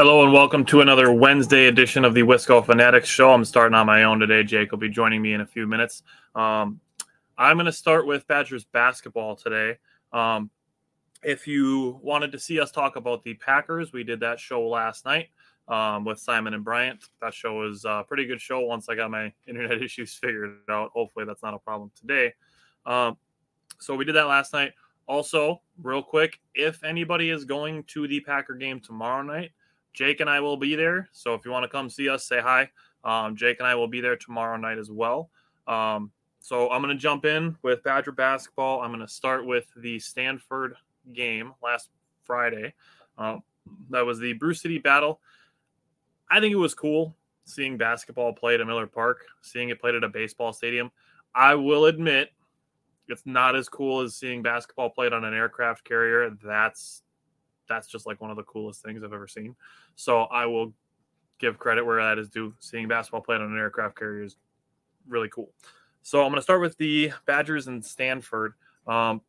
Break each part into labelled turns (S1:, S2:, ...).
S1: Hello and welcome to another Wednesday edition of the Wisco Fanatics Show. I'm starting on my own today. Jake will be joining me in a few minutes. Um, I'm going to start with Badgers basketball today. Um, if you wanted to see us talk about the Packers, we did that show last night um, with Simon and Bryant. That show was a pretty good show once I got my internet issues figured out. Hopefully, that's not a problem today. Um, so we did that last night. Also, real quick, if anybody is going to the Packer game tomorrow night, Jake and I will be there. So if you want to come see us, say hi. Um, Jake and I will be there tomorrow night as well. Um, so I'm going to jump in with Badger basketball. I'm going to start with the Stanford game last Friday. Um, that was the Brew City Battle. I think it was cool seeing basketball played at Miller Park, seeing it played at a baseball stadium. I will admit it's not as cool as seeing basketball played on an aircraft carrier. That's that's just like one of the coolest things I've ever seen. So I will give credit where that is due. Seeing basketball played on an aircraft carrier is really cool. So I'm going to start with the Badgers and Stanford. Um,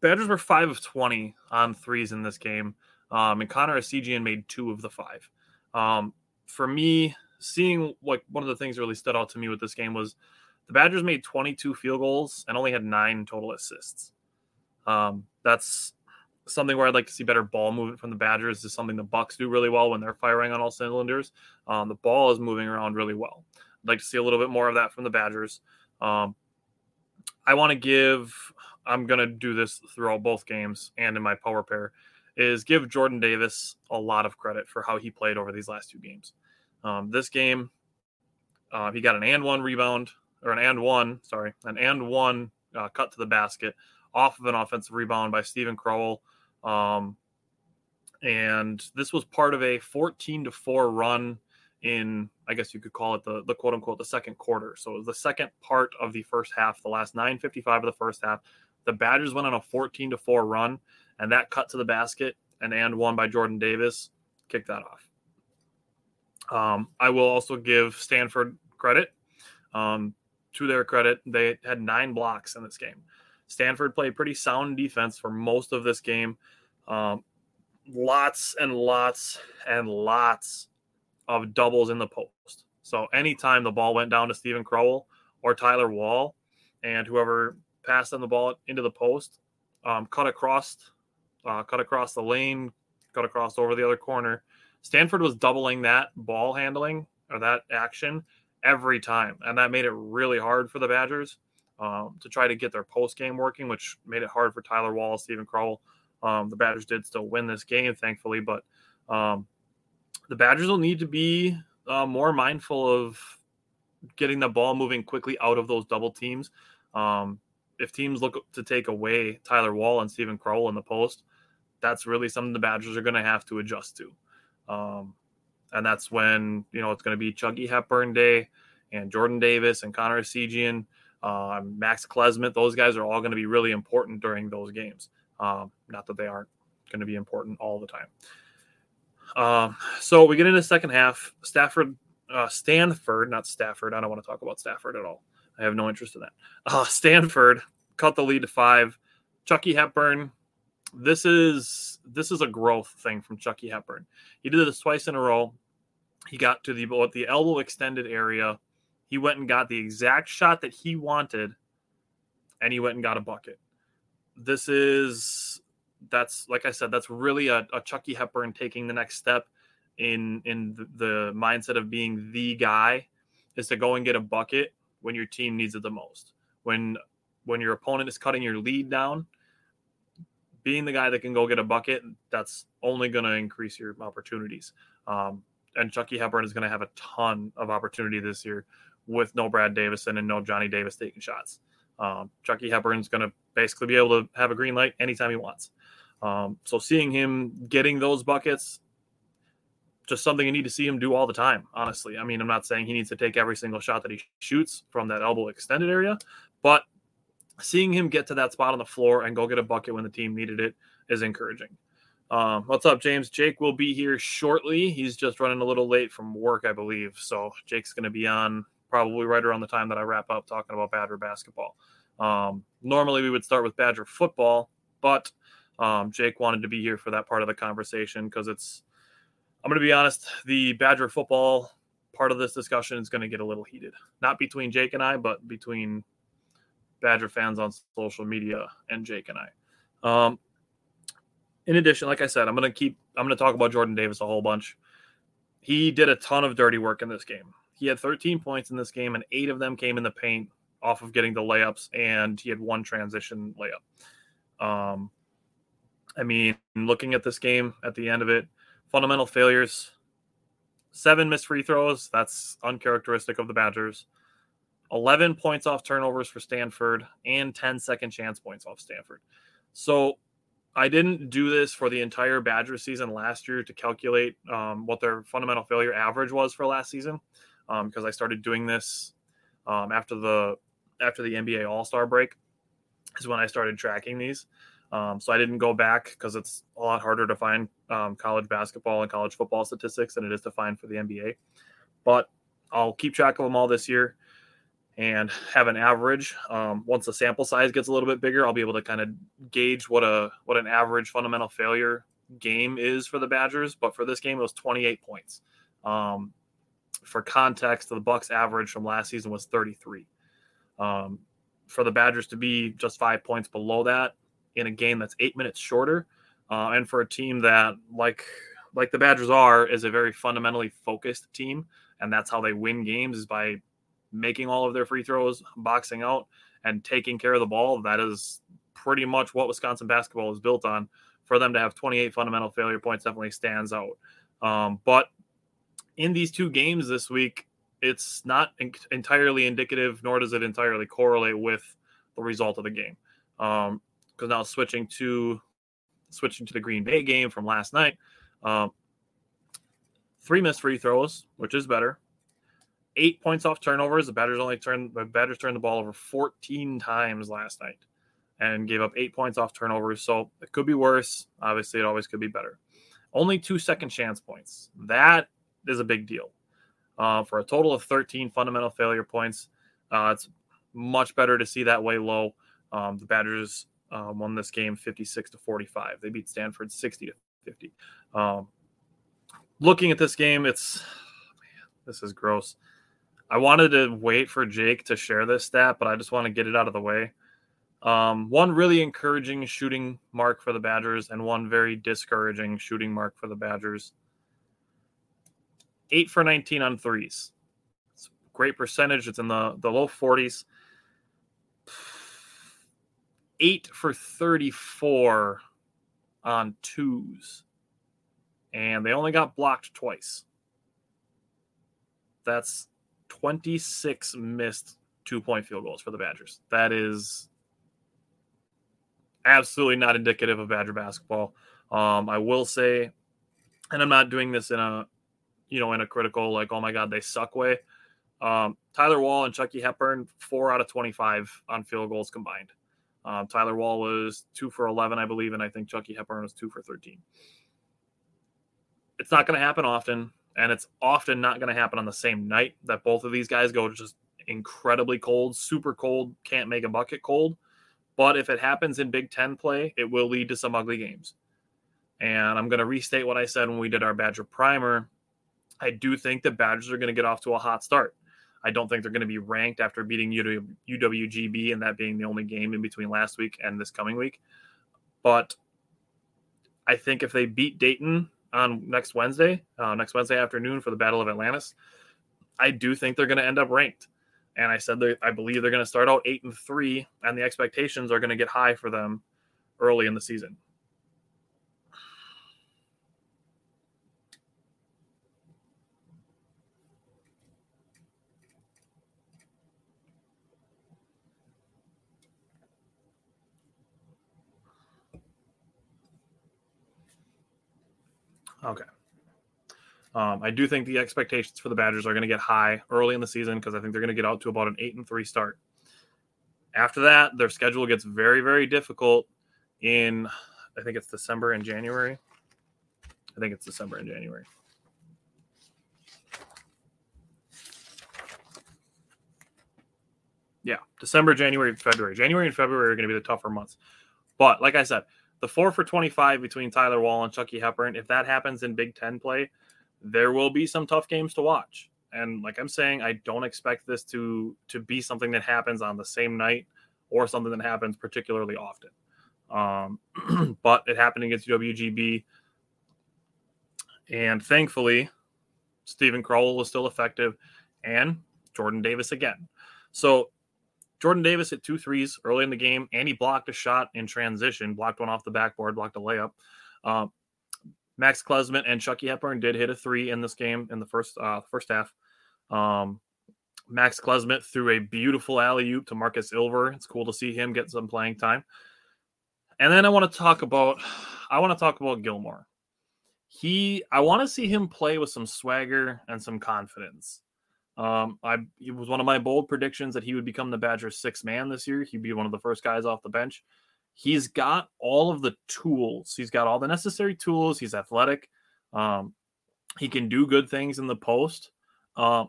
S1: Badgers were five of 20 on threes in this game. Um, and Connor Essegian made two of the five. Um, for me, seeing like one of the things that really stood out to me with this game was the Badgers made 22 field goals and only had nine total assists. Um, that's something where I'd like to see better ball movement from the Badgers. Is something the Bucks do really well when they're firing on all cylinders. Um, the ball is moving around really well. I'd like to see a little bit more of that from the Badgers. Um, I want to give. I'm to do this throughout both games and in my power pair. Is give Jordan Davis a lot of credit for how he played over these last two games. Um, this game, uh, he got an and one rebound or an and one, sorry, an and one uh, cut to the basket off of an offensive rebound by Steven Crowl. Um, and this was part of a 14 to 4 run in I guess you could call it the the quote unquote the second quarter. So it was the second part of the first half, the last 955 of the first half. The Badgers went on a 14 to 4 run, and that cut to the basket and and one by Jordan Davis kicked that off. Um, I will also give Stanford credit. Um, to their credit, they had nine blocks in this game. Stanford played pretty sound defense for most of this game. Um, lots and lots and lots of doubles in the post. So anytime the ball went down to Steven Crowl or Tyler Wahl, and whoever passed them the ball into the post, um, cut across, uh, cut across the lane, cut across over the other corner. Stanford was doubling that ball handling or that action every time, and that made it really hard for the Badgers um, to try to get their post game working, which made it hard for Tyler Wallace, Steven Crowl. Um, the Badgers did still win this game, thankfully, but um, the Badgers will need to be uh, more mindful of getting the ball moving quickly out of those double teams. Um, if teams look to take away Tyler Wahl and Steven Crowl in the post, that's really something the Badgers are going to have to adjust to. Um, and that's when, you know, it's going to be Chucky Hepburn Day and Jordan Davis and Connor Essegian um, Max Klesmit, those guys are all going to be really important during those games. Um, not that they aren't going to be important all the time. Um, so we get into the second half. Stafford, uh, Stanford, not Stafford. I don't want to talk about Stafford at all. I have no interest in that. Uh, Stanford cut the lead to five. Chucky Hepburn. This is this is a growth thing from Chucky Hepburn. He did this twice in a row. He got to the the elbow extended area he went and got the exact shot that he wanted and he went and got a bucket. This is that's like I said, that's really a, a Chucky Hepburn taking the next step in in the, mindset of being the guy is to go and get a bucket when your team needs it the most. When when your opponent is cutting your lead down, being the guy that can go get a bucket, that's only going to increase your opportunities. Um, and Chucky Hepburn is going to have a ton of opportunity this year with no Brad Davison and no Johnny Davis taking shots. Um, Chucky Hepburn is going to basically be able to have a green light anytime he wants. Um, so seeing him getting those buckets, just something you need to see him do all the time. Honestly, I mean, I'm not saying he needs to take every single shot that he shoots from that elbow extended area, but seeing him get to that spot on the floor and go get a bucket when the team needed it is encouraging. Um, what's up, James? Jake will be here shortly. He's just running a little late from work, I believe. So Jake's going to be on probably right around the time that I wrap up talking about Badger basketball. Um, normally we would start with Badger football, but um, Jake wanted to be here for that part of the conversation because it's, I'm going to be honest, the Badger football part of this discussion is going to get a little heated. Not between Jake and I, but between Badger fans on social media and Jake and I. Um, in addition, like I said, I'm going to keep, I'm going to talk about Jordan Davis a whole bunch. He did a ton of dirty work in this game. He had 13 points in this game, and eight of them came in the paint off of getting the layups, and he had one transition layup. Um, I mean, looking at this game at the end of it, fundamental failures, seven missed free throws. That's uncharacteristic of the Badgers. 11 points off turnovers for Stanford and 10 second chance points off Stanford. So I didn't do this for the entire Badger season last year to calculate um, what their fundamental failure average was for last season because um, I started doing this um, after the after the NBA All Star break is when I started tracking these. Um, so I didn't go back because it's a lot harder to find um, college basketball and college football statistics than it is to find for the NBA. But I'll keep track of them all this year and have an average. Um, once the sample size gets a little bit bigger, I'll be able to kind of gauge what a what an average fundamental failure game is for the Badgers. But for this game, it was 28 points. Um, for context, the Bucks average from last season was 33. Um, for the Badgers to be just five points below that in a game that's eight minutes shorter, uh, and for a team that like like the Badgers are is a very fundamentally focused team, and that's how they win games is by making all of their free throws, boxing out, and taking care of the ball. That is pretty much what Wisconsin basketball is built on. For them to have 28 fundamental failure points definitely stands out. Um, but in these two games this week, it's not in- entirely indicative, nor does it entirely correlate with the result of the game. Because um, now switching to switching to the Green Bay game from last night, um, three missed free throws, which is better eight points off turnovers. The Badgers only turned the Badgers turned the ball over 14 times last night and gave up eight points off turnovers. So it could be worse. Obviously, it always could be better. Only two second chance points. That is a big deal. Uh, for a total of 13 fundamental failure points, uh, it's much better to see that way low. Um, the Badgers uh, won this game 56 to 45. They beat Stanford 60 to 50. Um, looking at this game, it's man, this is gross. I wanted to wait for Jake to share this stat, but I just want to get it out of the way. Um, one really encouraging shooting mark for the Badgers, and one very discouraging shooting mark for the Badgers. Eight for 19 on threes. It's great percentage. It's in the, the low 40s. Eight for 34 on twos. And they only got blocked twice. That's 26 missed two point field goals for the Badgers. That is absolutely not indicative of Badger basketball. Um, I will say, and I'm not doing this in a, you know, in a critical like, oh my god, they suck way. Um, Tyler Wahl and Chucky Hepburn, four out of 25 on field goals combined. Um, Tyler Wahl was two for 11, I believe, and I think Chucky Hepburn was two for 13. It's not going to happen often and it's often not going to happen on the same night that both of these guys go just incredibly cold, super cold, can't make a bucket cold. But if it happens in Big Ten play, it will lead to some ugly games. And I'm going to restate what I said when we did our Badger primer. I do think the Badgers are going to get off to a hot start. I don't think they're going to be ranked after beating UWGB and that being the only game in between last week and this coming week. But I think if they beat Dayton on next Wednesday, uh, next Wednesday afternoon for the Battle of Atlantis, I do think they're going to end up ranked. And I said I believe they're going to start out eight and three, and the expectations are going to get high for them early in the season. Okay. Um, I do think the expectations for the Badgers are going to get high early in the season because I think they're going to get out to about an eight and three start. After that, their schedule gets very, very difficult in, I think it's December and January. I think it's December and January. Yeah, December, January, February. January and February are going to be the tougher months. But like I said, the four for 25 between Tyler Wahl and Chucky Hepburn, if that happens in Big Ten play, there will be some tough games to watch. And like I'm saying, I don't expect this to to be something that happens on the same night or something that happens particularly often. Um, but it happened against WGB, and thankfully, Steven Crowl was still effective, and Jordan Davis again. So Jordan Davis hit two threes early in the game, and he blocked a shot in transition, blocked one off the backboard, blocked a layup. Uh, Max Klesmit and Chucky Hepburn did hit a three in this game in the first uh, first half. Um, Max Klesmit threw a beautiful alley oop to Markus Ilver. It's cool to see him get some playing time. And then I want to talk about I want to talk about Gilmore. He I want to see him play with some swagger and some confidence. Um, I it was one of my bold predictions that he would become the Badgers' sixth man this year. He'd be one of the first guys off the bench. He's got all of the tools. He's got all the necessary tools. He's athletic. Um, he can do good things in the post. Uh,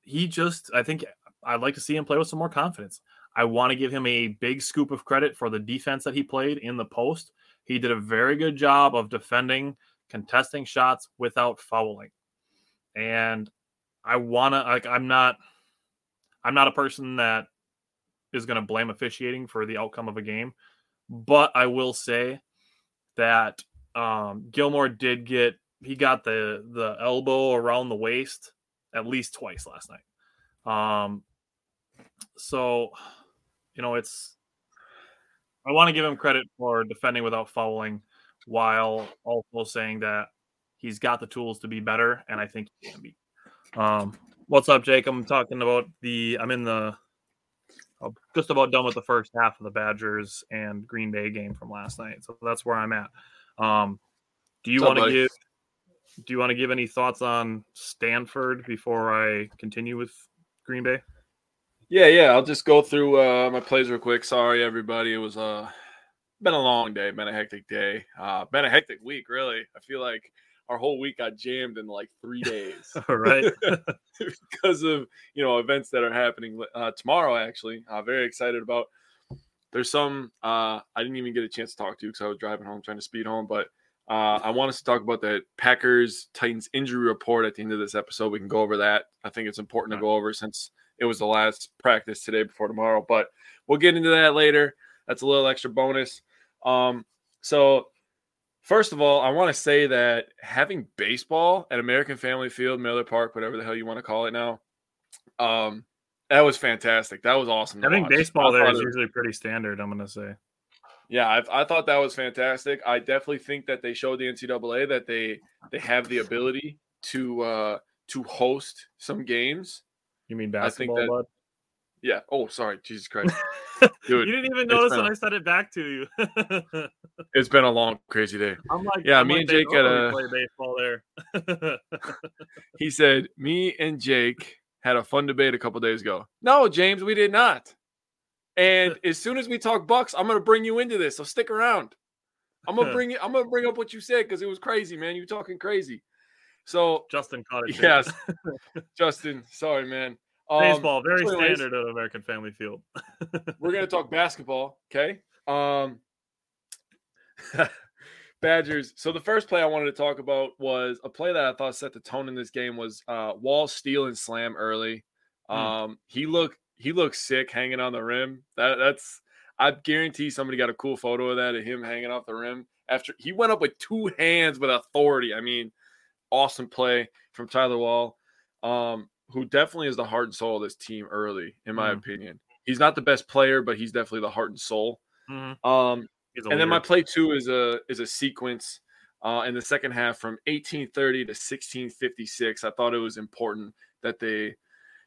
S1: he just, I think, I'd like to see him play with some more confidence. I want to give him a big scoop of credit for the defense that he played in the post. He did a very good job of defending, contesting shots without fouling. And I want to like I'm not I'm not a person that is going to blame officiating for the outcome of a game, but I will say that um, Gilmore did get he got the the elbow around the waist at least twice last night. Um, so you know it's I want to give him credit for defending without fouling while also saying that he's got the tools to be better and I think he can be. Um, what's up, Jake? I'm talking about the. I'm in the. I'm just about done with the first half of the Badgers and Green Bay game from last night, so that's where I'm at. Um, do you want to give? Do you want to give any thoughts on Stanford before I continue with Green Bay?
S2: Yeah, yeah. I'll just go through uh, my plays real quick. Sorry, everybody. It was uh, been a long day, been a hectic day, uh, been a hectic week. Really, I feel like our whole week got jammed in like three days.
S1: right.
S2: because of, you know, events that are happening uh, tomorrow, actually. Uh, very excited about. There's some uh, I didn't even get a chance to talk to you because I was driving home trying to speed home, but uh, I want us to talk about the Packers Titans injury report at the end of this episode. We can go over that. I think it's important to go over since it was the last practice today before tomorrow, but we'll get into that later. That's a little extra bonus. Um, so First of all, I want to say that having baseball at American Family Field, Miller Park, whatever the hell you want to call it now, um, that was fantastic. That was awesome.
S1: I think baseball there is usually pretty standard. I'm going to say.
S2: Yeah, I, I, thought that was fantastic. I definitely think that they showed the NCAA that they they have the ability to uh, to host some games.
S1: You mean basketball, that, bud?
S2: Yeah. Oh, sorry. Jesus Christ.
S1: Dude, you didn't even notice when a, I said it back to you.
S2: it's been a long, crazy day.
S1: I'm like,
S2: yeah,
S1: I'm
S2: me
S1: like
S2: and Jake got a
S1: play baseball there.
S2: he said, me and Jake had a fun debate a couple days ago. No, James, we did not. And as soon as we talk Bucks, I'm gonna bring you into this. So stick around. I'm gonna bring you, I'm gonna bring up what you said because it was crazy, man. You talking crazy. So
S1: Justin caught it.
S2: Yes, Justin. Sorry, man.
S1: Um, Baseball, very standard at American Family Field.
S2: we're gonna talk basketball, okay? Um, Badgers. So the first play I wanted to talk about was a play that I thought set the tone in this game was uh, Wahl steal and slam early. Um, he looked he looked sick hanging on the rim. That that's I guarantee somebody got a cool photo of that of him hanging off the rim after he went up with two hands with authority. I mean, awesome play from Tyler Wahl. um, who definitely is the heart and soul of this team early, in my
S1: Mhm.
S2: opinion. He's not the best player, but he's definitely the heart and soul.
S1: Mhm.
S2: Um, and then my play two is a is a sequence uh, in the second half from 1830 to 1656. I thought it was important that they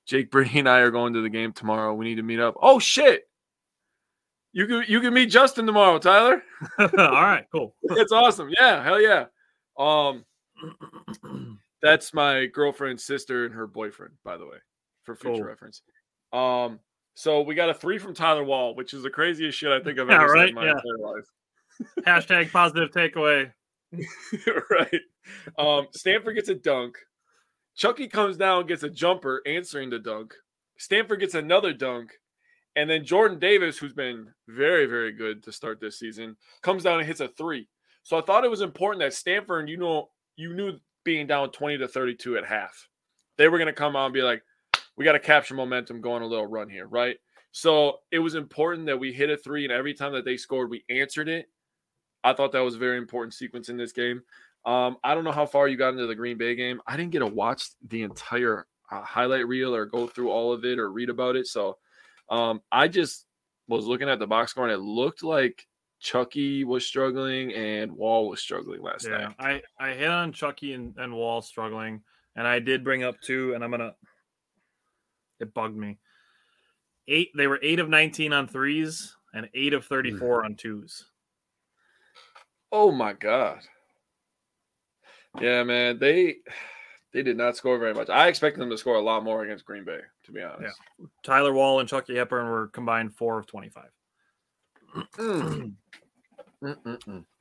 S2: Jake Brady and I are going to the game tomorrow. We need to meet up. Oh shit! You can you can meet Justin tomorrow, Tyler.
S1: All right, cool.
S2: It's awesome. Yeah, hell yeah. Um, that's my girlfriend's sister and her boyfriend, by the way, for future
S1: Cool.
S2: reference. Um, so we got a three from Tyler Wahl, which is the craziest shit I think I've
S1: Yeah,
S2: ever
S1: right?
S2: in my
S1: Yeah.
S2: entire life.
S1: Hashtag positive takeaway.
S2: right. Um, Stanford gets a dunk. Chucky comes down, and gets a jumper, answering the dunk. Stanford gets another dunk. And then Jordan Davis, who's been very, very good to start this season, comes down and hits a three. So I thought it was important that Stanford, you know, you knew being down 20 to 32 at half, they were going to come out and be like, we got to capture momentum, go on a little run here, right? So it was important that we hit a three, and every time that they scored, we answered it. I thought that was a very important sequence in this game. Um, I don't know how far you got into the Green Bay game. I didn't get to watch the entire uh, highlight reel or go through all of it or read about it. So um, I just was looking at the box score and it looked like Chucky was struggling and Wahl was struggling last
S1: Yeah,
S2: night.
S1: I I hit on Chucky and, and Wahl struggling, and I did bring up two, and I'm gonna. It bugged me. Eight. They were eight of nineteen on threes and eight of hmm. thirty-four on twos.
S2: Oh my god. Yeah, man, they they did not score very much. I expected them to score a lot more against Green Bay, to be honest. Yeah.
S1: Tyler Wahl and Chucky Hepburn were combined four of twenty-five.
S2: Mm.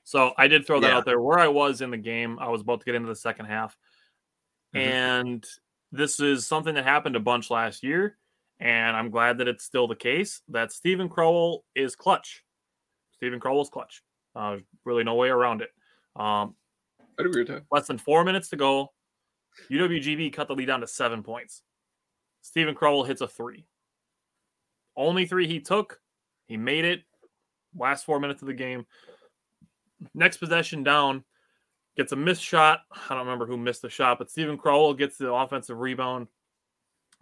S1: So I did throw that
S2: Yeah.
S1: out there. Where I was in the game, I was about to get into the second half,
S2: Mhm.
S1: and this is something that happened a bunch last year, and I'm glad that it's still the case. That Steven Crowl is clutch. Steven Crowl's clutch. Uh, really no way around it. Um,
S2: I'd agree with that.
S1: less than four minutes to go. UWGB cut the lead down to seven points. Steven Crowl hits a three. Only three he took. He made it. Last four minutes of the game. Next possession down, gets a missed shot. I don't remember who missed the shot, but Steven Crowl gets the offensive rebound,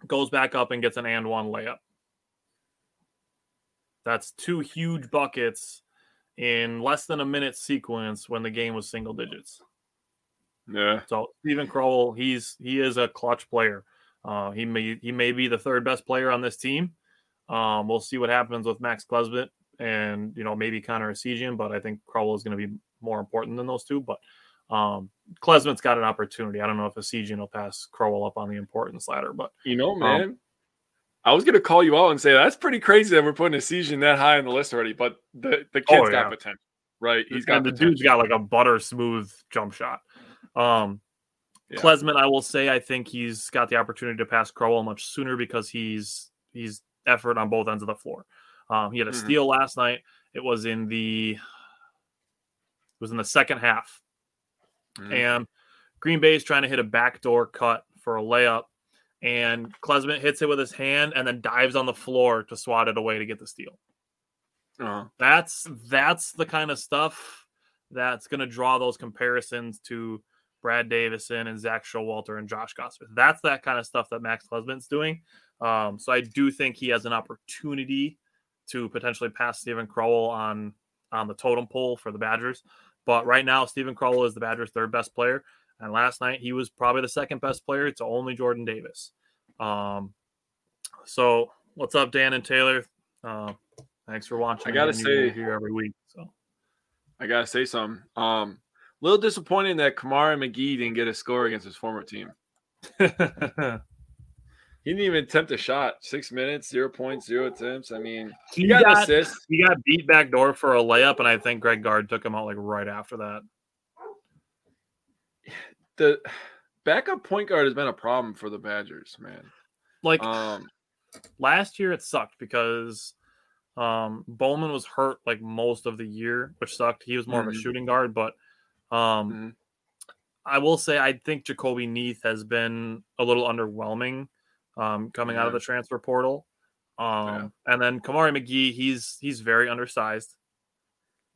S1: goes back up and gets an and one layup. That's two huge buckets in less than a minute sequence when the game was single digits.
S2: Yeah.
S1: So Steven Crowl, he's he is a clutch player. Uh, he may he may be the third best player on this team. Um, we'll see what happens with Max Klesmit and you know maybe Connor Essegian, but I think Crowl is going to be more important than those two. But um, Klesmit's got an opportunity. I don't know if Esigian will pass Crowl up on the importance ladder, but
S2: You know, man, I was gonna call you out and say that's pretty crazy that we're putting Essegian that high on the list already. But the the kid's
S1: Oh,
S2: got potential, right? He's got
S1: the
S2: potential.
S1: dude's got like a butter smooth jump shot. Um,
S2: Yeah.
S1: Klesmit, I will say, I think he's got the opportunity to pass Crowl much sooner because he's he's effort on both ends of the floor. Um, he had a
S2: Mhm.
S1: steal last night. It was in the it was in the second half,
S2: Mhm.
S1: and Green Bay is trying to hit a backdoor cut for a layup, and Klesmit hits it with his hand and then dives on the floor to swat it away to get the steal.
S2: Uh-huh.
S1: That's that's the kind of stuff that's going to draw those comparisons to Brad Davison and Zach Showalter and Josh Gosford. That's that kind of stuff that Max Husband's doing. Um, so I do think he has an opportunity to potentially pass Steven Crowl on on the totem pole for the Badgers. But right now, Steven Crowl is the Badgers' third best player, and last night he was probably the second best player to only Jordan Davis. Um, so what's up, Dan and Taylor? Uh, thanks for watching.
S2: I gotta say-
S1: here every week. So
S2: I gotta say something. Um, little disappointing that Kamari McGee didn't get a score against his former team. He didn't even attempt a shot. Six minutes, zero points, zero attempts. I mean,
S1: he
S2: he got,
S1: got
S2: assist.
S1: he got beat back door for a layup, and I think Greg Gard took him out like right after that.
S2: The backup point guard has been a problem for the Badgers, man.
S1: Like
S2: Um,
S1: last year, it sucked because um, Bowman was hurt like most of the year, which sucked. He was more of a
S2: Mhm.
S1: shooting guard, but um,
S2: Mhm.
S1: I will say I think Jahcobi Neath has been a little underwhelming um, coming out of the transfer portal. Um, yeah. and then Kamari McGee, he's he's very undersized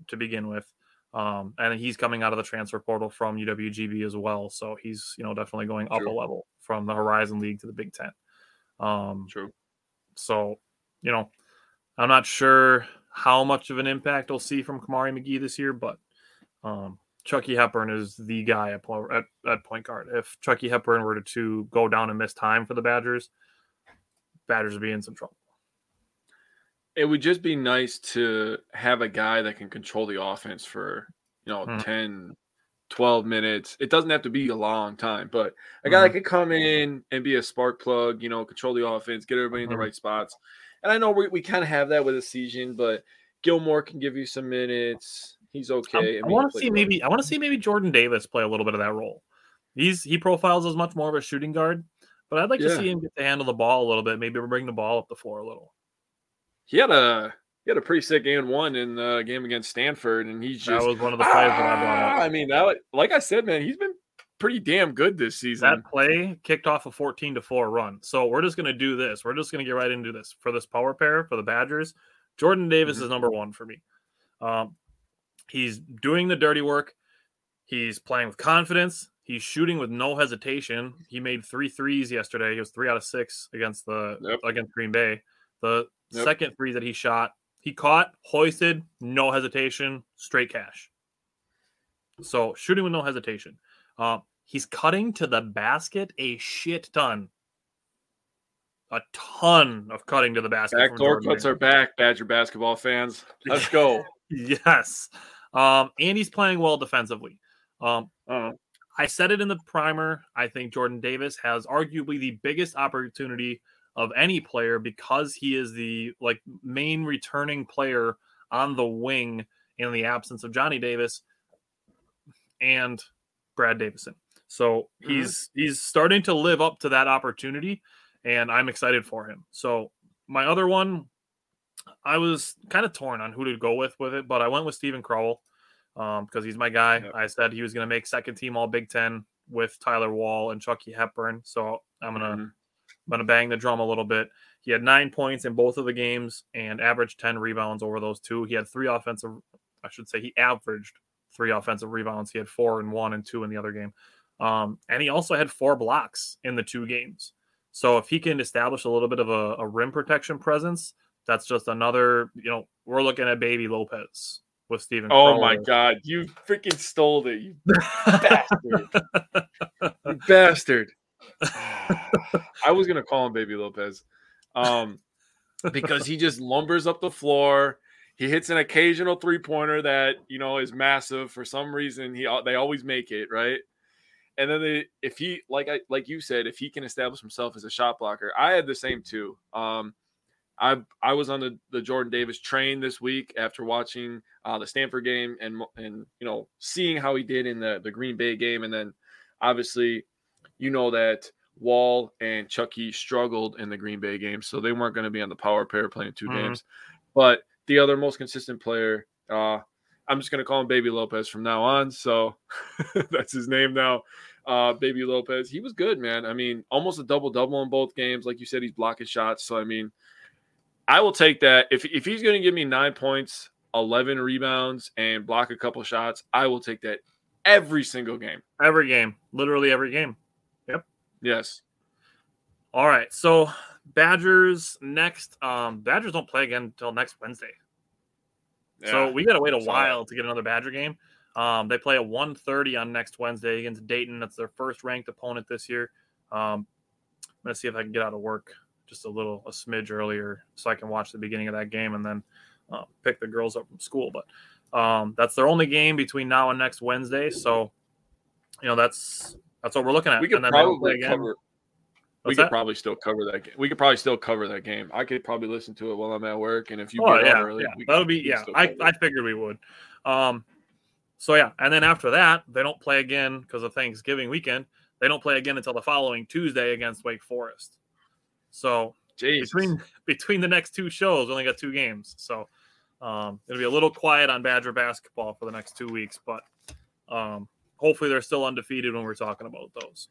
S1: to begin with. Um, and he's coming out of the transfer portal from UWGB as well. So he's, you know, definitely going up True. a level from the Horizon League to the Big Ten. Um,
S2: True.
S1: So, you know, I'm not sure how much of an impact we'll see from Kamari McGee this year, but um, Chucky Hepburn is the guy at, at, at point guard. If Chucky Hepburn were to, to go down and miss time for the Badgers, Badgers would be in some trouble.
S2: It would just be nice to have a guy that can control the offense for, you know, mm-hmm. 10, 12 minutes. It doesn't have to be a long time, but a guy mm-hmm. that could come in and be a spark plug, you know, control the offense, get everybody in the mm-hmm. right spots. And I know we, we kind of have that with a season, but Gilmore can give you some minutes. He's okay.
S1: I, I, want to see maybe I want to see maybe Jordan Davis play a little bit of that role. He's he profiles as much more of a shooting guard, but I'd like yeah. to see him get to handle the ball a little bit. Maybe bring the ball up the floor a little.
S2: He had a he had a pretty sick and one in the game against Stanford, and he's just
S1: that was one of the plays ah, that I brought up.
S2: I mean, that like I said, man, he's been pretty damn good this season.
S1: That play kicked off a 14 to 4 run. So we're just gonna do this. We're just gonna get right into this for this power pair for the Badgers. Jordan Davis mm-hmm. is number one for me. Um, he's doing the dirty work. He's playing with confidence. He's shooting with no hesitation. He made three threes yesterday. He was three out of six against the yep. against Green Bay. The yep. second three that he shot, he caught, hoisted, no hesitation, straight cash. So shooting with no hesitation. Uh, he's cutting to the basket a shit ton. A ton of cutting to the basket.
S2: Backdoor cuts are back, Badger basketball fans. Let's go.
S1: yes. Um, and he's playing well defensively. Um, uh, I said it in the primer. I think Jordan Davis has arguably the biggest opportunity of any player because he is the like main returning player on the wing in the absence of Johnny Davis and Brad Davison. So mm-hmm. he's mm-hmm. he's starting to live up to that opportunity and I'm excited for him. So my other one I was kind of torn on who to go with with it, but I went with Steven Crowl um, because he's my guy. Yep. I said he was going to make second team All Big Ten with Tyler Wahl and Chucky Hepburn. So I'm gonna mm-hmm. I'm gonna bang the drum a little bit. He had nine points in both of the games and averaged ten rebounds over those two. He had three offensive, I should say, he averaged three offensive rebounds. He had four and one and two in the other game, um, and he also had four blocks in the two games. So if he can establish a little bit of a, a rim protection presence, that's just another. You know, we're looking at Baby Lopez with Steven.
S2: Oh my God, you freaking stole it, you bastard! you bastard! I was gonna call him Baby Lopez, um, because he just lumbers up the floor. He hits an occasional three pointer that you know is massive for some reason. He they always make it right. And then they, if he like I like you said, if he can establish himself as a shot blocker, I had the same too. Um, I I was on the, the Jordan Davis train this week after watching uh, the Stanford game and and you know seeing how he did in the the Green Bay game, and then obviously you know that Wahl and Chucky struggled in the Green Bay game, so they weren't going to be on the power pair playing 2 mm-hmm. games. But the other most consistent player, uh, I'm just going to call him Baby Lopez from now on. So that's his name now. Uh, Baby Lopez, he was good, man. I mean, almost a double double in both games. Like you said, he's blocking shots. So I mean, I will take that. If if he's going to give me nine points, eleven rebounds, and block a couple shots, I will take that every single game.
S1: Every game, literally every game. Yep.
S2: Yes.
S1: All right. So Badgers next. Um, Badgers don't play again until next Wednesday. Yeah, so we got to wait a while to get another Badger game. Um, they play at 1.30 on next Wednesday against Dayton. That's their first ranked opponent this year. Um, I'm gonna see if I can get out of work just a little a smidge earlier so I can watch the beginning of that game and then uh, pick the girls up from school. But um, that's their only game between now and next Wednesday. So you know that's that's what we're looking at.
S2: We could probably cover. we could that? probably still cover that game. We could probably still cover that game. I could probably listen to it while I'm at work, and if you
S1: oh, get yeah, early, yeah. that would be yeah. I, I figured we would. Um, so yeah, and then after that, they don't play again because of Thanksgiving weekend. They don't play again until the following Tuesday against Wake Forest. So Jesus. between between the next two shows, we only got two games. So um, it'll be a little quiet on Badger basketball for the next two weeks, but um, hopefully they're still undefeated when we're talking about those.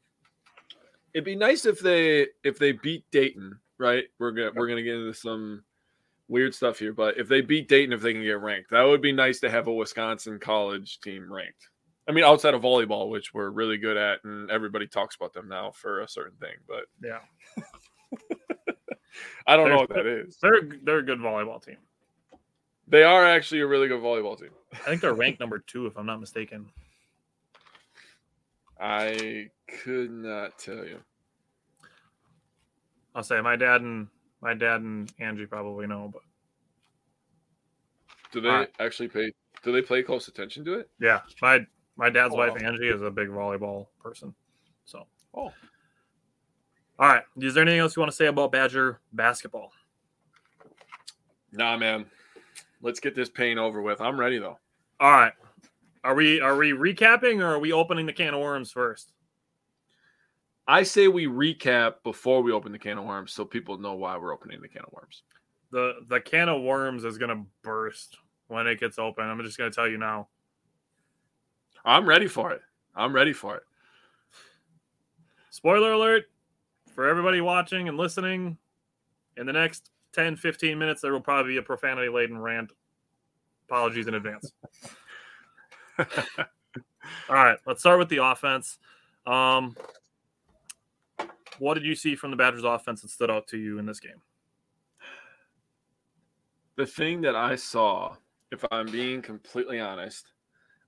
S2: it'd be nice if they if they beat Dayton, right? We're gonna we're gonna get into some weird stuff here, but if they beat Dayton, if they can get ranked, that would be nice to have a Wisconsin college team ranked. I mean, outside of volleyball, which we're really good at, and everybody talks about them now for a certain thing, but
S1: Yeah.
S2: I don't know what that is.
S1: They're they're a good volleyball team.
S2: They are actually a really good volleyball team.
S1: I think they're ranked number two, if I'm not mistaken.
S2: I could not tell you.
S1: I'll say my dad and my dad and Angie probably know, but
S2: Do they
S1: Alright.
S2: actually pay? Do they pay close attention to it?
S1: yeah, my my dad's
S2: Oh,
S1: wife
S2: wow.
S1: Angie is a big volleyball person. So,
S2: Oh,
S1: all right. Is there anything else you want to say about Badger basketball?
S2: nah, man. Let's get this pain over with. I'm ready though.
S1: All right. Are we are we recapping or are we opening the can of worms first?
S2: I say we recap before we open the can of worms, so people know why we're opening the can of worms.
S1: The the can of worms is gonna burst when it gets open. I'm just gonna tell you now.
S2: I'm ready for it. I'm ready for it.
S1: Spoiler alert for everybody watching and listening. In the next 10, 15 minutes, there will probably be a profanity laden rant. Apologies in advance. All right, let's start with the offense. Um, what did you see from the Badgers offense that stood out to you in this game?
S2: the thing that I saw, if I'm being completely honest,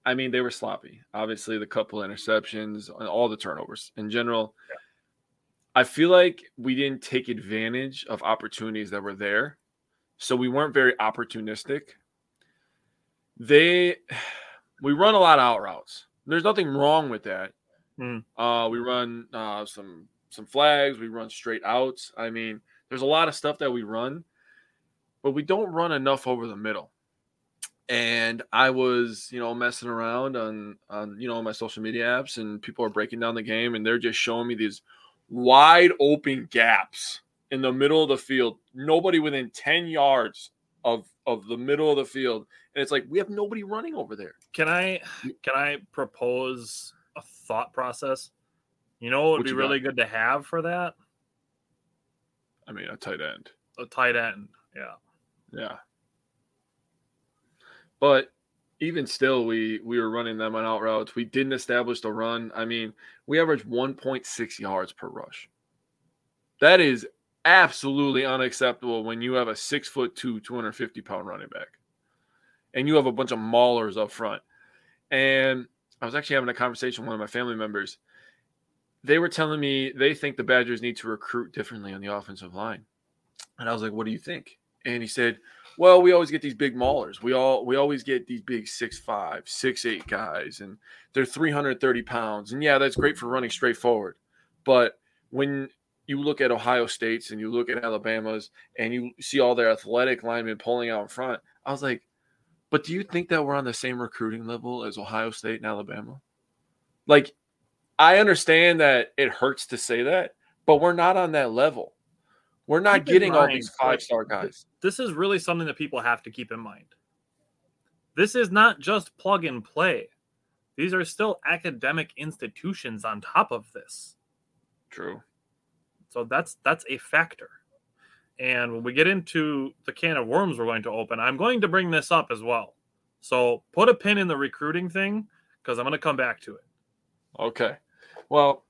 S2: I mean they were sloppy. Obviously, the couple interceptions, and all the turnovers in general. I feel like we didn't take advantage of opportunities that were there, so we weren't very opportunistic. They, we run a lot of out routes. There's nothing wrong with that.
S1: Mm.
S2: Uh, we run uh, some some flags. We run straight outs. I mean, there's a lot of stuff that we run but we don't run enough over the middle. And I was, you know, messing around on on you know my social media apps, and people are breaking down the game, and they're just showing me these wide open gaps in the middle of the field. Nobody within ten yards of of the middle of the field, and it's like we have nobody running over there.
S1: Can I can I propose a thought process? You know what would be really good to have for that?
S2: I mean, a tight end.
S1: A tight end. Yeah.
S2: Yeah. But even still, we we were running them on out routes. We didn't establish the run. I mean, we averaged 1.6 yards per rush. That is absolutely unacceptable when you have a six foot two, 250 pound running back, and you have a bunch of maulers up front. And I was actually having a conversation with one of my family members. They were telling me they think the Badgers need to recruit differently on the offensive line. And I was like, "What do you think?" And he said, "Well, we always get these big maulers. We all we always get these big six five, six eight guys, and they're 330 pounds. And yeah, that's great for running straight forward. But when you look at Ohio State's and you look at Alabama's and you see all their athletic linemen pulling out in front, I was like, but do you think that we're on the same recruiting level as Ohio State and Alabama? Like, I understand that it hurts to say that, but we're not on that level. We're not
S1: Keep in
S2: getting all these five star guys.
S1: This is really something that people have to keep in mind. This is not just plug and play. These are still academic institutions on top of this.
S2: True.
S1: So that's that's a factor. And when we get into the can of worms we're going to open, I'm going to bring this up as well. So put a pin in the recruiting thing because I'm going to come back to it.
S2: Okay. Well,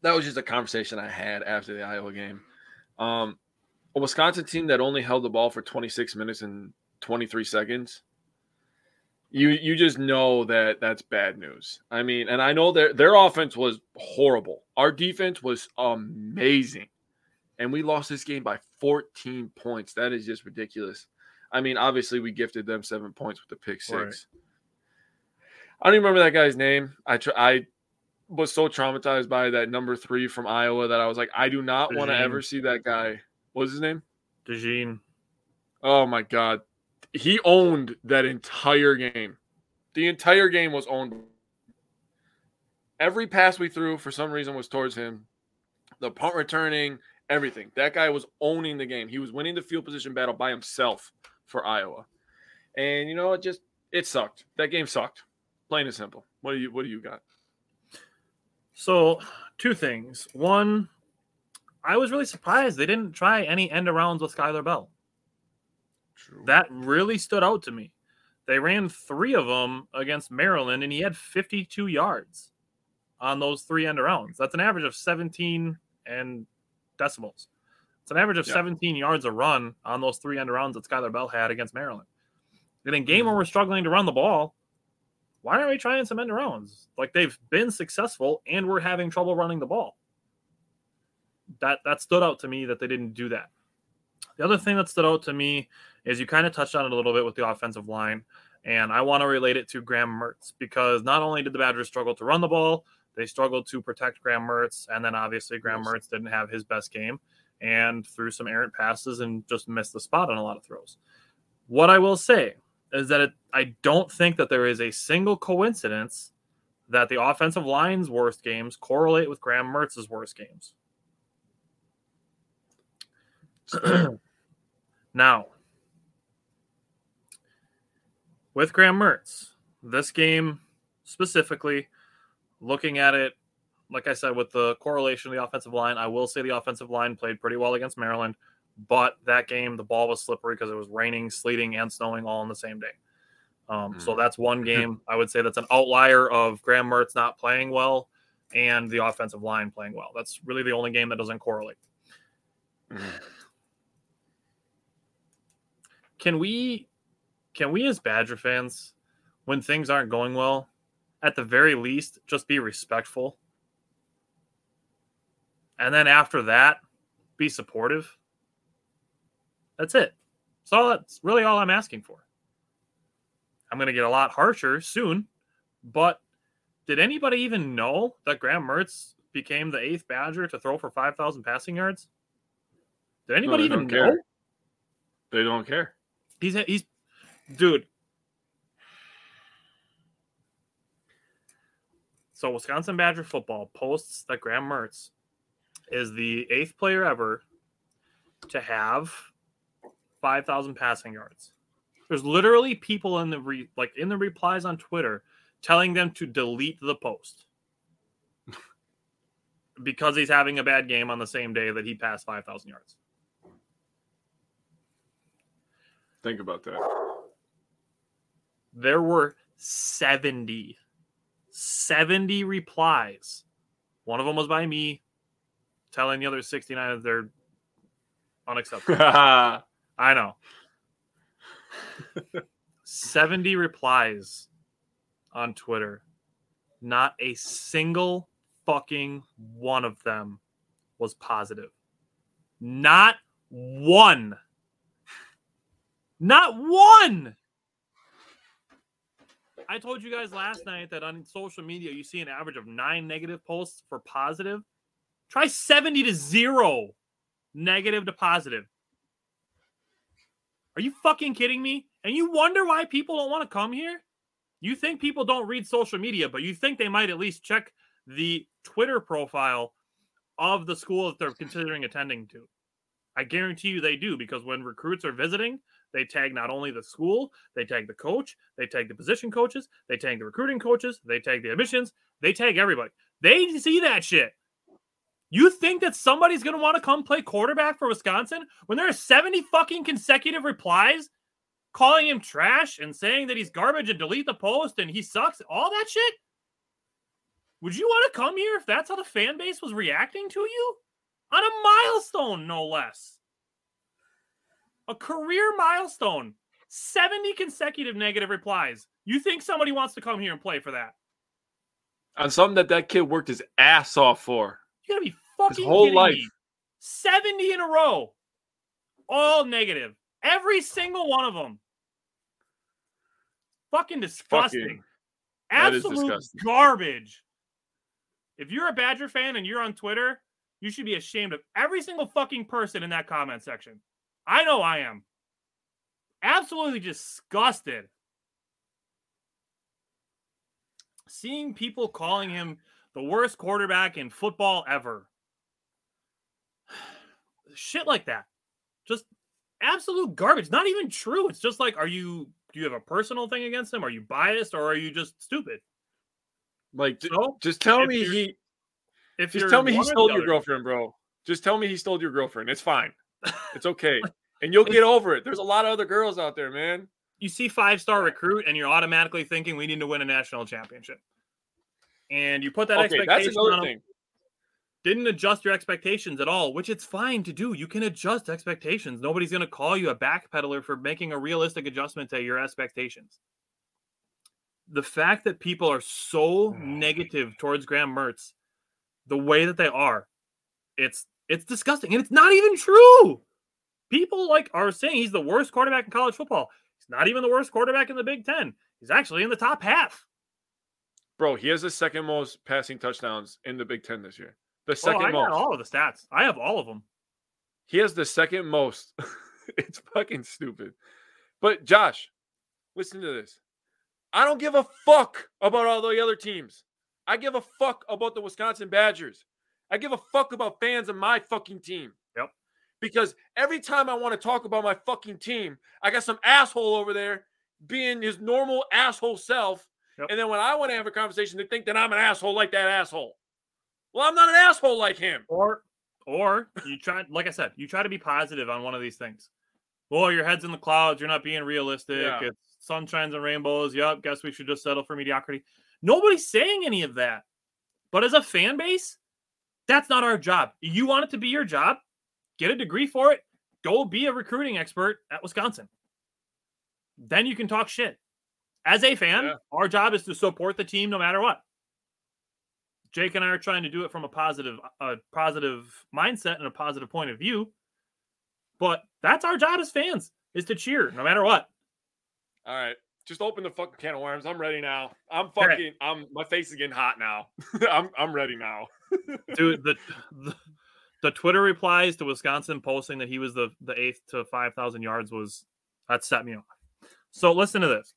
S2: that was just a conversation I had after the Iowa game. Um, a Wisconsin team that only held the ball for 26 minutes and 23 seconds. You you just know that that's bad news. I mean, and I know their their offense was horrible. Our defense was amazing. And we lost this game by 14 points. That is just ridiculous. I mean, obviously we gifted them 7 points with the pick 6.
S1: Right.
S2: I don't even remember that guy's name. I tr- I was so traumatized by that number three from Iowa that I was like, I do not want to ever see that guy. What was his name?
S1: DeJean,
S2: Oh my god, he owned that entire game. The entire game was owned. Every pass we threw, for some reason, was towards him. The punt returning, everything. That guy was owning the game. He was winning the field position battle by himself for Iowa. And you know, it just it sucked. That game sucked. Plain and simple. What do you What do you got?
S1: So two things. One, I was really surprised they didn't try any end arounds with Skyler Bell.
S2: True.
S1: That really stood out to me. They ran three of them against Maryland, and he had 52 yards on those three end arounds. That's an average of 17 and decimals. It's an average of
S2: Yeah.
S1: 17 yards a run on those three end arounds that Skyler Bell had against Maryland. And in game where
S2: Mm-hmm.
S1: we're struggling to run the ball, why aren't we trying some end arounds? Like they've been successful and we're having trouble running the ball. That that stood out to me that they didn't do that. The other thing that stood out to me is you kind of touched on it a little bit with the offensive line, and I want to relate it to Graham Mertz because not only did the Badgers struggle to run the ball, they struggled to protect Graham Mertz, and then obviously Graham. Mertz didn't have his best game and threw some errant passes and just missed the spot on a lot of throws. What I will say is that it, I don't think that there is a single coincidence that the offensive line's worst games correlate with Graham Mertz's worst games. now, with Graham Mertz, this game specifically, looking at it, like I said, with the correlation of the offensive line, I will say the offensive line played pretty well against Maryland, but that game, the ball was slippery because it was raining, sleeting, and snowing all on the same day. Um, So
S2: Mhm.
S1: that's one game I would say that's an outlier of Graham Mertz not playing well and the offensive line playing well. That's really the only game that doesn't correlate.
S2: Mhm.
S1: Can we can we as Badger fans, when things aren't going well, at the very least, just be respectful? And then after that, be supportive. That's it. That's all that's really all I'm asking for. I'm gonna get a lot harsher soon, but did anybody even know that Graham Mertz became the eighth Badger to throw for five thousand passing yards? Did anybody
S2: they
S1: even
S2: don't care.
S1: know?
S2: They don't care.
S1: He's he's dude. So Wisconsin Badger football posts that Graham Mertz is the eighth player ever to have five thousand passing yards. There's literally people in the re, like in the replies on Twitter telling them to delete the post because he's having a bad game on the same day that he passed five thousand yards.
S2: Think about that.
S1: there were 70 70 replies one of them was by me telling the other 69 that they're unacceptable i know. 70 replies on twitter. Not a single fucking one of them was positive. Not one. Not one. I told you guys last night that on social media you see an average of nine negative posts for positive. Try 70 to zero negative to positive. Are you fucking kidding me? And you wonder why people don't want to come here? You think people don't read social media, but you think they might at least check the Twitter profile of the school that they're considering attending to. I guarantee you they do because when recruits are visiting, they tag not only the school, they tag the coach, they tag the position coaches, they tag the recruiting coaches, they tag the admissions, they tag everybody. They see that shit. You think that somebody's going to want to come play quarterback for Wisconsin when there are 70 fucking consecutive replies calling him trash and saying that he's garbage and delete the post and he sucks? All that shit? Would you want to come here if that's how the fan base was reacting to you? On a milestone, no less a career milestone 70 consecutive negative replies you think somebody wants to come here and play for that
S2: On something that that kid worked his ass off for.
S1: You gotta be fucking His
S2: whole
S1: kidding
S2: life.
S1: me 70 in a row all negative every single one of them fucking disgusting
S2: Fucking-
S1: absolute
S2: disgusting.
S1: garbage if you're a badger fan and you're on twitter you should be ashamed of every single fucking person in that comment section I know I am. Absolutely disgusted. Seeing people calling him the worst quarterback in football ever. Shit like that. Just absolute garbage. Not even true. It's just like, are you do you have a personal thing against him? Are you biased or are you just stupid?
S2: Like,
S1: So
S2: just tell me he.
S1: if
S2: Just tell me he
S1: one or the
S2: stole your girlfriend, bro. Just tell me he stole your girlfriend. It's fine. It's okay. and you'll get over it. There's a lot of other girls out there, man.
S1: you see five star recruit and you're automatically thinking we need to win a national championship. And you put that
S2: Okay,
S1: expectation
S2: that's
S1: on
S2: another
S1: 'em,
S2: thing.
S1: didn't adjust your expectations at all, which it's fine to do. You can adjust expectations. Nobody's going to call you a backpedaler for making a realistic adjustment to your expectations. The fact that people are so mm. negative towards Graham Mertz, the way that they are, it's it's disgusting, and it's not even true. People like are saying he's the worst quarterback in college football. He's not even the worst quarterback in the Big Ten. He's actually in the top half.
S2: Bro, he has the second most passing touchdowns in the Big Ten this year. The
S1: Oh,
S2: second
S1: I got
S2: most.
S1: all of the stats. I have all of them.
S2: He has the second most. it's fucking stupid. But Josh, listen to this. I don't give a fuck about all the other teams. I give a fuck about the Wisconsin Badgers. I give a fuck about fans of my fucking team.
S1: Yep.
S2: Because every time I want to talk about my fucking team, I got some asshole over there being his normal asshole self.
S1: Yep.
S2: And then when I want to have a conversation, they think that I'm an asshole like that asshole. Well, I'm not an asshole like him.
S1: Or or you try like I said, you try to be positive on one of these things. Well, your head's in the clouds, you're not being realistic.
S2: Yeah.
S1: It's sunshines and rainbows. Yep, guess we should just settle for mediocrity. Nobody's saying any of that. But as a fan base, that's not our job. You want it to be your job, get a degree for it, go be a recruiting expert at Wisconsin. Then you can talk shit. As a fan,
S2: Yeah.
S1: our job is to support the team no matter what. Jake and I are trying to do it from a positive, a positive mindset and a positive point of view. But that's our job as fans is to cheer no matter what.
S2: All right. Just open the fucking can of worms. I'm ready now. I'm
S1: right.
S2: fucking I'm my face is getting hot now. I'm I'm ready now.
S1: Dude, the, the the Twitter replies to Wisconsin posting that he was the the eighth to five thousand yards was that set me off. So listen to this.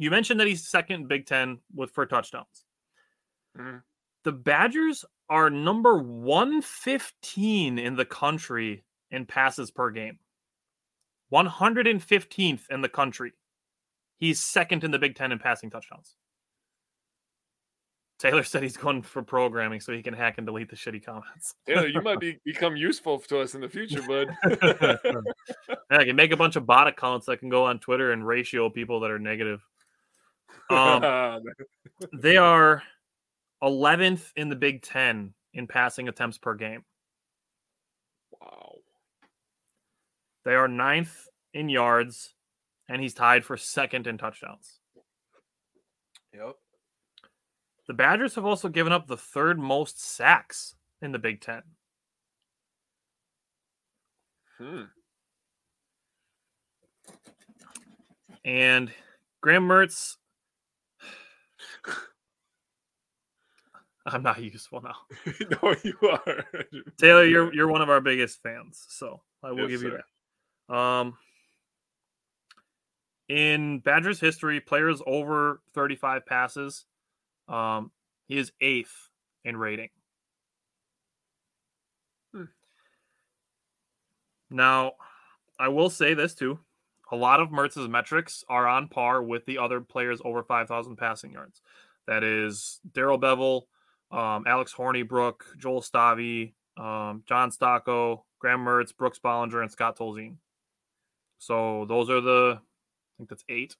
S1: You mentioned that he's second in Big Ten with for touchdowns.
S2: Mhm.
S1: The Badgers are number one fifteen in the country in passes per game. One hundred and fifteenth in the country. He's second in the Big Ten in passing touchdowns. Taylor said he's going for programming so he can hack and delete the shitty comments.
S2: Taylor, you might be become useful to us in the future, bud.
S1: Yeah, I can make a bunch of bot accounts that can go on Twitter and ratio people that are negative. Um, they are 11th in the Big Ten in passing attempts per game.
S2: wow.
S1: They are ninth in yards, and he's tied for second in touchdowns.
S2: Yep.
S1: The Badgers have also given up the third most sacks in the Big Ten.
S2: Hmm.
S1: And Graham Mertz, I'm not useful now.
S2: no, you are.
S1: Taylor, you're you're one of our biggest fans, so I will
S2: Yes,
S1: give you
S2: sir.
S1: that. Um, in Badgers history, players over 35 passes, um, he is eighth in rating.
S2: Hmm.
S1: Now, I will say this too: a lot of Mertz's metrics are on par with the other players over 5,000 passing yards. That is Darrell Bevell, um, Alex Hornibrook, Joel Stave, um, John Stocco, Graham Mertz, Brooks Bollinger, and Scott Tolzien. So those are the, I think that's eight,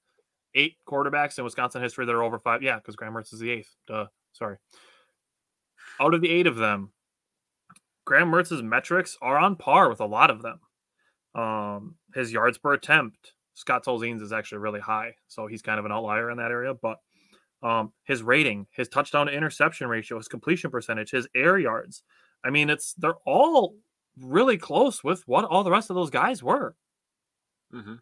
S1: eight quarterbacks in Wisconsin history that are over five. Yeah, because Graham Mertz is the eighth. Duh. Sorry. Out of the eight of them, Graham Mertz's metrics are on par with a lot of them. Um, his yards per attempt, Scott Tolzien's is actually really high, so he's kind of an outlier in that area. But um, his rating, his touchdown to interception ratio, his completion percentage, his air yards. I mean, it's they're all really close with what all the rest of those guys were.
S2: hmm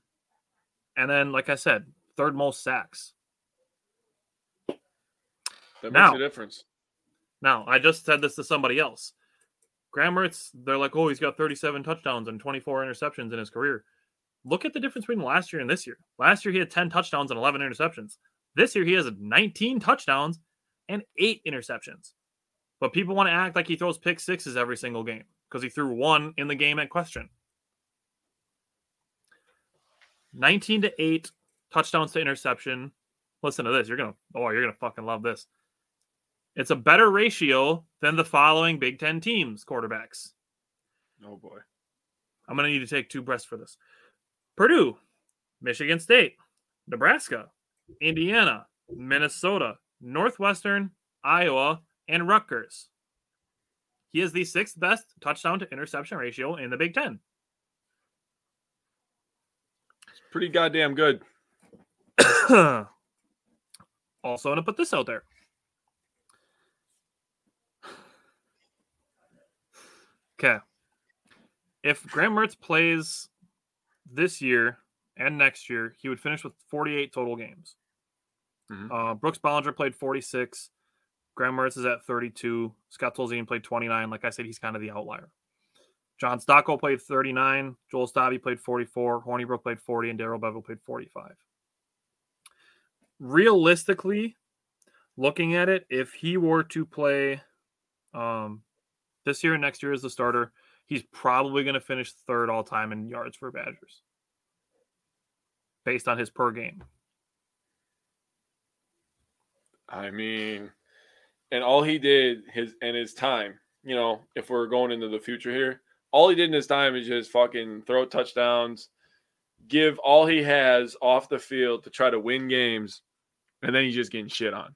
S1: And then, like I said, third most sacks.
S2: That
S1: Now-
S2: makes a difference.
S1: Now, I just said this to somebody else. Graham Mertz, they're like, oh, he's got 37 touchdowns and 24 interceptions in his career. Look at the difference between last year and this year. Last year, he had 10 touchdowns and 11 interceptions. This year, he has 19 touchdowns and eight interceptions. But people want to act like he throws pick sixes every single game because he threw one in the game at question. 19 to 8 touchdowns to interception. Listen to this. You're going to, oh, you're going to fucking love this. It's a better ratio than the following Big Ten teams quarterbacks.
S2: Oh boy.
S1: I'm going to need to take two breaths for this. Purdue, Michigan State, Nebraska, Indiana, Minnesota, Northwestern, Iowa, and Rutgers. He is the sixth best touchdown to interception ratio in the Big Ten.
S2: It's pretty goddamn good.
S1: also, I'm going to put this out there. Okay. If Graham Mertz plays this year and next year, he would finish with 48 total games.
S2: Mhm.
S1: Uh, Brooks Bollinger played 46. Graham Mertz is at 32. Scott Tolzien played 29. Like I said, he's kind of the outlier. John Stocco played 39. Joel Stave played 44. Hornibrook played 40. And Darrell Bevell played 45. Realistically, looking at it, if he were to play um, this year and next year as the starter, he's probably going to finish third all time in yards for Badgers based on his per game.
S2: I mean, and all he did his and his time, you know, if we're going into the future here, all he did in his time is just fucking throw touchdowns, give all he has off the field to try to win games, and then he's just getting shit on.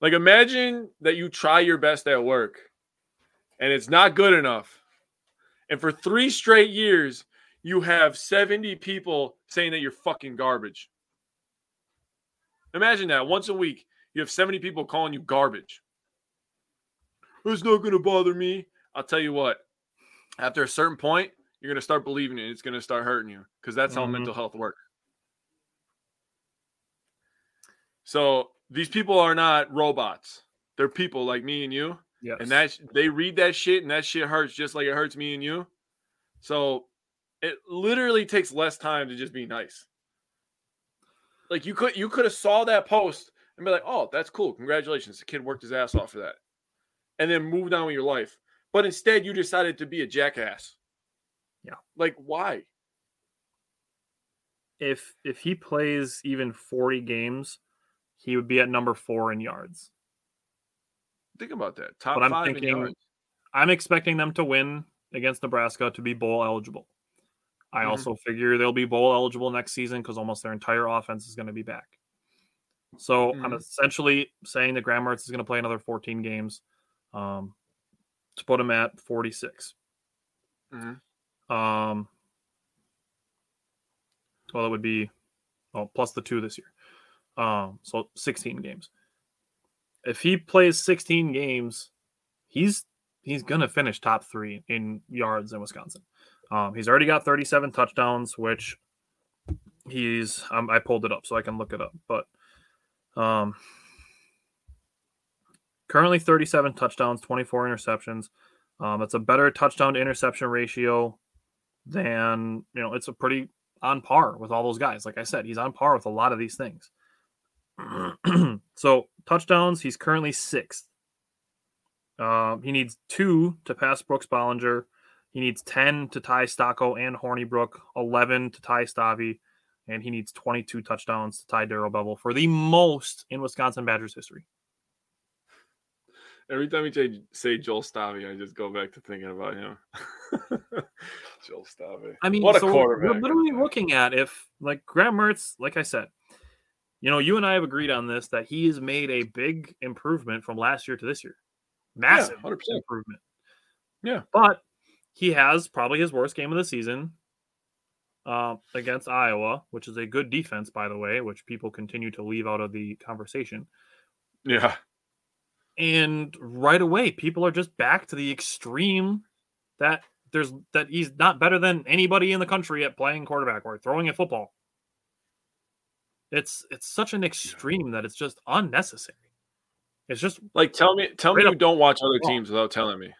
S2: Like imagine that you try your best at work and it's not good enough. And for 3 straight years you have 70 people saying that you're fucking garbage. Imagine that once a week, you have 70 people calling you garbage. It's not going to bother me. I'll tell you what, after a certain point, you're going to start believing it. It's going to start hurting you because that's how
S1: Mhm.
S2: mental health works. So these people are not robots. They're people like me and you.
S1: Yes.
S2: And that they read that shit and that shit hurts just like it hurts me and you. So it literally takes less time to just be nice. Like you could you could have saw that post and be like, "Oh, that's cool. Congratulations. The kid worked his ass off for that." And then moved on with your life. But instead you decided to be a jackass.
S1: Yeah.
S2: Like why?
S1: if if he plays even 40 games, he would be at number 4 in yards.
S2: Think about that. Top
S1: But I'm
S2: 5 in
S1: thinking-. I'm expecting them to win against Nebraska to be bowl eligible. I
S2: Mhm.
S1: also figure they'll be bowl eligible next season because almost their entire offense is going to be back. So I'm
S2: Mhm.
S1: essentially saying that Graham Mertz is going to play another 14 games um, to put him at 46.
S2: Mhm.
S1: Um, well, it would be oh, plus the two this year. Um, so 16 games. If he plays 16 games, he's he's gonna finish top three in yards in Wisconsin. Um, he's already got 37 touchdowns, which he's um, I pulled it up so I can look it up, but um, currently 37 touchdowns, 24 interceptions. Um, it's a better touchdown to interception ratio than you know. It's a pretty on par with all those guys. Like I said, he's on par with a lot of these things. so touchdowns, he's currently sixth. Um, he needs two to pass Brooks Bollinger. He needs 10 to tie Stocco and Hornibrook, 11 to tie Stave, and he needs 22 touchdowns to tie Darrell Bevell for the most in Wisconsin Badgers history.
S2: Every time you say, say Joel Stave, I just go back to thinking about him. Joel Stave.
S1: I mean,
S2: what a
S1: so
S2: quarterback!
S1: We're literally looking at if, like, Graham Mertz, like I said, you know, you and I have agreed on this that he has made a big improvement from last year to this year. Massive
S2: 100%.
S1: improvement.
S2: Yeah.
S1: But he has probably his worst game of the season uh, against Iowa, which is a good defense, by the way, which people continue to leave out of the conversation.
S2: Yeah.
S1: And right away, people are just back to the extreme that there's that he's not better than anybody in the country at playing quarterback or throwing a football. It's it's such an extreme that it's just unnecessary. It's just
S2: Like, tell me, tell me you don't watch other teams without telling me.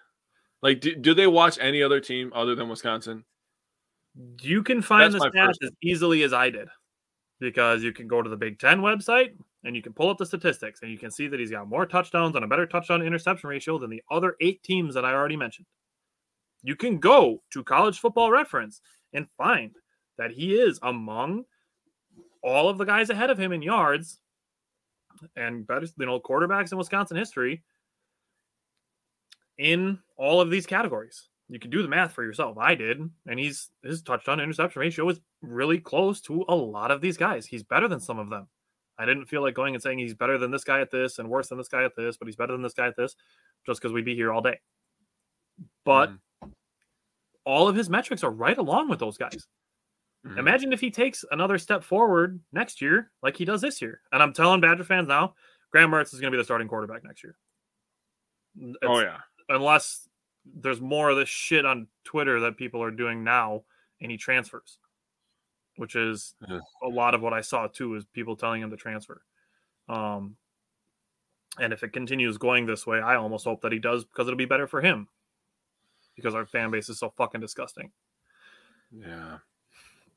S2: Like, do, do they watch any other team other than Wisconsin?
S1: you can find
S2: That's
S1: the stats as easily as I did because you can go to the Big Ten website and you can pull up the statistics and you can see that he's got more touchdowns and a better touchdown interception ratio than the other eight teams that I already mentioned. You can go to college football reference and find that he is among all of the guys ahead of him in yards and best, you know, quarterbacks in Wisconsin history in all of these categories. You can do the math for yourself. I did, and he's his touchdown interception ratio is really close to a lot of these guys. He's better than some of them. I didn't feel like going and saying he's better than this guy at this and worse than this guy at this, but he's better than this guy at this, just because we'd be here all day. But mm-hmm. all of his metrics are right along with those guys. Mm-hmm. Imagine if he takes another step forward next year, like he does this year. And I'm telling Badger fans now, Graham Mertz is going to be the starting quarterback next year.
S2: It's, oh yeah,
S1: unless there's more of this shit on Twitter that people are doing now, and he transfers, which is yeah. a lot of what I saw too. Is people telling him to transfer. Um, and if it continues going this way, I almost hope that he does because it'll be better for him. Because our fan base is so fucking disgusting.
S2: Yeah.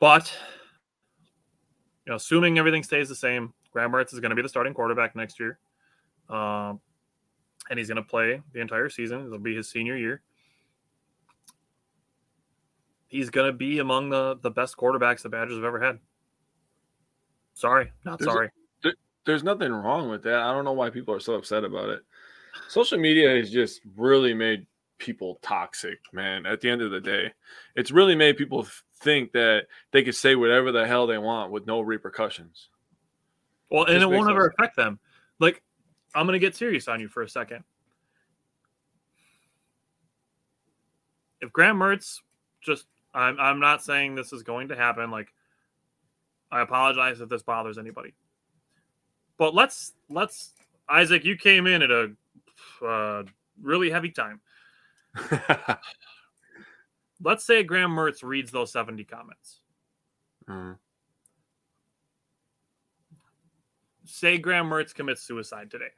S1: But you know, assuming everything stays the same, Graham Mertz is going to be the starting quarterback next year. Um, and he's going to play the entire season. It'll be his senior year. He's going to be among the the best quarterbacks the Badgers have ever had. Sorry, not
S2: there's
S1: sorry.
S2: A, there's nothing wrong with that. I don't know why people are so upset about it. Social media has just really made people toxic, man. At the end of the day, it's really made people think that they could say whatever the hell they want with no repercussions.
S1: Well, and it, won't ever affect them. Like I'm going to get serious on you for a second. If Graham Mertz just, I'm, I'm not saying this is going to happen. Like, I apologize if this bothers anybody. But let's, let's, Isaac, you came in at a uh, really heavy time. let's say Graham Mertz reads those 70 comments. Mm. Say Graham Mertz commits suicide today.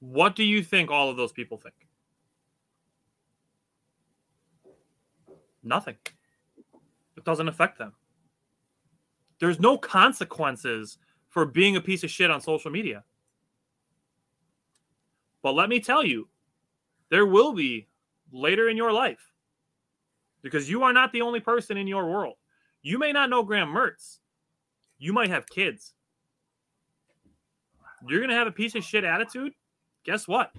S1: What do you think all of those people think? Nothing. It doesn't affect them. There's no consequences for being a piece of shit on social media. But let me tell you, there will be later in your life because you are not the only person in your world. You may not know Graham Mertz. You might have kids. You're going to have a piece of shit attitude guess what?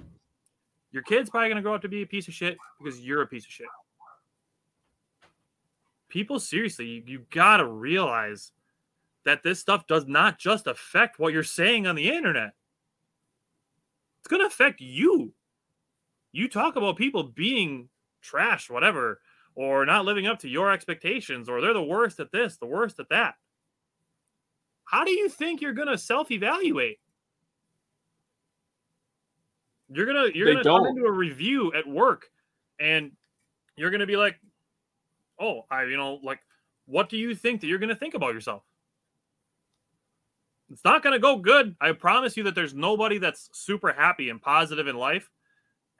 S1: Your kid's probably going to grow up to be a piece of shit because you're a piece of shit. People, seriously, you, you got to realize that this stuff does not just affect what you're saying on the internet. It's going to affect you. You talk about people being trash, whatever, or not living up to your expectations, or they're the worst at this, the worst at that. How do you think you're going to self evaluate? You're gonna you're they gonna don't. come into a review at work, and you're gonna be like, "Oh, I you know like, what do you think that you're gonna think about yourself?" It's not gonna go good. I promise you that there's nobody that's super happy and positive in life,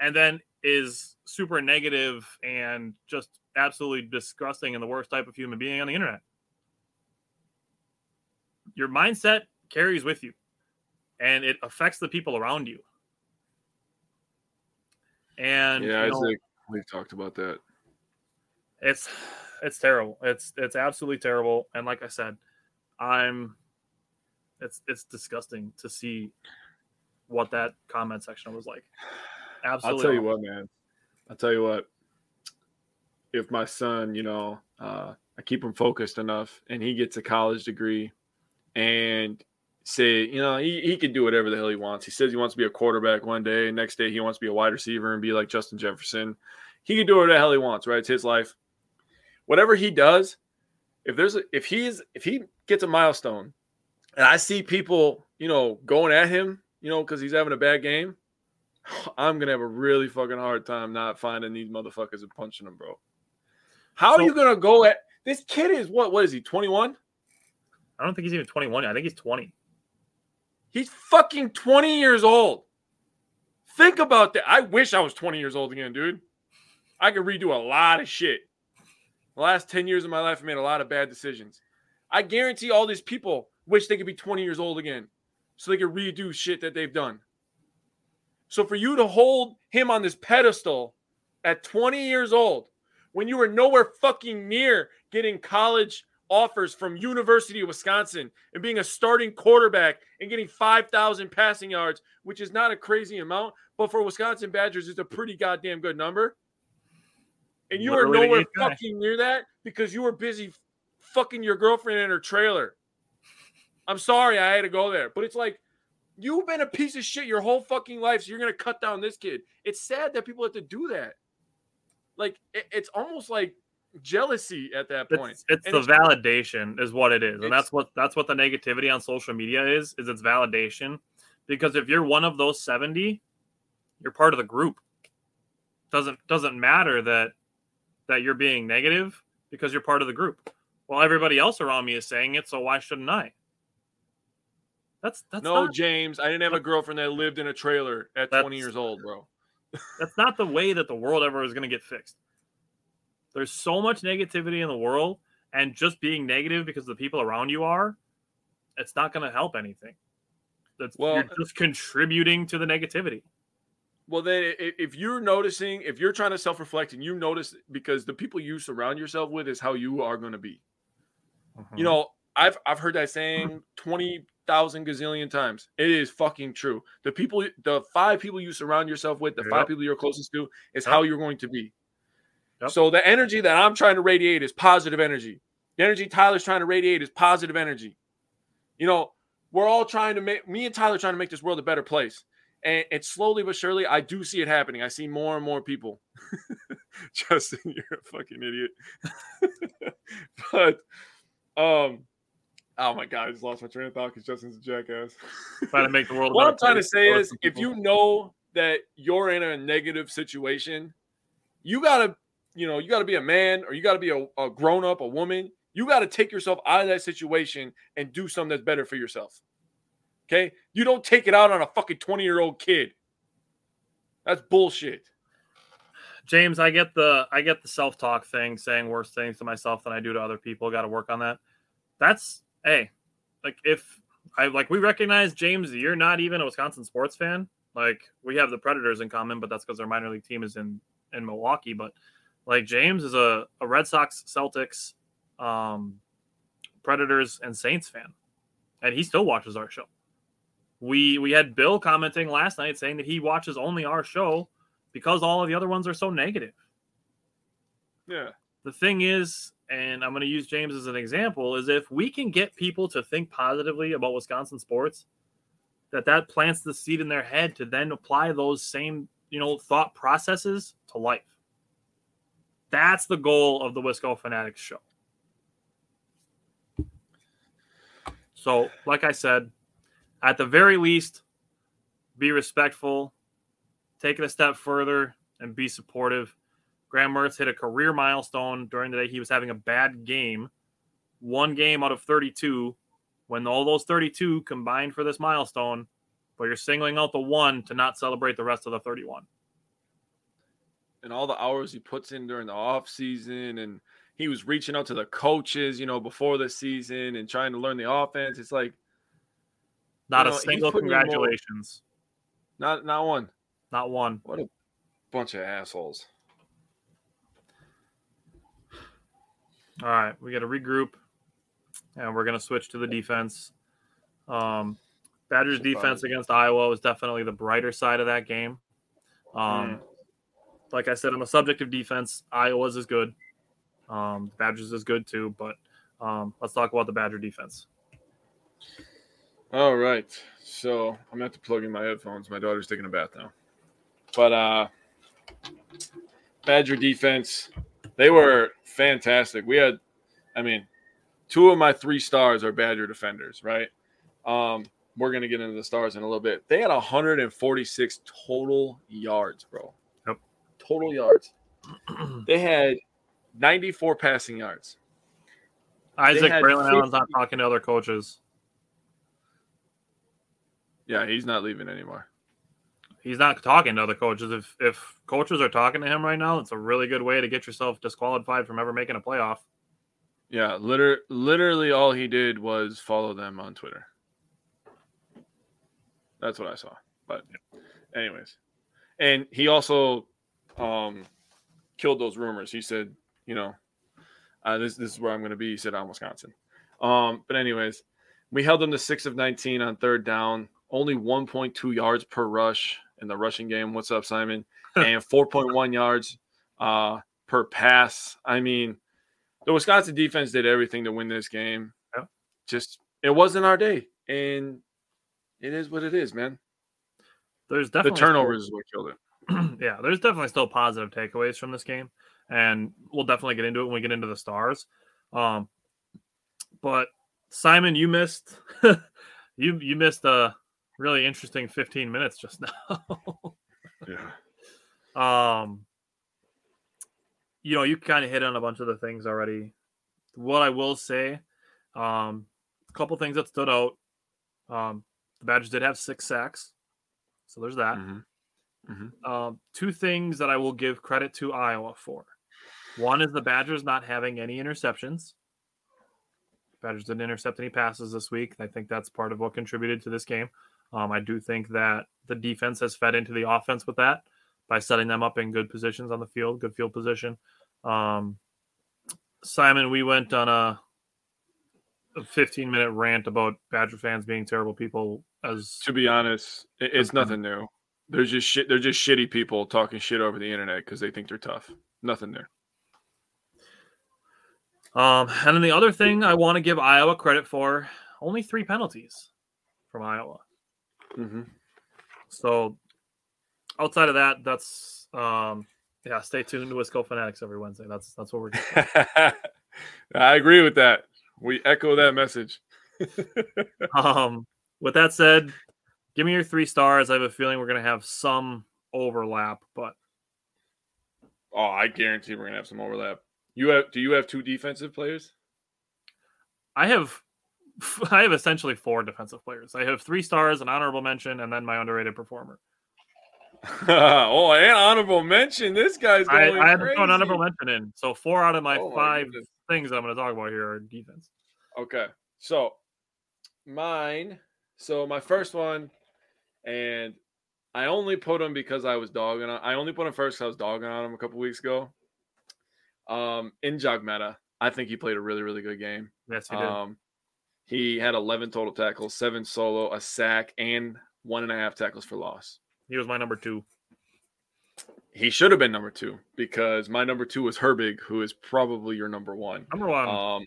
S1: and then is super negative and just absolutely disgusting and the worst type of human being on the internet. Your mindset carries with you and it affects the people around you. And
S2: yeah, you know, Isaac, we've talked about that.
S1: It's it's terrible. It's it's absolutely terrible. And like I said, I'm it's it's disgusting to see what that comment section was like.
S2: Absolutely. I'll tell you what, man. I'll tell you what. If my son, you know, uh, I keep him focused enough and he gets a college degree and say, you know, he, he can do whatever the hell he wants. He says he wants to be a quarterback one day, next day he wants to be a wide receiver and be like Justin Jefferson. He can do whatever the hell he wants, right? It's his life. Whatever he does, if there's a, if he's if he gets a milestone and I see people, you know, going at him, you know, because he's having a bad game, I'm gonna have a really fucking hard time not finding these motherfuckers and punching them, bro. How so, are you gonna go at this kid is what what is he, 21?
S1: I don't think he's even 21. I think he's 20.
S2: He's fucking 20 years old. Think about that. I wish I was 20 years old again, dude. I could redo a lot of shit. The last 10 years of my life, I made a lot of bad decisions. I guarantee all these people wish they could be 20 years old again so they could redo shit that they've done. So for you to hold him on this pedestal at 20 years old when you were nowhere fucking near getting college offers from University of Wisconsin and being a starting quarterback and getting 5,000 passing yards, which is not a crazy amount, but for Wisconsin Badgers, it's a pretty goddamn good number. And you are nowhere fucking near that because you were busy fucking your girlfriend in her trailer. I'm sorry I had to go there, but it's like you've been a piece of shit your whole fucking life, so you're gonna cut down this kid. It's sad that people have to do that. Like it- it's almost like jealousy at that point.
S1: It's, it's the
S2: it's-
S1: validation is what it is, and that's what that's what the negativity on social media is. Is it's validation because if you're one of those seventy, you're part of the group. Doesn't doesn't matter that that you're being negative because you're part of the group. Well, everybody else around me is saying it, so why shouldn't I? That's that's
S2: no,
S1: not,
S2: James, I didn't have a girlfriend that lived in a trailer at 20 years old, bro.
S1: that's not the way that the world ever is going to get fixed. There's so much negativity in the world, and just being negative because the people around you are, it's not going to help anything. That's
S2: Well-
S1: you're just contributing to the negativity.
S2: Well, then, if you're noticing, if you're trying to self reflect and you notice because the people you surround yourself with is how you are going to be.
S1: Mm-hmm.
S2: You know, I've I've heard that saying twenty thousand gazillion times. It is fucking true. The people, the five people you surround yourself with, the
S1: Yep.
S2: five people you're closest to, is
S1: Yep.
S2: how you're going to be.
S1: Yep.
S2: So the energy that I'm trying to radiate is positive energy. The energy Tyler's trying to radiate is positive energy. You know, we're all trying to make me and Tyler trying to make this world a better place. And it's slowly but surely, I do see it happening. I see more and more people. Justin, you're a fucking idiot. but um oh my god, I just lost my train of thought because Justin's a jackass.
S1: trying to make the world.
S2: what I'm trying to say is if you know that you're in a negative situation, you gotta, you know, you gotta be a man or you gotta be a, a grown up, a woman. You gotta take yourself out of that situation and do something that's better for yourself. Okay? You don't take it out on a fucking 20 year old kid. That's bullshit.
S1: James, I get the I get the self talk thing, saying worse things to myself than I do to other people. Got to work on that. That's hey, like if I like we recognize James, you're not even a Wisconsin sports fan. Like we have the Predators in common, but that's because our minor league team is in in Milwaukee. But like James is a, a Red Sox, Celtics, um, Predators, and Saints fan, and he still watches our show. We we had Bill commenting last night saying that he watches only our show because all of the other ones are so negative.
S2: Yeah.
S1: The thing is, and I'm going to use James as an example, is if we can get people to think positively about Wisconsin sports, that that plants the seed in their head to then apply those same, you know, thought processes to life. That's the goal of the Wisco Fanatics show. So, like I said, at the very least, be respectful, take it a step further, and be supportive. Graham Mertz hit a career milestone during the day he was having a bad game, one game out of 32. When all those 32 combined for this milestone, but you're singling out the one to not celebrate the rest of the 31.
S2: and all the hours he puts in during the off season and he was reaching out to the coaches you know before the season and trying to learn the offense it's like
S1: Not
S2: You know,
S1: a single
S2: putting in more-
S1: congratulations.
S2: not not one
S1: Not one.
S2: what a bunch of assholes
S1: All right, we got to regroup, and we're going to switch to the defense. Um, Badgers' defense against Iowa was definitely the brighter side of that game. Um, Like I said, on the subject of defense, Iowa's is good. Um, Badgers is good too, but um, let's talk about the Badger defense.
S2: all right so i'm gonna have to plug in my headphones my daughter's taking a bath now but uh badger defense they were fantastic. We had i mean two of my three stars are badger defenders right? Um we're gonna get into the stars in a little bit. They had 146 total yards bro.
S1: Yep.
S2: total yards. They had 94 passing yards.
S1: Isaac Braylon
S2: 50
S1: Allen's not talking to other coaches.
S2: yeah he's not leaving anymore
S1: He's not talking to other coaches. If if coaches are talking to him right now, it's a really good way to get yourself disqualified from ever making a playoff.
S2: Yeah, liter- literally all he did was follow them on Twitter. That's what I saw. But anyways. And he also um killed those rumors. He said, you know, Uh, this this is where I'm going to be. Sit on Wisconsin. Um, but anyways, we held them to six of 19 on third down. Only 1.2 yards per rush in the rushing game. What's up, Simon? and 4.1 yards uh, per pass. I mean, the Wisconsin defense did everything to win this game.
S1: Yeah.
S2: Just it wasn't our day, and it is what it is, man.
S1: There's definitely The
S2: turnovers is what killed it.
S1: yeah, there's definitely still positive takeaways from this game, and we'll definitely get into it when we get into the stars. Um, but Simon, you missed you you missed a really interesting 15 minutes just now.
S2: Yeah.
S1: um you know you kind of hit on a bunch of the things already. What i will say um a couple things that stood out. Um the badgers did have six sacks so there's that.
S2: Mhm.
S1: um two things that i will give credit to iowa for. One is the badgers not having any interceptions. Badgers didn't intercept any passes this week i think that's part of what contributed to this game um, i do think that the defense has fed into the offense with that by setting them up in good positions on the field, good field position. Um, Simon, we went on a, a 15 minute rant about Badger fans being terrible people. As
S2: To be honest, it's nothing new. There's just shit. They're just shitty people talking shit over the internet because they think they're tough. Nothing there.
S1: um, and then the other thing I want to give Iowa credit for only three penalties from Iowa.
S2: Mm-hmm.
S1: So outside of that, that's um, yeah. Stay tuned to Wisco Fanatics every Wednesday. That's that's what we're. doing.
S2: I agree with that. We echo that message.
S1: Um, with that said, give me your three stars. I have a feeling we're going to have some overlap, but
S2: Oh, I guarantee we're gonna have some overlap. You have? Do you have two defensive players?
S1: I have I have essentially four defensive players. I have three stars, an honorable mention, and then my underrated performer.
S2: oh, and honorable mention. This guy's
S1: I,
S2: going
S1: I had to throw an honorable mention in. So four out of my
S2: Oh my
S1: five things that I'm going to talk about here are defense.
S2: Okay, so mine. So my first one, and I only put him because I was dogging on. I only put him first because I was dogging on him a couple weeks ago. Um, Njongmeta, I think he played a really, really good game.
S1: Yes, he did.
S2: Um, he had 11 total tackles, seven solo, a sack, and one and a half tackles for loss.
S1: he was my number two.
S2: He should have been number two because my number two was Herbig, who is probably your number one.
S1: Number one.
S2: Um,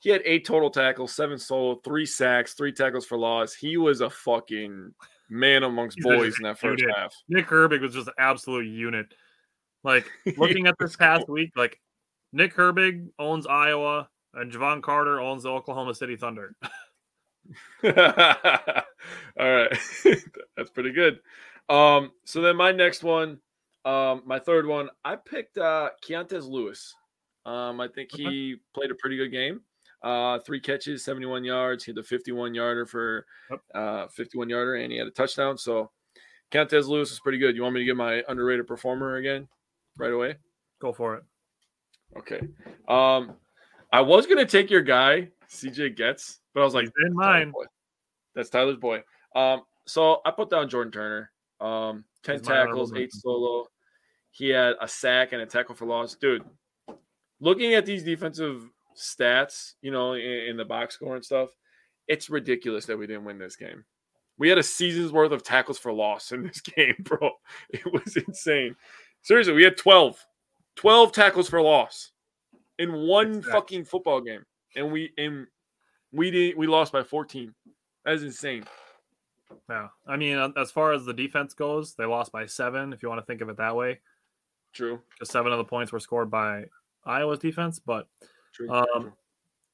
S2: he had eight total tackles, seven solo, three sacks, three tackles for loss. He was a fucking man amongst
S1: He's
S2: boys in that first
S1: unit.
S2: half.
S1: Nick Herbig was just an absolute unit. Like looking at this past week, like Nick Herbig owns Iowa and Jevon Carter owns the Oklahoma City Thunder.
S2: All right, that's pretty good. Um, so then my next one, um, my third one, I picked uh Keontez Lewis. Um, I think he played a pretty good game. Uh, three catches, 71 yards. He had the 51 yarder for uh 51 yarder, and he had a touchdown. So Keontez Lewis is pretty good. You want me to get my underrated performer again right away?
S1: Go for it.
S2: Okay. Um, I was gonna take your guy, CJ Goetz, but I was like,
S1: in mine.
S2: boy. That's Tyler's boy. Um, so I put down Jordan Turner. Um, 10
S1: He's
S2: tackles, eight solo. He had a sack and a tackle for loss. Dude, looking at these defensive stats, you know, in, in the box score and stuff, it's ridiculous that we didn't win this game. We had a season's worth of tackles for loss in this game, bro. It was insane. Seriously, we had 12. 12 tackles for loss in one
S1: That's facts.
S2: fucking football game. And we and we did we lost by 14. That is insane.
S1: Yeah. I mean, uh, as far as the defense goes, they lost by seven, if you want to think of it that way.
S2: True.
S1: Just seven of the points were scored by Iowa's defense, but
S2: True.
S1: Um,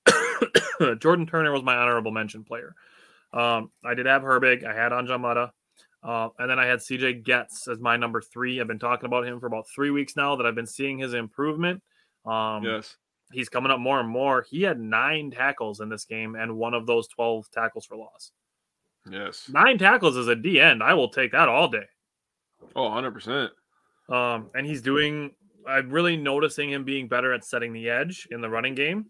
S2: true.
S1: Jordan Turner was my honorable mention player. Um, I did have Herbig. I had Njongmeta. Uh, and then I had CJ Goetz as my number three. I've been talking about him for about three weeks now that I've been seeing his improvement. Um,
S2: yes.
S1: He's coming up more and more. He had nine tackles in this game and one of those 12 tackles for loss.
S2: Yes.
S1: Nine tackles as a D end. I will take that all day.
S2: Oh, 100%.
S1: Um, and he's doing, I'm really noticing him being better at setting the edge in the running game.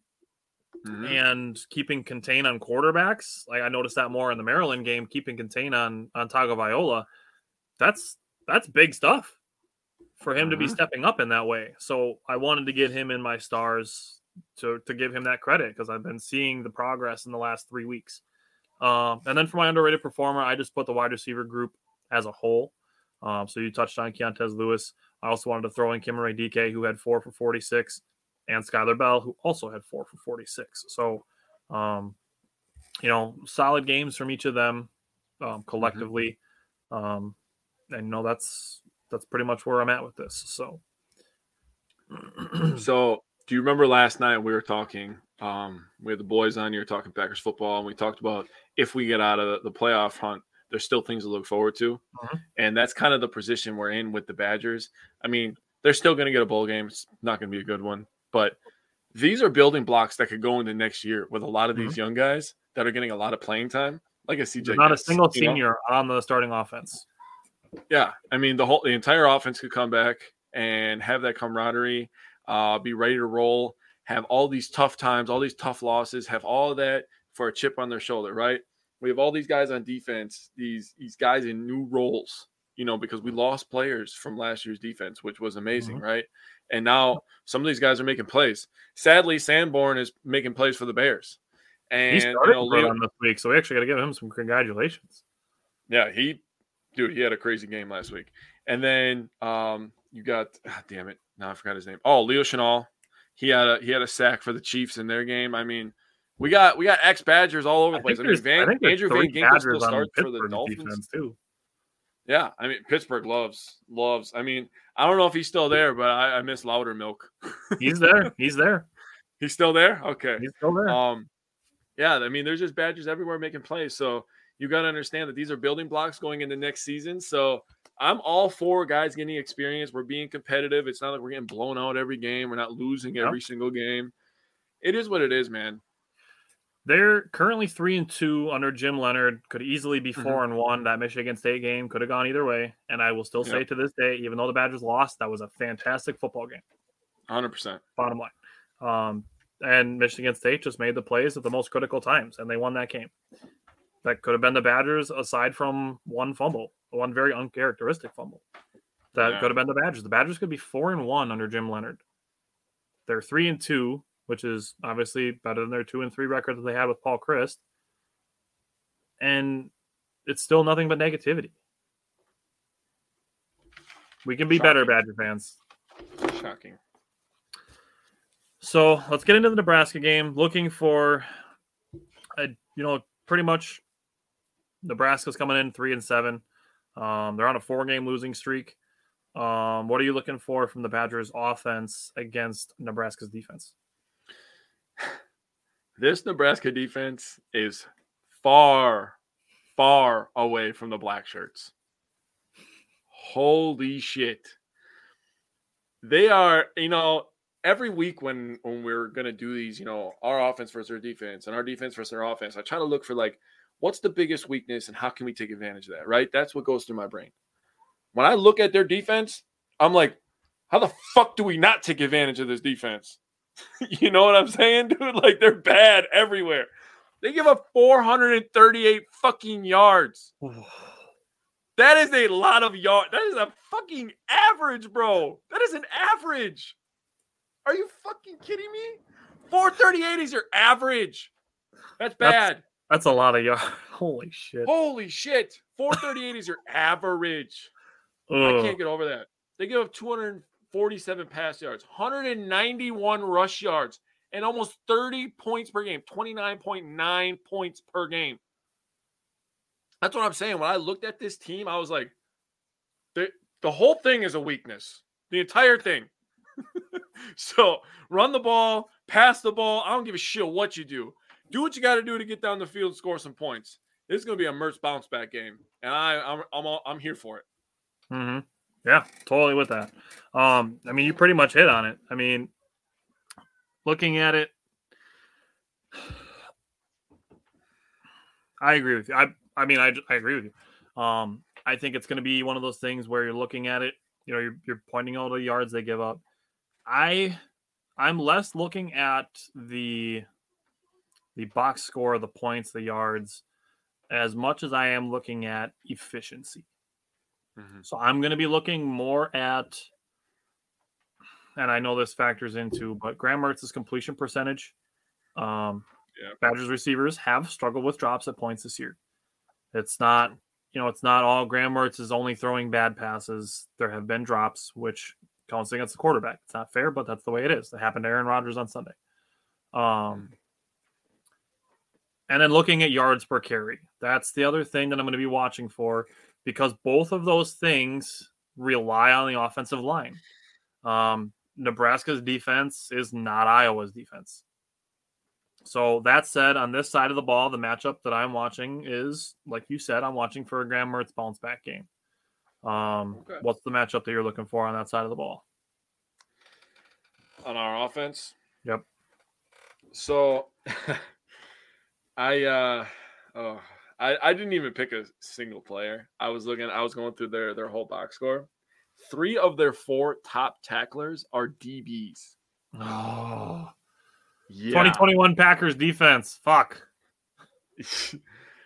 S2: Mhm.
S1: and keeping contain on quarterbacks. Like I noticed that more in the Maryland game, keeping contain on on Tagovailoa. That's that's big stuff for him to be
S2: Mhm.
S1: stepping up in that way. So I wanted to get him in my stars to to give him that credit because I've been seeing the progress in the last three weeks. Um, and then for my underrated performer, I just put the wide receiver group as a whole. Um, so you touched on Keontez Lewis. I also wanted to throw in Chimere Dike, who had four for 46, and Skyler Bell, who also had four for 46. So, um, you know, solid games from each of them um,
S2: Mm-hmm.
S1: collectively. Um, and you know, that's that's pretty much where I'm at with this. So,
S2: So, do you remember last night we were talking? Um, we had the boys on. You were talking Packers football, and we talked about if we get out of the playoff hunt, there's still things to look forward to,
S1: Mhm.
S2: and that's kind of the position we're in with the Badgers. I mean, they're still going to get a bowl game. It's not going to be a good one, but these are building blocks that could go into next year with a lot of these young guys that are getting a lot of playing time, like a CJ.
S1: there's not a
S2: Goetz,
S1: single
S2: you know?
S1: senior on the starting offense.
S2: Yeah, I mean the whole the entire offense could come back and have that camaraderie, uh, be ready to roll, have all these tough times, all these tough losses, have all of that for a chip on their shoulder, right? We have all these guys on defense, these these guys in new roles, you know, because we lost players from last year's defense, which was amazing, right? And now some of these guys are making plays. Sadly, Sanborn is making plays for the Bears. And
S1: He
S2: you
S1: started
S2: know, Leo-
S1: them this week, so we actually got to give him some congratulations.
S2: Yeah, he, dude, he had a crazy game last week. And then um, you got, ah, damn it, now I forgot his name. Oh, Leo Chenal. He had a he had a sack for the Chiefs in their game. I mean, we got we got ex Badgers all over the place. I, mean,
S1: there's-
S2: Van,
S1: think
S2: Andrew Van Ginkel still starts for the Dolphins.
S1: too.
S2: Yeah, I mean Pittsburgh loves loves. I mean, I don't know if he's still there, but I, I miss Loudermilk.
S1: He's there. He's there.
S2: He's still there. Okay.
S1: He's still there.
S2: Um, yeah, I mean, there's just Badgers everywhere making plays. So you got to understand that these are building blocks going into next season. So I'm all for guys getting experience. We're being competitive. It's not like we're getting blown out every game. We're not losing
S1: Yep.
S2: every single game. It is what it is, man.
S1: They're currently three and two under Jim Leonhard. Could easily be
S2: Mm-hmm.
S1: 4 and one. That Michigan State game could have gone either way. And I will still say
S2: Yep.
S1: to this day, even though the Badgers lost, that was a fantastic football game.
S2: 100%.
S1: Bottom line. Um, and Michigan State just made the plays at the most critical times, and they won that game. That could have been the Badgers, aside from one fumble, one very uncharacteristic fumble. That
S2: Yeah.
S1: could have been the Badgers. The Badgers could be four and one under Jim Leonhard. They're three and two, which is obviously better than their two and three record that they had with Paul Chryst. And it's still nothing but negativity. We can be better, Badger fans.
S2: Shocking.
S1: So let's get into the Nebraska game. Looking for, a, you know, pretty much Nebraska's coming in three and seven. Um, they're on a four-game losing streak. Um, what are you looking for from the Badgers' offense against Nebraska's defense?
S2: This Nebraska defense is far, far away from the black shirts. Holy shit. They are, you know, every week when when we're gonna do these, you know, our offense versus our defense and our defense versus our offense, I try to look for like what's the biggest weakness and how can we take advantage of that, right? That's what goes through my brain. When I look at their defense, I'm like, how the fuck do we not take advantage of this defense? you know what I'm saying, dude? Like they're bad everywhere. They give up 438 fucking yards. That is a lot of yards. That is a fucking average, bro. That is an average. Are you fucking kidding me? 438 is your average. That's
S1: That's-
S2: bad.
S1: That's a lot of yards. Holy shit!
S2: Holy shit. 438 is your average. I can't get over that. They give up 247 pass yards, 191 rush yards, and almost 30 points per game, 29.9 points per game. That's what I'm saying. When I looked at this team, I was like, the, the whole thing is a weakness. The entire thing. so run the ball, pass the ball. I don't give a shit what you do. Do what you got to do to get down the field, and score some points. This is going to be a Mertz bounce back game, and I, I'm I'm all, I'm here for it.
S1: hmm Yeah, totally with that. Um, I mean, you pretty much hit on it. I mean, looking at it, I agree with you. I, I mean, I, I agree with you. Um, I think it's going to be one of those things where you're looking at it. You know, you're, you're pointing out the yards they give up. I, I'm less looking at the, the box score, the points, the yards, as much as I am looking at efficiency. So I'm going to be looking more at and I know this factors into, but Graham Mertz's completion percentage. Um,
S2: Yeah.
S1: Badgers receivers have struggled with drops at points this year. It's not, you know, it's not all Graham Mertz is only throwing bad passes. There have been drops, which counts against the quarterback. It's not fair, but that's the way it is. It happened to Aaron Rodgers on Sunday. Um, and then looking at yards per carry, that's the other thing that I'm going to be watching for because both of those things rely on the offensive line. Um, Nebraska's defense is not Iowa's defense. So that said, on this side of the ball, the matchup that I'm watching is, like you said, I'm watching for a Graham Mertz bounce back game. Um,
S2: Okay.
S1: What's the matchup that you're looking for on that side of the ball?
S2: on our offense.
S1: Yep.
S2: So I uh oh I, I didn't even pick a single player. I was looking I was going through their their whole box score. Three of their four top tacklers are DBs.
S1: Oh,
S2: Yeah.
S1: 2021 Packers defense. Fuck.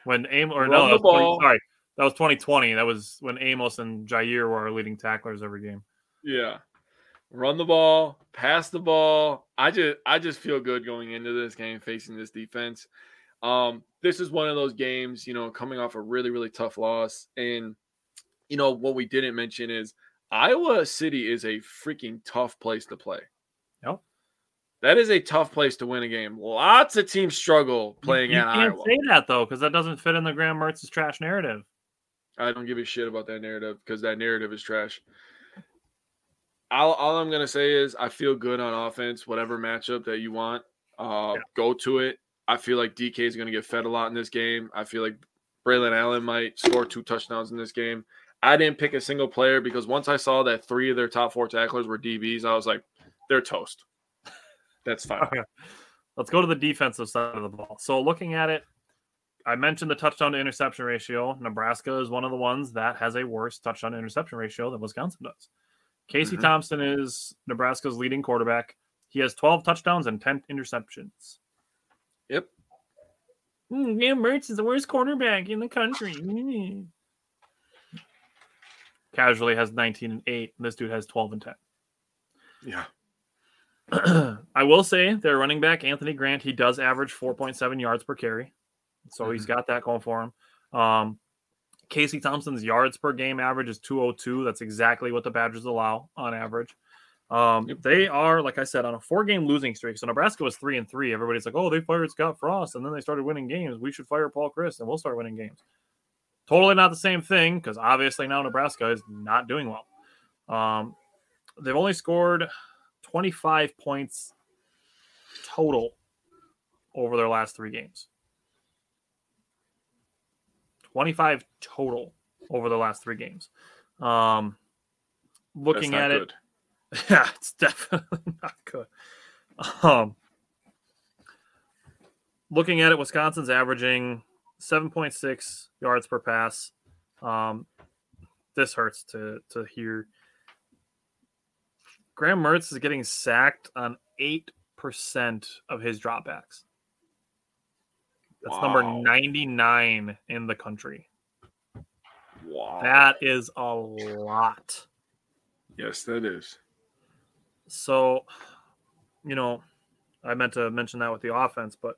S1: When Amos, or
S2: Run
S1: no, that was 20 sorry, that was 2020. That was when Amos and Jair were our leading tacklers every game.
S2: yeah. Run the ball, pass the ball. I just I just feel good going into this game facing this defense. Um, this is one of those games, you know, coming off a really, really tough loss. And you know, what we didn't mention is Iowa City is a freaking tough place to play.
S1: Yep.
S2: That is a tough place to win a game. Lots of teams struggle playing
S1: you, you
S2: at
S1: can't
S2: Iowa.
S1: say that though, because that doesn't fit in the Graham Mertz's trash narrative.
S2: I don't give a shit about that narrative because that narrative is trash. All, all I'm gonna say is I feel good on offense. Whatever matchup that you want, uh,
S1: Yeah.
S2: go to it. I feel like DK is gonna get fed a lot in this game. I feel like Braylon Allen might score two touchdowns in this game. I didn't pick a single player because once I saw that three of their top four tacklers were DBs, I was like, they're toast. That's fine.
S1: Okay. Let's go to the defensive side of the ball. So looking at it, I mentioned the touchdown to interception ratio. Nebraska is one of the ones that has a worse touchdown to interception ratio than Wisconsin does. Casey
S2: Mhm.
S1: Thompson is Nebraska's leading quarterback. He has 12 touchdowns and 10 interceptions.
S2: Yep.
S1: Mm, Graham Mertz is the worst quarterback in the country. Mm. Casually has 19 and 8. This dude has 12 and 10.
S2: Yeah.
S1: I will say their running back Anthony Grant, he does average 4.7 yards per carry, so he's got that going for him. Um, Casey Thompson's yards per game average is 202. That's exactly what the Badgers allow on average. Um,
S2: Yep.
S1: They are, like I said, on a four-game losing streak. So Nebraska was three and three. Everybody's like, "Oh, they fired Scott Frost, and then they started winning games. We should fire Paul Chryst, and we'll start winning games." Totally not the same thing because obviously now Nebraska is not doing well. Um, they've only scored 25 points total over their last three games. 25 total over the last three games. Um, looking at it,
S2: good.
S1: yeah, it's definitely not good. Um, looking at it, Wisconsin's averaging 7.6 yards per pass. Um, this hurts to to hear. Graham Mertz is getting sacked on eight percent of his dropbacks. That's number 99 in the country.
S2: Wow.
S1: That is a lot.
S2: yes, that is.
S1: So, you know, I meant to mention that with the offense, but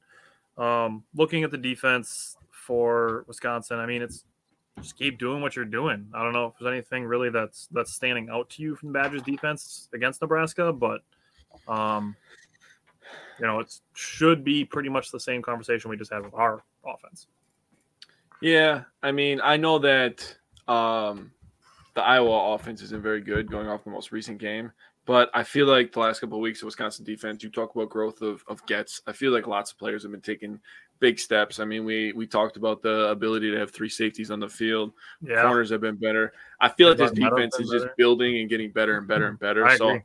S1: um, looking at the defense for Wisconsin, I mean, it's just keep doing what you're doing. I don't know if there's anything really that's that's standing out to you from the Badgers defense against Nebraska, but um, you know, it should be pretty much the same conversation we just had with our offense.
S2: Yeah, I mean, I know that um, the Iowa offense isn't very good going off the most recent game, but I feel like the last couple of weeks of Wisconsin defense, you talk about growth of, of gets. I feel like lots of players have been taking big steps. I mean, we we talked about the ability to have three safeties on the field.
S1: Yeah,
S2: Corners have been better. I feel like this defense is just building and getting better and better and better.
S1: I
S2: so
S1: agree.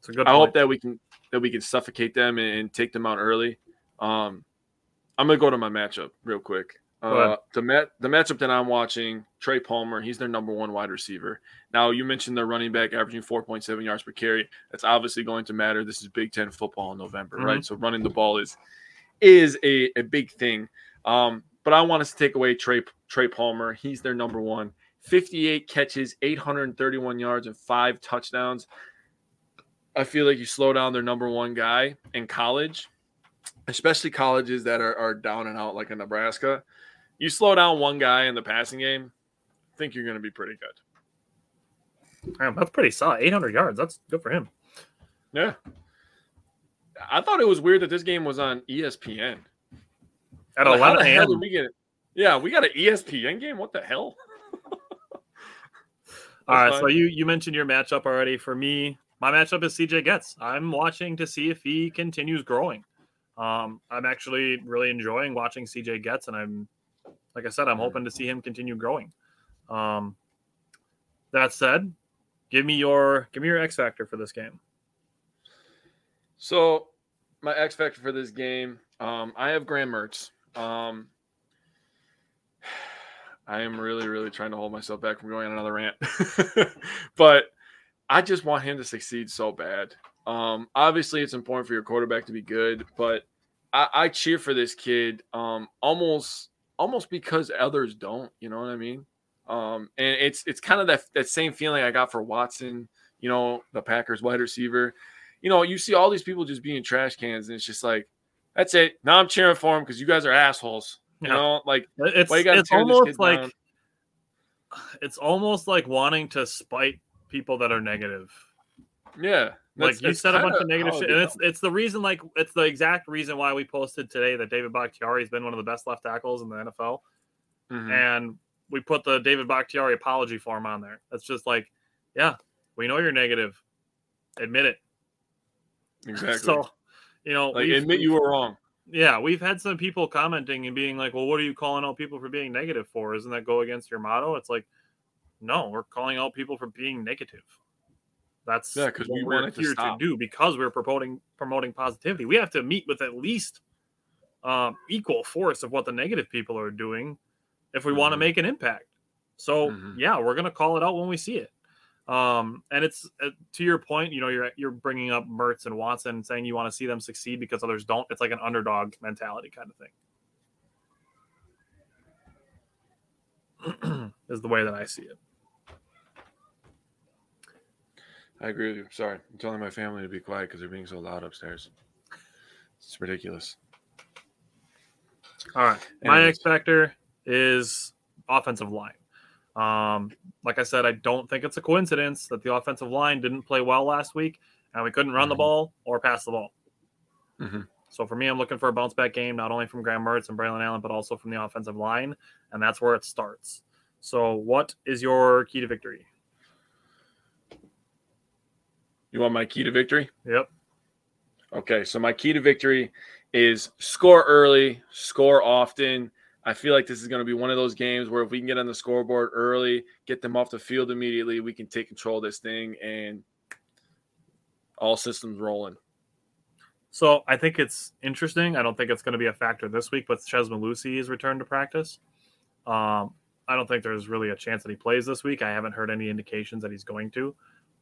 S1: It's a good.
S2: I
S1: point.
S2: hope that we can that we can suffocate them and, and take them out early. Um, I'm gonna go to my matchup real quick. Uh, the mat the matchup that I'm watching, Trey Palmer, he's their number one wide receiver. Now you mentioned their running back averaging 4.7 yards per carry. That's obviously going to matter. This is Big Ten football in November,
S1: Mhm.
S2: right? So running the ball is is a, a big thing. Um, but I want us to take away Trey Trey Palmer. He's their number one. 58 catches, 831 yards, and five touchdowns. I feel like you slow down their number one guy in college, especially colleges that are, are down and out like in Nebraska. You slow down one guy in the passing game, I think you're going to be pretty good.
S1: Man, that's pretty solid. 800 yards. That's good for him.
S2: Yeah. I thought it was weird that this game was on ESPN.
S1: At
S2: Like, how
S1: 11
S2: the
S1: a.m.
S2: we get it? Yeah, we got an ESPN game. What the hell?
S1: All right,
S2: That's
S1: so you you mentioned your matchup already. For me, my matchup is CJ Goetz. I'm watching to see if he continues growing. Um, I'm actually really enjoying watching CJ Goetz, and I'm like I said, I'm hoping to see him continue growing. Um, that said, give me your give me your X factor for this game.
S2: So my X factor for this game, um, I have Graham Mertz. Um, I am really, really trying to hold myself back from going on another rant, but I just want him to succeed so bad. Um, obviously, it's important for your quarterback to be good, but I, I cheer for this kid um, almost, almost because others don't. You know what I mean? Um, and it's it's kind of that that same feeling I got for Watson. You know, the Packers wide receiver you know, you see all these people just being trash cans, and it's just like, that's it. Now I'm cheering for them because you guys are assholes. You
S1: Yeah.
S2: know, like
S1: It's
S2: Why you gotta
S1: it's almost like
S2: down?
S1: it's almost like wanting to spite people that are negative.
S2: yeah,
S1: like you said a bunch
S2: kinda
S1: negative shit, and it's it's the reason like it's the exact reason why we posted today that David Bakhtiari has been one of the best left tackles in the NFL,
S2: Mhm.
S1: and we put the David Bakhtiari apology form on there. That's just like, yeah, we know you're negative, admit it.
S2: exactly.
S1: So, you know,
S2: like admit you were wrong.
S1: yeah, we've had some people commenting and being like, "Well, what are you calling out people for being negative for? Isn't that go against your motto?" It's like, no, we're calling out people for being negative. That's
S2: Yeah, 'cause
S1: what
S2: we
S1: we're
S2: want it to
S1: here
S2: stop.
S1: do because we're promoting promoting positivity. We have to meet with at least um, equal force of what the negative people are doing if we want to make an impact. So
S2: Mhm.
S1: yeah, we're gonna call it out when we see it. Um, and it's uh, to your point, you know, you're you're bringing up Mertz and Watson, saying you want to see them succeed because others don't. It's like an underdog mentality kind of thing. is the way that I see it.
S2: I agree with you. Sorry, I'm telling my family to be quiet because they're being so loud upstairs. It's ridiculous.
S1: All right. My
S2: Anyways.
S1: X factor is offensive line. Um, like I said, I don't think it's a coincidence that the offensive line didn't play well last week and we couldn't run the
S2: Mhm.
S1: ball or pass the ball.
S2: Mhm.
S1: So for me, I'm looking for a bounce back game, not only from Graham Mertz and Braylon Allen, but also from the offensive line. And that's where it starts. So, what is your key to victory?
S2: You want my key to victory?
S1: Yep.
S2: Okay, so my key to victory is score early, score often. I feel like this is going to be one of those games where if we can get on the scoreboard early, get them off the field immediately, we can take control of this thing and all systems rolling.
S1: So I think it's interesting. I don't think it's going to be a factor this week, but Chez Mellusi is returned to practice. Um, I don't think there's really a chance that he plays this week. I haven't heard any indications that he's going to,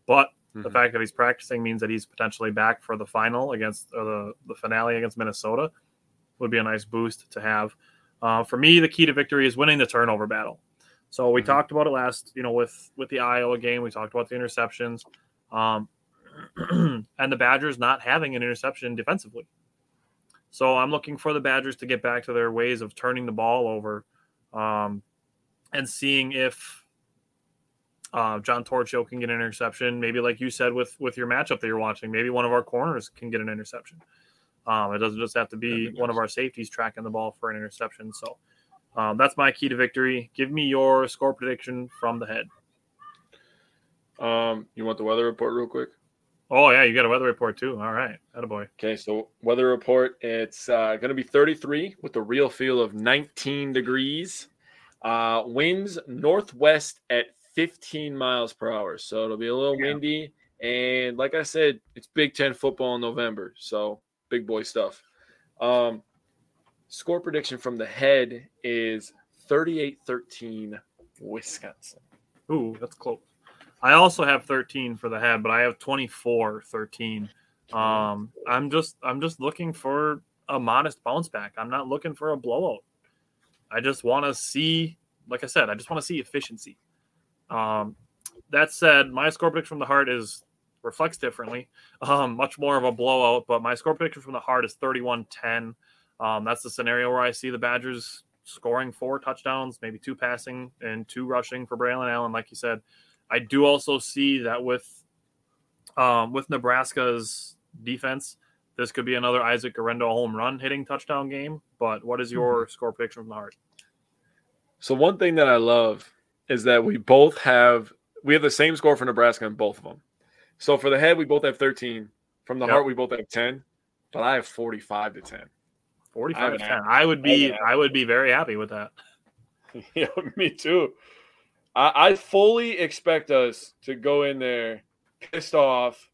S1: but the
S2: Mhm.
S1: fact that he's practicing means that he's potentially back for the final against or the the finale against Minnesota. Would be a nice boost to have. Uh, for me, the key to victory is winning the turnover battle. So we
S2: Mhm.
S1: talked about it last, you know, with with the Iowa game. We talked about the interceptions, um, and the Badgers not having an interception defensively. So I'm looking for the Badgers to get back to their ways of turning the ball over, um, and seeing if uh, John Torchio can get an interception. Maybe like you said with with your matchup that you're watching, maybe one of our corners can get an interception. Um, it doesn't just have to be one of our safeties tracking the ball for an interception. So um, that's my key to victory. Give me your score prediction from the head.
S2: Um, you want the weather report real quick?
S1: Oh yeah, you got a weather report too. All right, boy.
S2: Okay, so weather report. It's uh, going to be 33 with a real feel of 19 degrees. Uh, winds northwest at 15 miles per hour. So it'll be a little
S1: Yeah.
S2: windy. And like I said, it's Big Ten football in November. So big boy stuff. Um, score prediction from the head is 38 13 Wisconsin.
S1: Ooh, that's close. I also have 13 for the head, but I have 24 13. Um, I'm just I'm just looking for a modest bounce back. I'm not looking for a blowout. I just want to see, like I said, I just want to see efficiency. Um, that said, my score prediction from the heart is reflects differently. Um, much more of a blowout, but my score prediction from the heart is 31 10. Um, that's the scenario where I see the Badgers scoring four touchdowns, maybe two passing and two rushing for Braylon Allen, like you said. I do also see that with um, with Nebraska's defense, this could be another Isaac Guerendo home run hitting touchdown game. But what is your mm-hmm. score prediction from the heart?
S2: So one thing that I love is that we both have we have the same score for Nebraska in both of them. So for the head, we both have 13. From the yep. heart, we both have 10. But I have 45 to 10.
S1: 45 to 10. I would be I would be very happy with that.
S2: yeah, me too. I, I fully expect us to go in there pissed off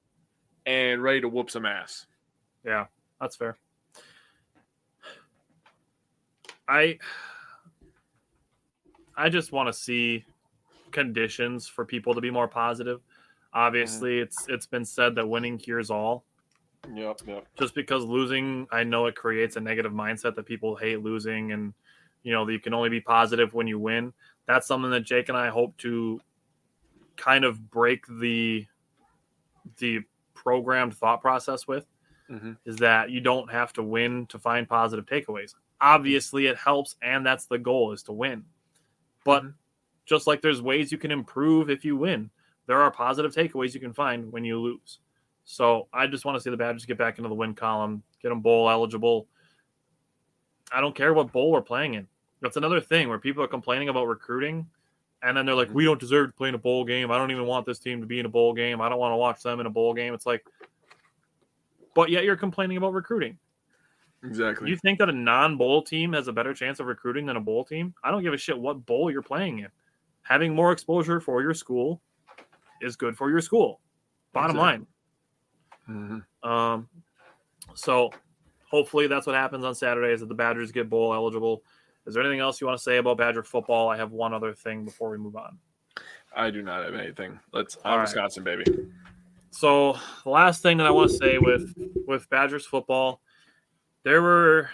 S2: and ready to whoop some ass.
S1: Yeah, that's fair. I I just want to see conditions for people to be more positive. Obviously, mm-hmm. it's it's been said that winning cures all.
S2: Yep, yep.
S1: Just because losing, I know it creates a negative mindset that people hate losing, and you know you can only be positive when you win. That's something that Jake and I hope to kind of break the the programmed thought process with. Mm-hmm. Is that you don't have to win to find positive takeaways. Obviously, it helps, and that's the goal is to win. But mm-hmm. just like there's ways you can improve if you win, there are positive takeaways you can find when you lose. So I just want to see the Badgers get back into the win column, get them bowl eligible. I don't care what bowl we're playing in. That's another thing where people are complaining about recruiting, and then they're like, "We don't deserve to play in a bowl game. I don't even want this team to be in a bowl game. I don't want to watch them in a bowl game." It's like, but yet you're complaining about recruiting.
S2: Exactly.
S1: You think that a non-bowl team has a better chance of recruiting than a bowl team? I don't give a shit what bowl you're playing in. Having more exposure for your school is good for your school. Bottom exactly. line. Mm-hmm. Um, so hopefully that's what happens on Saturday is that the Badgers get bowl eligible. Is there anything else you want to say about Badger football? I have one other thing before we move on.
S2: I do not have anything. Let's I'm Wisconsin, baby.
S1: So the last thing that I want to say with with Badgers football there were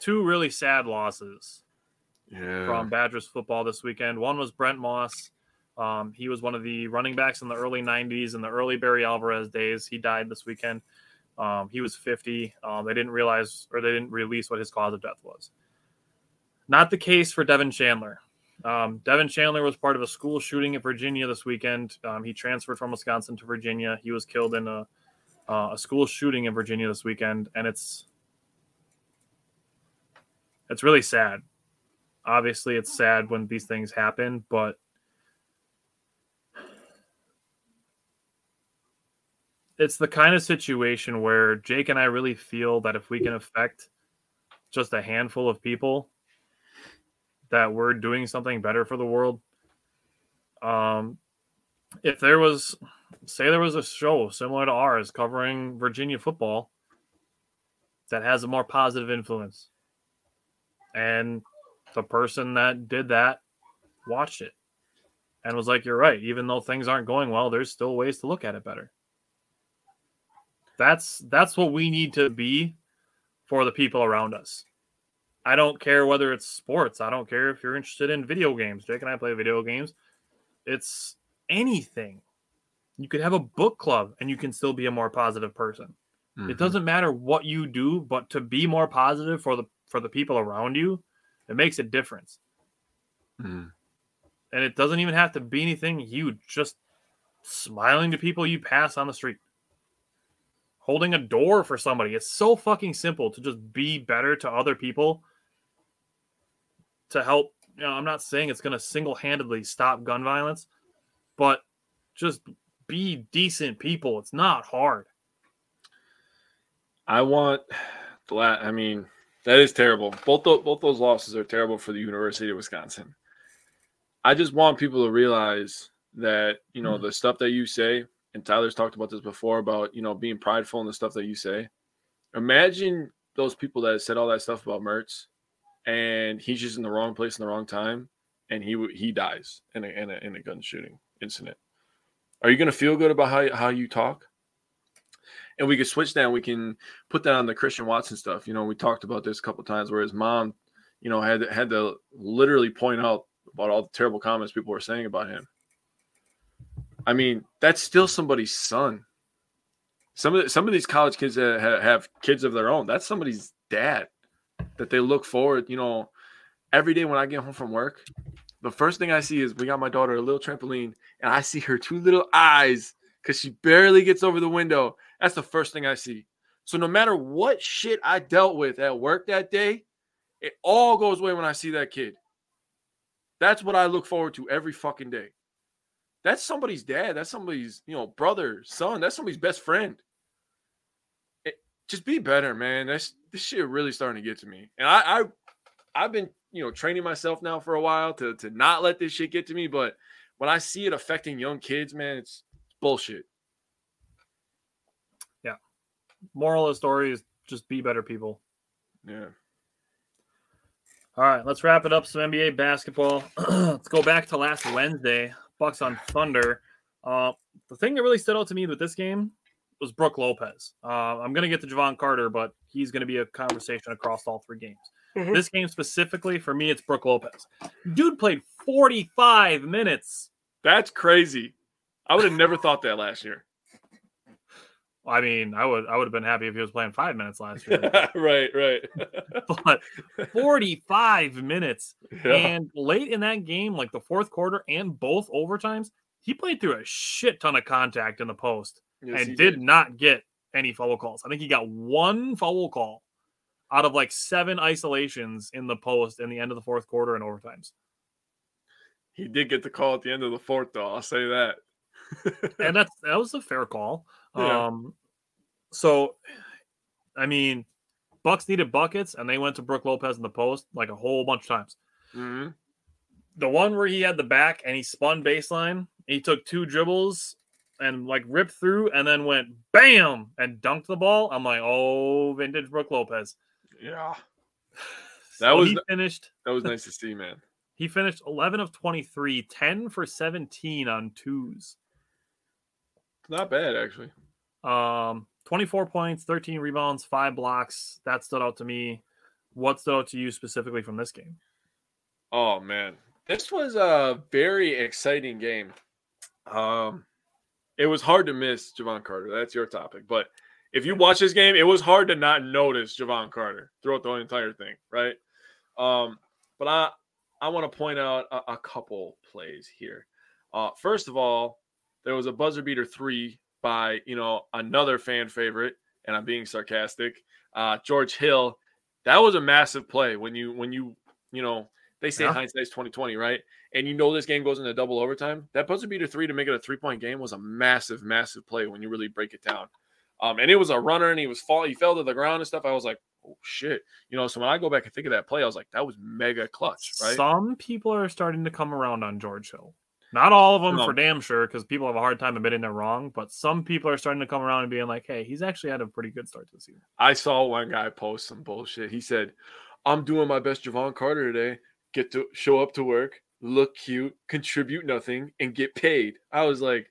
S1: two really sad losses
S2: yeah.
S1: from Badgers football this weekend. One was Brent Moss. Um, he was one of the running backs in the early 90s and the early Barry Alvarez days. He died this weekend. Um, he was 50. Um, they didn't realize or they didn't release what his cause of death was. Not the case for Devin Chandler. Um, Devin Chandler was part of a school shooting in Virginia this weekend. Um, he transferred from Wisconsin to Virginia. He was killed in a uh, a school shooting in Virginia this weekend, and it's it's really sad. Obviously, it's sad when these things happen, but it's the kind of situation where Jake and I really feel that if we can affect just a handful of people, that we're doing something better for the world. Um, if there was say there was a show similar to ours covering Virginia football that has a more positive influence. And the person that did that watched it and was like, You're right. Even though things aren't going well, there's still ways to look at it better. That's that's what we need to be for the people around us. I don't care whether it's sports. I don't care if you're interested in video games. Jake and I play video games. It's anything. You could have a book club and you can still be a more positive person. Mm-hmm. It doesn't matter what you do, but to be more positive for the for the people around you, it makes a difference. Mm-hmm. And it doesn't even have to be anything huge. Just smiling to people you pass on the street. Holding a door for somebody. It's so fucking simple to just be better to other people to help. You know, I'm not saying it's going to single handedly stop gun violence, but just be decent people. It's not hard.
S2: I want the I mean, that is terrible. Both those, both those losses are terrible for the University of Wisconsin. I just want people to realize that, you know, mm the stuff that you say, and Tyler's talked about this before about, you know, being prideful in the stuff that you say. Imagine those people that said all that stuff about Mertz and he's just in the wrong place in the wrong time and he he dies in a, in a, in a gun shooting incident. Are you going to feel good about how, how you talk? And we could switch that. We can put that on the Christian Watson stuff. You know, we talked about this a couple times where his mom, you know, had had to literally point out about all the terrible comments people were saying about him. I mean, that's still somebody's son. Some of the, some of these college kids that ha- have kids of their own, that's somebody's dad that they look forward. You know, every day when I get home from work, the first thing I see is we got my daughter a little trampoline, and I see her two little eyes because she barely gets over the window. That's the first thing I see. So no matter what shit I dealt with at work that day, it all goes away when I see that kid. That's what I look forward to every fucking day. That's somebody's dad. That's somebody's, you know, brother, son. That's somebody's best friend. It, just be better, man. That's this shit really starting to get to me. And I, I I've been, you know, training myself now for a while to to not let this shit get to me. But when I see it affecting young kids, man, it's, bullshit.
S1: Yeah. Moral of the story is just be better people.
S2: Yeah.
S1: All right, let's wrap it up. Some NBA basketball. let's go back to last Wednesday. Bucks on Thunder. Uh, the thing that really stood out to me with this game was Brook Lopez. Uh, I'm going to get to Jevon Carter, but he's going to be a conversation across all three games. Mm-hmm. This game specifically, for me, it's Brook Lopez. Dude played 45 minutes.
S2: That's crazy. I would have never thought that last year.
S1: I mean, I would I would have been happy if he was playing five minutes last year.
S2: right, right.
S1: but 45 minutes. Yeah. And late in that game, like the fourth quarter and both overtimes, he played through a shit ton of contact in the post yes, and did, did not get any foul calls. I think he got one foul call out of like seven isolations in the post in the end of the fourth quarter and overtimes.
S2: He did get the call at the end of the fourth, though. I'll say that.
S1: and that's that was a fair call. Yeah. Um, so, I mean, Bucks needed buckets, and they went to Brook Lopez in the post like a whole bunch of times.
S2: Mm-hmm.
S1: The one where he had the back and he spun baseline, he took two dribbles and like ripped through, and then went bam and dunked the ball. I'm like, oh, vintage Brook Lopez.
S2: Yeah,
S1: that so was he finished.
S2: That was nice to see, man.
S1: He finished 11 of 23, 10 for 17 on twos.
S2: Not bad, actually.
S1: Um, 24 points, 13 rebounds, five blocks. That stood out to me. What stood out to you specifically from this game?
S2: Oh man, this was a very exciting game. Um, it was hard to miss Jevon Carter. That's your topic, but if you watch this game, it was hard to not notice Jevon Carter throughout the entire thing, right? Um, but I I want to point out a, a couple plays here. Uh, first of all, there was a buzzer beater three by you know another fan favorite, and I'm being sarcastic. Uh, George Hill, that was a massive play when you when you you know they say yeah. hindsight's 2020, right? And you know this game goes into double overtime. That buzzer beater three to make it a three point game was a massive, massive play when you really break it down. Um, and it was a runner, and he was fall, he fell to the ground and stuff. I was like, oh shit, you know. So when I go back and think of that play, I was like, that was mega clutch, right?
S1: Some people are starting to come around on George Hill. Not all of them no. for damn sure, because people have a hard time admitting they're wrong. But some people are starting to come around and being like, "Hey, he's actually had a pretty good start to the season."
S2: I saw one guy post some bullshit. He said, "I'm doing my best, Jevon Carter today. Get to show up to work, look cute, contribute nothing, and get paid." I was like,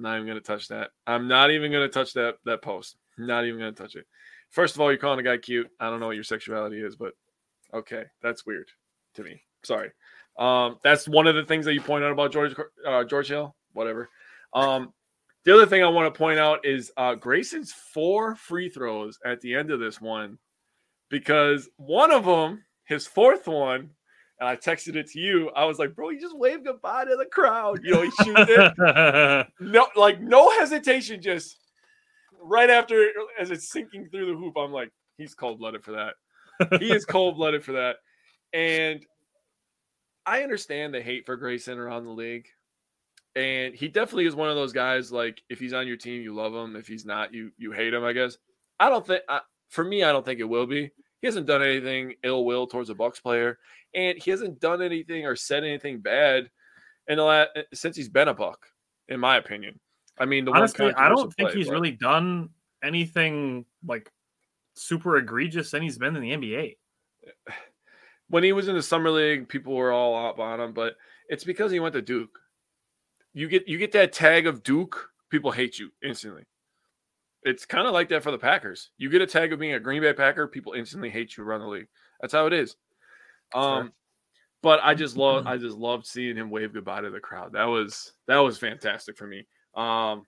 S2: "I'm not even gonna touch that. I'm not even gonna touch that that post. Not even gonna touch it." First of all, you're calling a guy cute. I don't know what your sexuality is, but okay, that's weird to me. Sorry. Um, that's one of the things that you point out about George uh, George Hill. Whatever. Um, the other thing I want to point out is uh, Grayson's four free throws at the end of this one, because one of them, his fourth one, and I texted it to you. I was like, bro, he just waved goodbye to the crowd. You know, he shoots it. no, like no hesitation, just right after as it's sinking through the hoop. I'm like, he's cold blooded for that. He is cold blooded for that. And I understand the hate for Grayson around the league. And he definitely is one of those guys like if he's on your team, you love him. If he's not, you you hate him, I guess. I don't think I, for me, I don't think it will be. He hasn't done anything ill will towards a Bucks player, and he hasn't done anything or said anything bad in the last since he's been a Buck, in my opinion. I mean, the
S1: honestly, I don't think play, he's but... really done anything like super egregious since he's been in the NBA
S2: when he was in the summer league, people were all up on him, but it's because he went to Duke. You get you get that tag of Duke, people hate you instantly. It's kind of like that for the Packers. You get a tag of being a Green Bay Packer, people instantly hate you around the league. That's how it is. Um, but I just love I just loved seeing him wave goodbye to the crowd. That was that was fantastic for me. Um,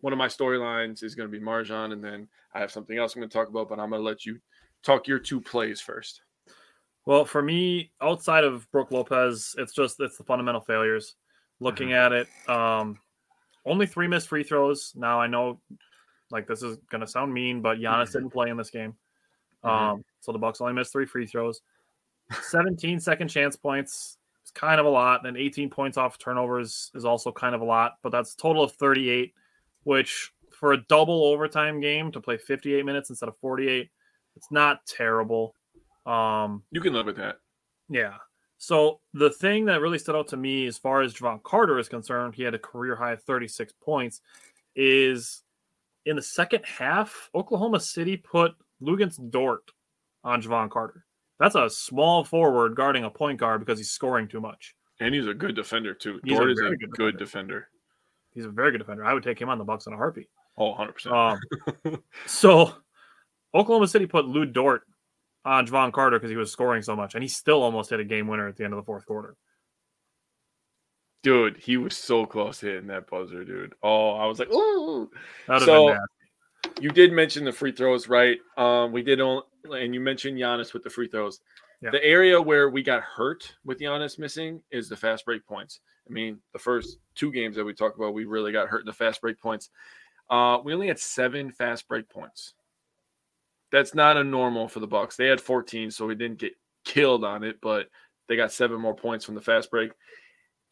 S2: one of my storylines is going to be MarJon, and then I have something else I'm going to talk about, but I'm going to let you talk your two plays first.
S1: Well, for me, outside of Brook Lopez, it's just it's the fundamental failures. Looking
S2: Mm-hmm.
S1: at it, um, only three missed free throws. Now I know, like this is gonna sound mean, but Giannis
S2: Mhm.
S1: didn't play in this game,
S2: Mhm.
S1: um, so the Bucks only missed three free throws. 17 second chance points. It's kind of a lot. And 18 points off turnovers is also kind of a lot, but that's a total of 38, which for a double overtime game to play 58 minutes instead of 48, it's not terrible. Um,
S2: You can live with that.
S1: yeah. So the thing that really stood out to me as far as Jevon Carter is concerned, he had a career high of 36 points, is in the second half, Oklahoma City put Luguentz Dort on Jevon Carter. That's a small forward guarding a point guard because he's scoring too much.
S2: And he's a good defender too.
S1: He's a
S2: Dort is a good,
S1: good
S2: defender.
S1: He's a very good defender. I would take him on the Bucks in a heartbeat.
S2: Oh, 100%.
S1: Um, so Oklahoma City put Lou Dort on Jevon Carter because he was scoring so much, and he still almost hit a game winner at the end of the fourth quarter.
S2: Dude, he was so close to hitting that buzzer, dude. Oh, I was like, ooh.
S1: That would
S2: So- You did mention the free throws, right? Um, we did only, and you mentioned Giannis with the free throws.
S1: Yeah.
S2: The area where we got hurt with Giannis missing is the fast break points. I mean, the first two games that we talked about, we really got hurt in the fast break points. Uh, we only had seven fast break points. That's not a normal for the Bucks. They had 14, so we didn't get killed on it, but they got seven more points from the fast break.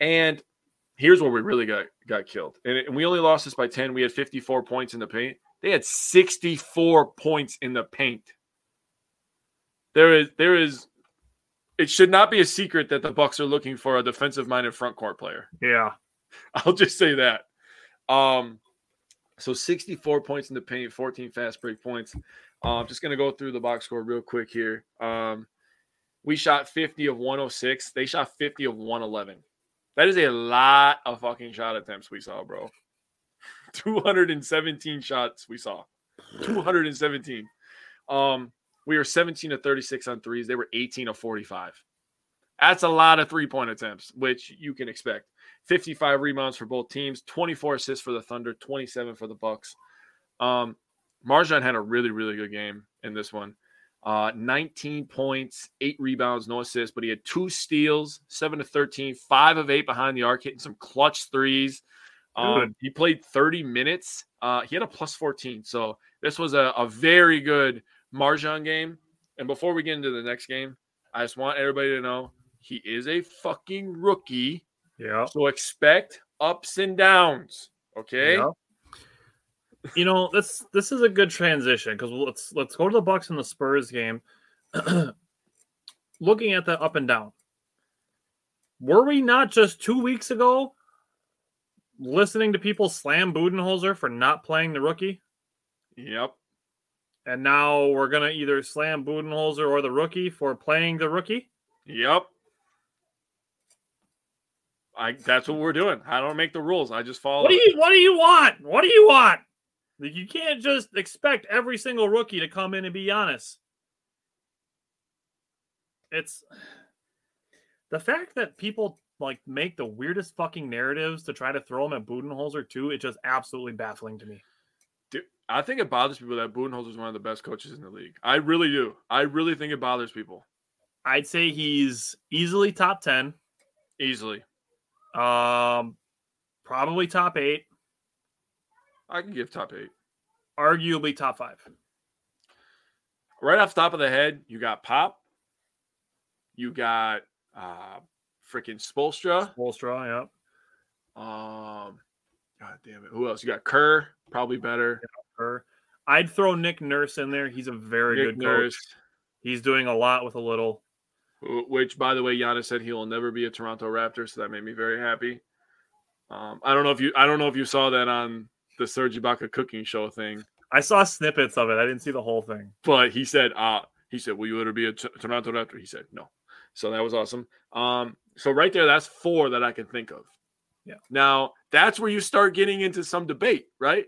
S2: And here's where we really got got killed. And, and we only lost this by 10. We had 54 points in the paint. They had 64 points in the paint. There is there is it should not be a secret that the Bucks are looking for a defensive minded front court player.
S1: Yeah.
S2: I'll just say that. Um, so 64 points in the paint, 14 fast break points. Uh, I'm just gonna go through the box score real quick here. Um, we shot 50 of 106. They shot 50 of 111. That is a lot of fucking shot attempts we saw, bro. 217 shots we saw. 217. Um, we were 17 to 36 on threes. They were 18 of 45. That's a lot of three point attempts, which you can expect. 55 rebounds for both teams, 24 assists for the Thunder, 27 for the Bucks. Um, MarJon had a really, really good game in this one. Uh, 19 points, eight rebounds, no assists, but he had two steals, seven to 13, five of eight behind the arc, hitting some clutch threes. Um, he played 30 minutes. Uh, he had a plus 14. So this was a, a very good MarJon game. And before we get into the next game, I just want everybody to know he is a fucking rookie.
S1: Yeah.
S2: So expect ups and downs. Okay.
S1: Yeah. You know, this this is a good transition because let's let's go to the Bucks and the Spurs game. Looking at that up and down, were we not just two weeks ago listening to people slam Budenholzer for not playing the rookie,
S2: Yep.
S1: and now we're gonna either slam Budenholzer or the rookie for playing the rookie?
S2: Yep. I that's what we're doing. I don't make the rules. I just follow.
S1: What do you What do you want? What do you want? Like, You can't just expect every single rookie to come in and be honest. It's the fact that people like make the weirdest fucking narratives to try to throw them at Budenholzer too. It's just absolutely baffling to me.
S2: Dude, I think it bothers people that Budenholzer is one of the best coaches in the league. I really do. I really think it bothers people
S1: I'd say he's easily top ten,
S2: easily.
S1: um, probably top eight,
S2: I can give top eight.
S1: arguably top five.
S2: Right off the top of the head, you got Pop. You got uh freaking Spoelstra.
S1: Spoelstra, yeah.
S2: Um, God damn it. Who else? You got Kerr, probably better.
S1: Her. I'd throw Nick Nurse in there. He's a very
S2: Nick
S1: good coach.
S2: Nurse,
S1: He's doing a lot with a little.
S2: which, by the way, Giannis said he will never be a Toronto Raptor, so that made me very happy. Um, I don't know if you, I don't know if you saw that on the Serge Ibaka cooking show thing,
S1: I saw snippets of it. I didn't see the whole thing.
S2: but he said, uh, he said, will you ever be a T- Toronto Raptor? He said, no. So that was awesome. Um, so right there, that's four that I can think of.
S1: Yeah.
S2: Now that's where you start getting into some debate, right?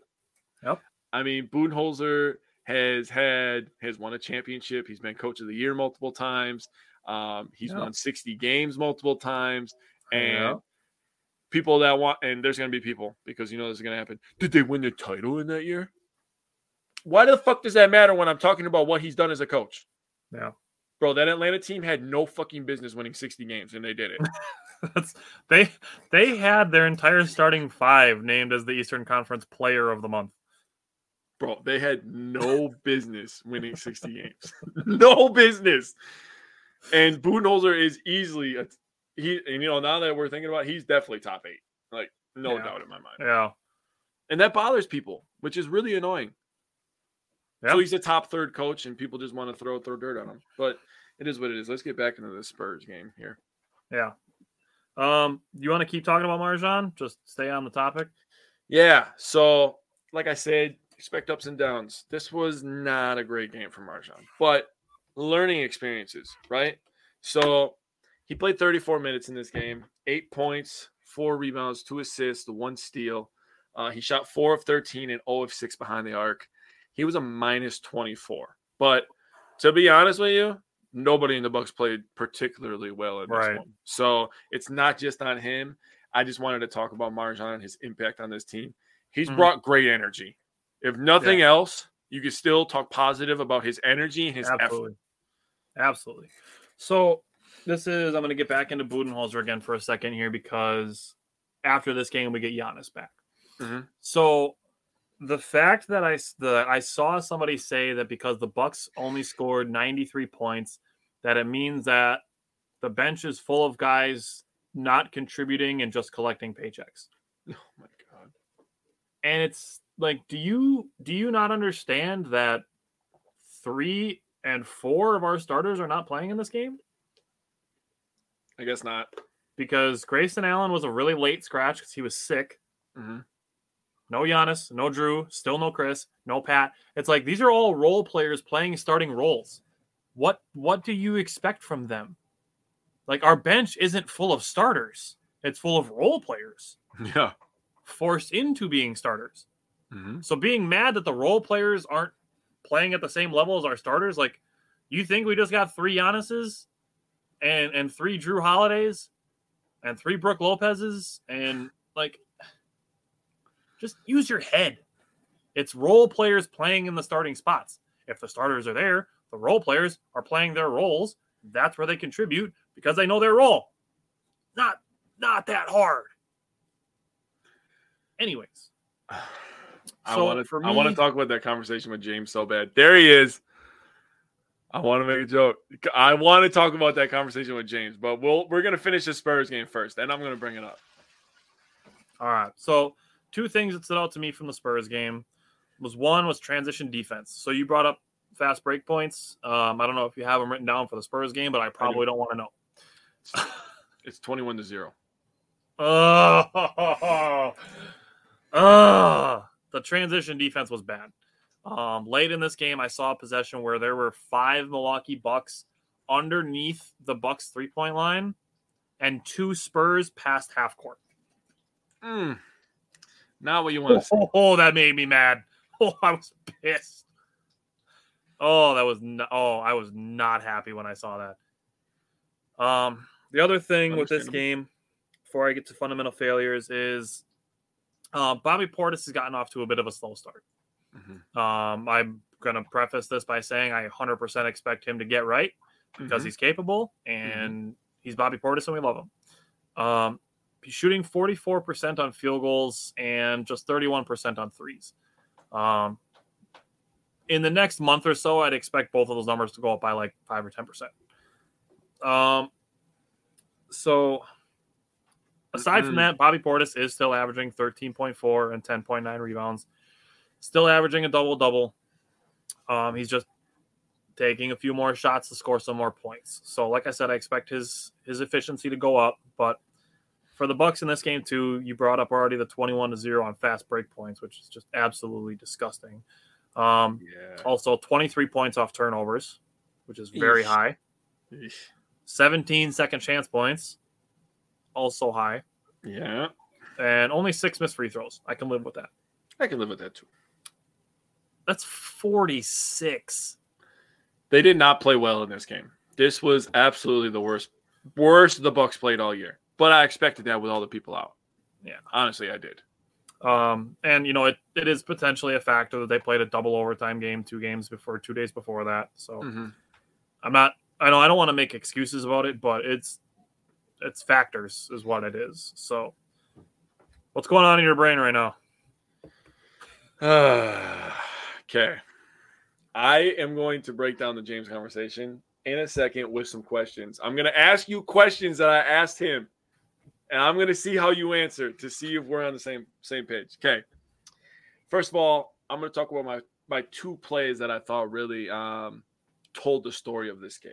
S1: Yep.
S2: I mean, Budenholzer has had has won a championship. He's been coach of the year multiple times. Um, he's
S1: Yeah.
S2: won 60 games multiple times, and
S1: Yeah.
S2: People that want and there's gonna be people because you know this is gonna happen. Did they win the title in that year? Why the fuck does that matter when I'm talking about what he's done as a coach?
S1: Yeah.
S2: Bro, that Atlanta team had no fucking business winning 60 games, and they did it.
S1: That's, they they had their entire starting five named as the Eastern Conference Player of the Month.
S2: Bro, they had no business winning 60 games. no business. And Budenholzer is easily a, he and you know, now that we're thinking about it, he's definitely top eight. Like, no
S1: Yeah.
S2: doubt in my mind.
S1: Yeah,
S2: And that bothers people, which is really annoying.
S1: Yeah.
S2: So he's a top third coach, and people just want to throw throw dirt on him. But it is what it is. Let's get back into the Spurs game here.
S1: yeah. Um, you want to keep talking about MarJon? Just stay on the topic.
S2: Yeah. So, like I said, expect ups and downs. This was not a great game for MarJon, but learning experiences, right? So he played 34 minutes in this game, eight points, four rebounds, two assists, the one steal. Uh, he shot four of 13 and 0 of 6 behind the arc. He was a minus 24. But to be honest with you, nobody in the Bucks played particularly well in this
S1: Right.
S2: one. So it's not just on him. I just wanted to talk about MarJon and his impact on this team. He's
S1: Mhm.
S2: brought great energy. If nothing else, you can still talk positive about his energy and his effort.
S1: Absolutely. Absolutely. So this is I'm going to get back into Budenholzer again for a second here because after this game we get Giannis back.
S2: Mhm.
S1: So the fact that I the I saw somebody say that because the Bucks only scored 93 points that it means that the bench is full of guys not contributing and just collecting paychecks.
S2: Oh my god.
S1: And it's like do you do you not understand that 3 and 4 of our starters are not playing in this game?
S2: I guess not.
S1: because Grayson Allen was a really late scratch because he was sick.
S2: Mhm.
S1: No Giannis, no Jrue, still no Khris, no Pat. It's like these are all role players playing starting roles. What what do you expect from them? Like our bench isn't full of starters. It's full of role players
S2: Yeah.
S1: forced into being starters.
S2: Mm-hmm.
S1: So being mad that the role players aren't playing at the same level as our starters, like you think we just got three Giannis's and and three Jrue Holidays and three Brook Lopez's and like just use your head. It's role players playing in the starting spots. If the starters are there, the role players are playing their roles. That's where they contribute because they know their role. Not not that hard. Anyways,
S2: I
S1: So,
S2: want to. I want to talk about that conversation with James so bad. There he is. I want to make a joke. I want to talk about that conversation with James, but we'll we're gonna finish the Spurs game first, and I'm gonna bring it up.
S1: All right. So two things that stood out to me from the Spurs game was one was transition defense. So you brought up fast break points. Um, I don't know if you have them written down for the Spurs game, but I probably don't want to know.
S2: It's 21 to zero.
S1: Oh, oh, the transition defense was bad. Um, late in this game, I saw a possession where there were five Milwaukee Bucks underneath the Bucks three point line, and two Spurs past half court.
S2: Mm. Not what you want to see.
S1: Oh, oh, that made me mad. Oh, I was pissed. Oh, that was no, oh, I was not happy when I saw that. Um, the other thing with this game, before I get to fundamental failures, is uh, Bobby Portis has gotten off to a bit of a slow start.
S2: Mhm.
S1: Um, I'm gonna preface this by saying I 100% expect him to get right because
S2: Mhm.
S1: he's capable and he's Bobby Portis and we love him. Um, he's shooting 44% on field goals and just 31% on threes. Um, in the next month or so, I'd expect both of those numbers to go up by like five or 10%. Um, so aside from
S2: Mm-mm.
S1: that, Bobby Portis is still averaging 13.4 and 10.9 rebounds, still averaging a double double. Um, he's just taking a few more shots to score some more points. So, like I said, I expect his his efficiency to go up. But for the Bucks in this game too, you brought up already the twenty-one to zero on fast break points, which is just absolutely disgusting. Um,
S2: Yeah.
S1: also, twenty-three points off turnovers, which is very
S2: Eesh.
S1: high.
S2: Eesh.
S1: 17 second chance points, also high,
S2: Yeah.
S1: and only six missed free throws. I can live with that.
S2: I can live with that too.
S1: That's 46.
S2: They did not play well in this game. This was absolutely the worst, worst the Bucks played all year. But I expected that with all the people out.
S1: Yeah.
S2: honestly, I did.
S1: Um, and you know, it, it is potentially a factor that they played a double overtime game two games before two days before that. So
S2: Mhm.
S1: I'm not I know I don't want to make excuses about it, but it's it's factors is what it is. So what's going on in your brain right now?
S2: okay. I am going to break down the James conversation in a second with some questions. I'm going to ask you questions that I asked him, and I'm going to see how you answer to see if we're on the same same page. Okay. First of all, I'm going to talk about my my two plays that I thought really um, told the story of this game.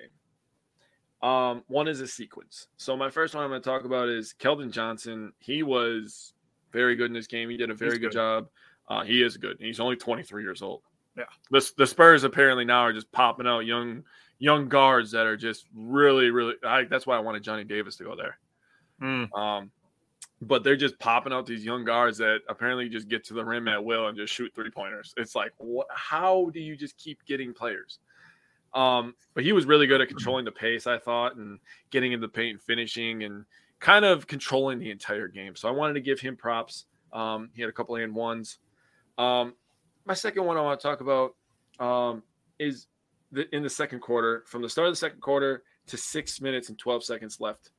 S2: Um, one is a sequence. So my first one I'm going to talk about is Keldon Johnson. He was very good in this game. He did a very good
S1: good.
S2: job. Uh, he is good. He's only 23 years old.
S1: Yeah.
S2: The, the Spurs apparently now are just popping out young young guards that are just really really. I, that's why I wanted Johnny Davis to go there.
S1: Mm,
S2: Um, but they're just popping out these young guards that apparently just get to the rim at will and just shoot three pointers. It's like, what? How do you just keep getting players? Um, but he was really good at controlling the pace, I thought, and getting in the paint and finishing and kind of controlling the entire game. So I wanted to give him props. Um, he had a couple and ones. Um, my second one I want to talk about um, is the, in the second quarter, from the start of the second quarter to six minutes and 12 seconds left.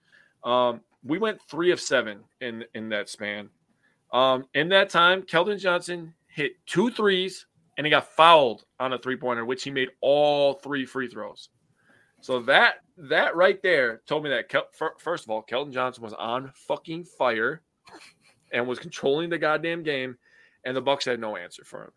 S2: Um, we went three of seven in in that span. Um, in that time, Keldon Johnson hit two threes and he got fouled on a three pointer, which he made all three free throws. So that that right there told me that first of all, Keldon Johnson was on fucking fire and was controlling the goddamn game, and the Bucks had no answer for him.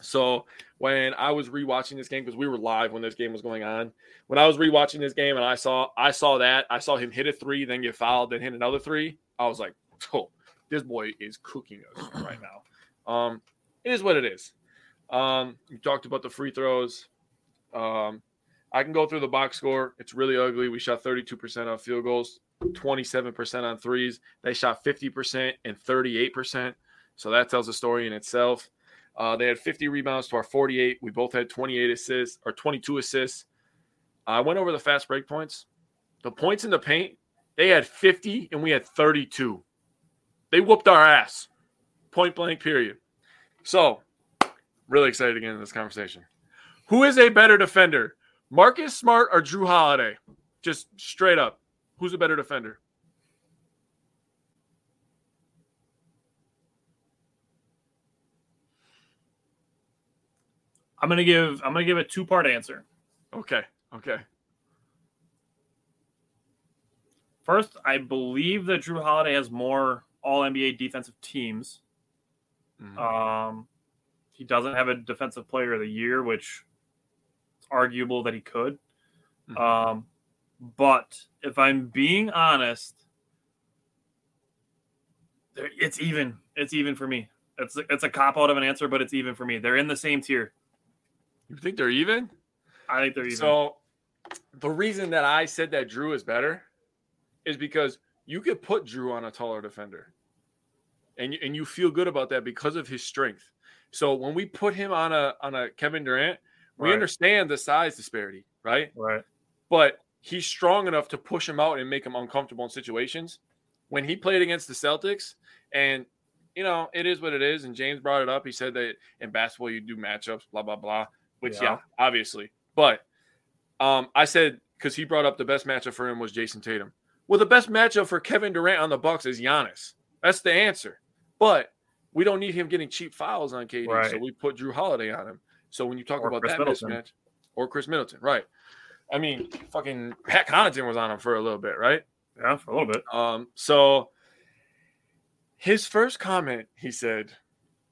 S2: So when I was rewatching this game because we were live when this game was going on, when I was rewatching this game and I saw I saw that I saw him hit a three, then get fouled, then hit another three. I was like, "Oh, this boy is cooking us right now." Um, it is what it is. Um, you talked about the free throws. Um, I can go through the box score. It's really ugly. We shot 32% on field goals, 27% on threes. They shot 50% and 38%. So that tells a story in itself. Uh, they had 50 rebounds to our 48. We both had 28 assists or 22 assists. I went over the fast break points. The points in the paint, they had 50 and we had 32. They whooped our ass. Point blank, period. So, really excited to get into this conversation. Who is a better defender, Marcus Smart or Jrue Holiday? Just straight up. Who's a better defender?
S1: I'm gonna give I'm gonna give a two part answer.
S2: Okay. Okay.
S1: First, I believe that Jrue Holiday has more All NBA defensive teams.
S2: Mhm.
S1: Um, he doesn't have a Defensive Player of the Year, which it's arguable that he could.
S2: Mhm.
S1: Um, but if I'm being honest, it's even. It's even for me. It's it's a cop out of an answer, but it's even for me. They're in the same tier.
S2: You think they're even?
S1: I think they're even.
S2: So the reason that I said that Jrue is better is because you could put Jrue on a taller defender. And you, and you feel good about that because of his strength. So when we put him on a on a Kevin Durant, we
S1: Right.
S2: understand the size disparity, right?
S1: right.
S2: But he's strong enough to push him out and make him uncomfortable in situations. When he played against the Celtics, and you know, it is what it is. And James brought it up. He said that in basketball you do matchups, blah blah blah. Which yeah,
S1: Yeah.
S2: obviously. But um, I said because he brought up the best matchup for him was Jayson Tatum. Well, the best matchup for Kevin Durant on the Bucks is Giannis. That's the answer. But we don't need him getting cheap fouls on KD, so we put Jrue Holiday on him. So when you talk
S1: Or
S2: about
S1: Khris
S2: that
S1: Middleton.
S2: mismatch, or Khris Middleton, right? I mean, fucking Pat Connaughton was on him for a little bit, right?
S1: Yeah, for a little bit.
S2: Um, so his first comment, he said,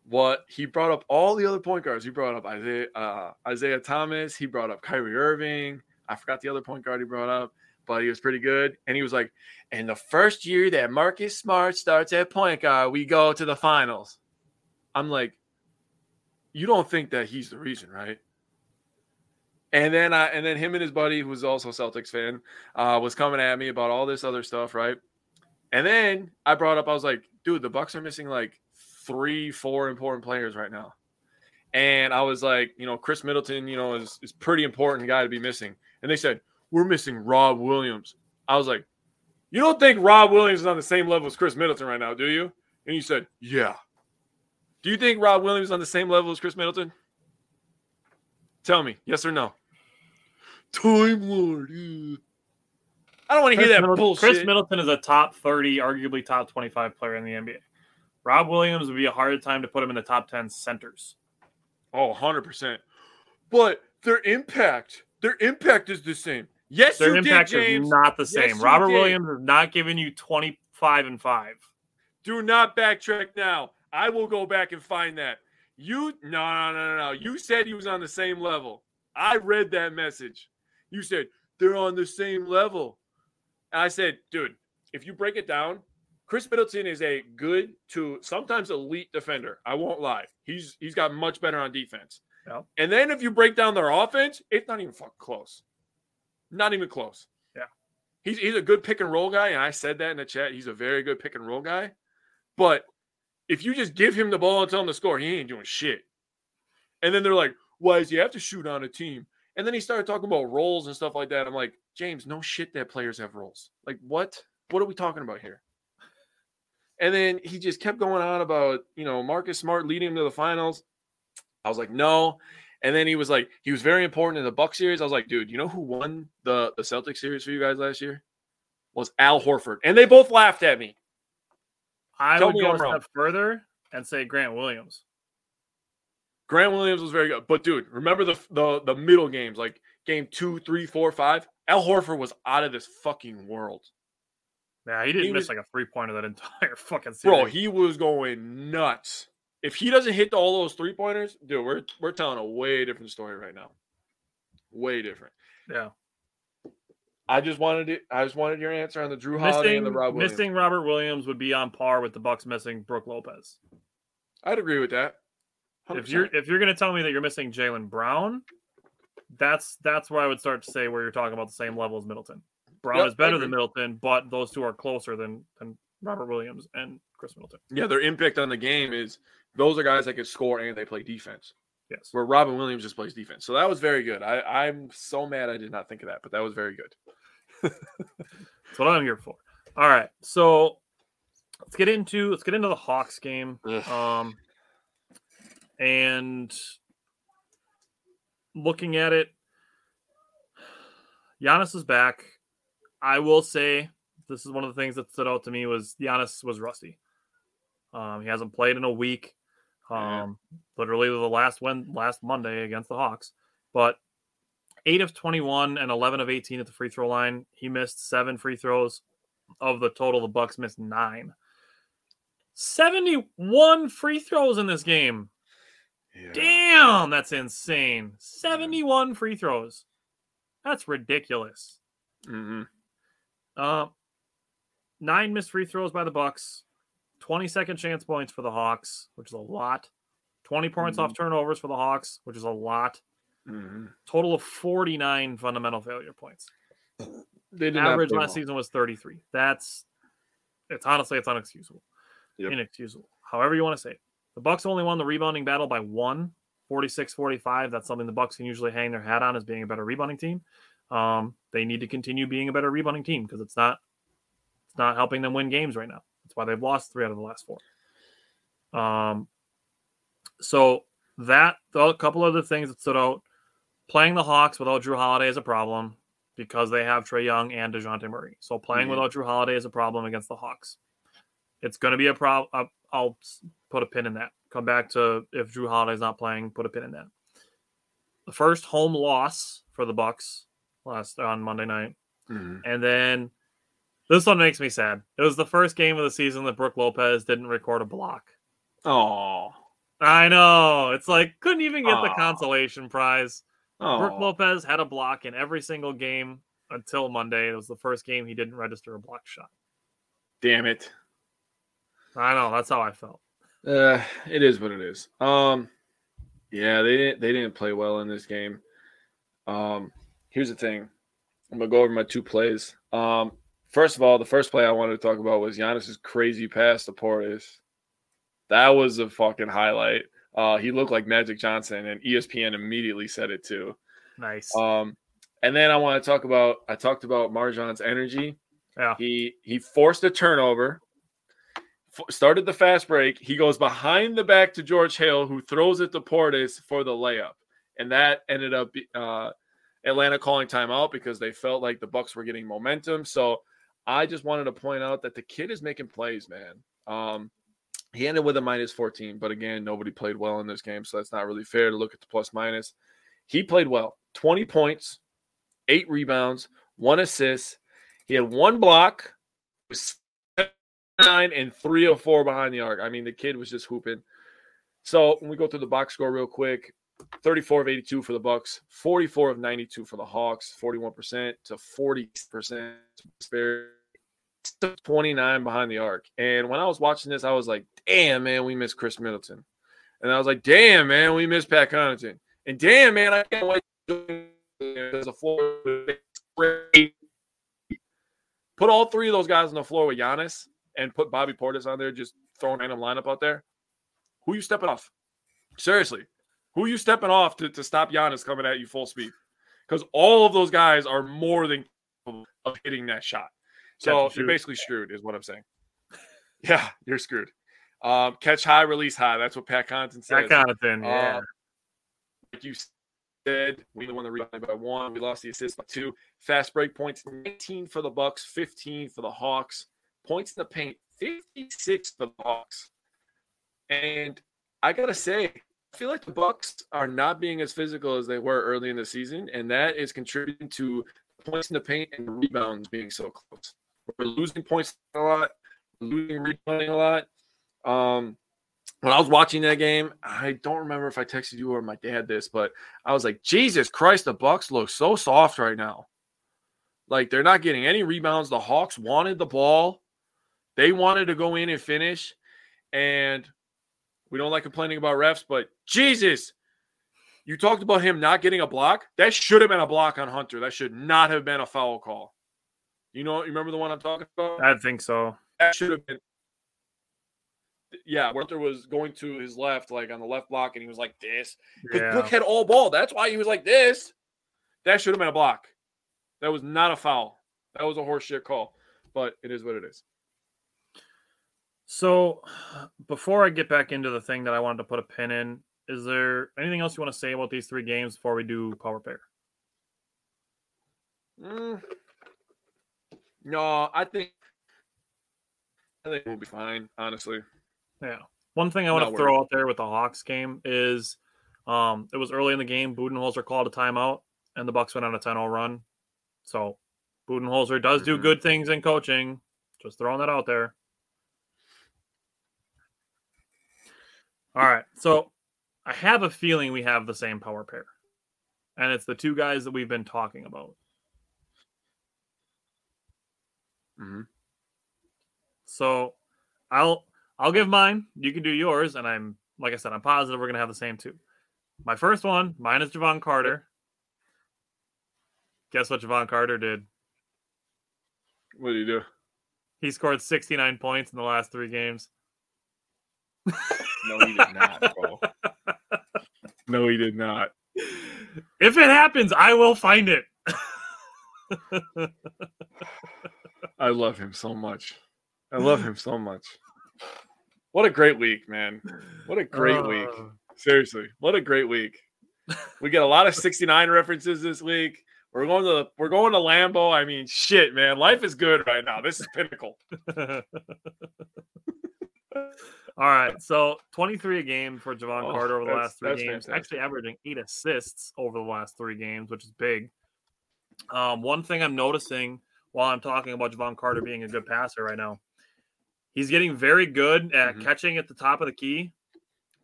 S2: what he brought up all the other point guards. He brought up Isaiah uh, Isaiah Thomas. He brought up Kyrie Irving. I forgot the other point guard he brought up, but he was pretty good. And he was like, "And the first year that Marcus Smart starts at point guard, we go to the finals." I'm like, "You don't think that he's the reason, right?" And then I and then him and his buddy, who was also a Celtics fan, uh, was coming at me about all this other stuff, right? And then I brought up, I was like, dude, the Bucks are missing like three, four important players right now. And I was like, you know, Khris Middleton, you know, is is pretty important guy to be missing. And they said, we're missing Rob Williams. I was like, you don't think Rob Williams is on the same level as Khris Middleton right now, do you? And you said, yeah. Do you think Rob Williams is on the same level as Khris Middleton? Tell me, yes or no. Time Lord. I don't want to hear that
S1: Middleton,
S2: bullshit.
S1: Khris Middleton is a top 30, arguably top 25 player in the NBA. Rob Williams would be a hard time to put him in the top 10 centers.
S2: Oh, 100%. But their impact, their impact is the same. Yes,
S1: Their
S2: you
S1: impact
S2: did, James.
S1: is not the same.
S2: you
S1: Robert. Williams is not giving you 25 and 5.
S2: Do not backtrack now. I will go back and find that. You no no no no no. You said he was on the same level. I read that message. You said they're on the same level. And I said, dude, if you break it down, Khris Middleton is a good to sometimes elite defender. I won't lie. He's he's got much better on defense.
S1: Yep.
S2: And then if you break down their offense, it's not even fucking close. Not even close.
S1: Yeah.
S2: He's he's a good pick and roll guy, and I said that in the chat. He's a very good pick and roll guy. But if you just give him the ball and tell him to score, he ain't doing shit. And then they're like, why does he have to shoot on a team? And then he started talking about roles and stuff like that. I'm like, James, no shit that players have roles. Like, what? What are we talking about here? And then he just kept going on about, you know, Marcus Smart leading him to the finals. I was like, no. And then he was like, he was very important in the Buck series. I was like, dude, you know who won the the Celtic series for you guys last year? Was Al Horford. And they both laughed at me.
S1: I
S2: Tell
S1: would go a step further and say Grant Williams.
S2: Grant Williams was very good. But dude, remember the the the middle games, like game two, three, four, five? Al Horford was out of this fucking world.
S1: Yeah, he didn't
S2: He
S1: miss
S2: was-
S1: like a three pointer that entire fucking series.
S2: Bro, he was going nuts. If he doesn't hit all those three pointers, dude, we're we're telling a way different story right now. Way different.
S1: yeah.
S2: I just wanted it. I just wanted your answer on the Jrue Holiday and the Rob Williams.
S1: missing Robert Williams would be on par with the Bucks missing Brook Lopez.
S2: I'd agree with that.
S1: If you're if you're gonna tell me that you're missing Jaylen Brown, that's that's where I would start to say where you're talking about the same level as Middleton. Brown
S2: Yep,
S1: is better than Middleton, but those two are closer than than Robert Williams and Khris Middleton.
S2: yeah, their impact on the game is those are guys that can score and they play defense.
S1: Yes.
S2: Where Robin Williams just plays defense. So that was very good. I, I'm so mad I did not think of that, but that was very good.
S1: That's what I'm here for. All right. So let's get into let's get into the Hawks game.
S2: Ugh.
S1: Um and looking at it, Giannis is back. I will say this is one of the things that stood out to me was Giannis was rusty. Um, he hasn't played in a week.
S2: Yeah.
S1: Um, literally the last win last Monday against the Hawks, but eight of 21 and 11 of 18 at the free throw line. He missed seven free throws. Of the total, the Bucks missed nine. 71 free throws in this game.
S2: Yeah.
S1: Damn, that's insane. 71 free throws. That's ridiculous.
S2: Mhm.
S1: Uh, nine missed free throws by the Bucks. 20 second chance points for the Hawks, which is a lot. 20 points off turnovers for the Hawks, which is a lot.
S2: Mhm.
S1: Total of 49 fundamental failure points.
S2: They did
S1: Average last
S2: well.
S1: season was 33. That's it's honestly it's unexcusable.
S2: Yep.
S1: Inexcusable. However you want to say it. The Bucks only won the rebounding battle by one, 46-45. That's something the Bucks can usually hang their hat on as being a better rebounding team. Um, they need to continue being a better rebounding team because it's not it's not helping them win games right now. That's why they've lost three out of the last four. Um, so that a couple other things that stood out. Playing the Hawks without Jrue Holiday is a problem because they have Trae Young and Dejounte Murray. So playing
S2: Mhm.
S1: without Jrue Holiday is a problem against the Hawks. It's going to be a problem. I'll put a pin in that. Come back to if Jrue Holiday's not playing, put a pin in that. The first home loss for the Bucks last on Monday night,
S2: Mhm.
S1: and then this one makes me sad. It was the first game of the season that Brook Lopez didn't record a block.
S2: Oh.
S1: I know. It's like couldn't even get the consolation prize. Brook
S2: Oh.
S1: Lopez had a block in every single game until Monday. It was the first game he didn't register a block shot.
S2: Damn it.
S1: I know. That's how I felt.
S2: Uh, it is what it is. Um, yeah, they didn't they didn't play well in this game. Um, here's the thing. I'm gonna go over my two plays. Um, first of all, the first play I wanted to talk about was Giannis's crazy pass to Portis. That was a fucking highlight. Uh, he looked like Magic Johnson, and ESPN immediately said it too.
S1: Nice.
S2: Um, And then I want to talk about I talked about MarJon's energy.
S1: Yeah.
S2: He he forced a turnover, f- started the fast break. He goes behind the back to George Hill, who throws it to Portis for the layup, and that ended up uh, Atlanta calling timeout because they felt like the Bucks were getting momentum. So I just wanted to point out that the kid is making plays, man. Um, he ended with a minus 14, but again, nobody played well in this game, so that's not really fair to look at the plus minus. He played well 20 points, eight rebounds, one assist. He had one block, was nine and three or four behind the arc. I mean, the kid was just hooping. So when we go through the box score real quick, 34 of 82 for the Bucks, 44 of 92 for the Hawks, 41% to 40% spare. 29 behind the arc. And when I was watching this, I was like, damn, man, we miss Khris Middleton. And I was like, damn, man, we miss Pat Connaughton. And damn, man, I can't wait. There's a floor. Put all three of those guys on the floor with Giannis and put Bobby Portis on there, just throwing random lineup out there. Who are you stepping off? Seriously, who are you stepping off to, to stop Giannis coming at you full speed? Because all of those guys are more than capable of hitting that shot. So you're basically screwed, is what I'm saying. Yeah, you're screwed. Um, catch high, release high. That's what Pat Connaughton said.
S1: That kind of yeah.
S2: Um, like you said, we won the rebound by one. We lost the assist by two. Fast break points, 19 for the Bucks, 15 for the Hawks. Points in the paint, 56 for the Hawks. And I gotta say, I feel like the Bucks are not being as physical as they were early in the season, and that is contributing to points in the paint and rebounds being so close. We're losing points a lot, losing rebounding a lot. Um, when I was watching that game, I don't remember if I texted you or my dad this, but I was like, Jesus Christ, the Bucks look so soft right now. Like they're not getting any rebounds. The Hawks wanted the ball. They wanted to go in and finish. And we don't like complaining about refs, but Jesus, you talked about him not getting a block. That should have been a block on Hunter. That should not have been a foul call. You know, you remember the one I'm talking about?
S1: I think so.
S2: That should have been. Yeah, Hunter was going to his left, like on the left block, and he was like this.
S1: Yeah.
S2: Book had all ball. That's why he was like this. That should have been a block. That was not a foul. That was a horseshit call. But it is what it is.
S1: So, before I get back into the thing that I wanted to put a pin in, is there anything else you want to say about these three games before we do power pair?
S2: Mm. No, I think I think we'll be fine, honestly.
S1: Yeah. One thing I want
S2: Not
S1: to throw
S2: worried.
S1: out there with the Hawks game is um, it was early in the game. Budenholzer called a timeout, and the Bucks went on a 10-0 run. So Budenholzer does do
S2: Mhm.
S1: good things in coaching. Just throwing that out there. All right. So I have a feeling we have the same power pair. And it's the two guys that we've been talking about.
S2: Mhm.
S1: So I'll I'll give mine. You can do yours, and I'm like I said, I'm positive we're gonna have the same two. My first one, mine is Jevon Carter. Guess what Jevon Carter did?
S2: What did he do?
S1: He scored 69 points in the last three games.
S2: No, he did not, bro. no, he did not.
S1: If it happens, I will find it.
S2: I love him so much. I love him so much. What a great week, man. What a great week.
S1: Uh,
S2: Seriously, what a great week. We get a lot of 69 references this week. We're going to we're going to Lambeau. I mean, shit, man. Life is good right now. This is pinnacle.
S1: All right, so 23 a game for Jevon
S2: Oh,
S1: Carter over the last three games,
S2: fantastic.
S1: actually averaging eight assists over the last three games, which is big. Um, one thing I'm noticing while I'm talking about Jevon Carter being a good passer right now, he's getting very good at
S2: Mhm.
S1: catching at the top of the key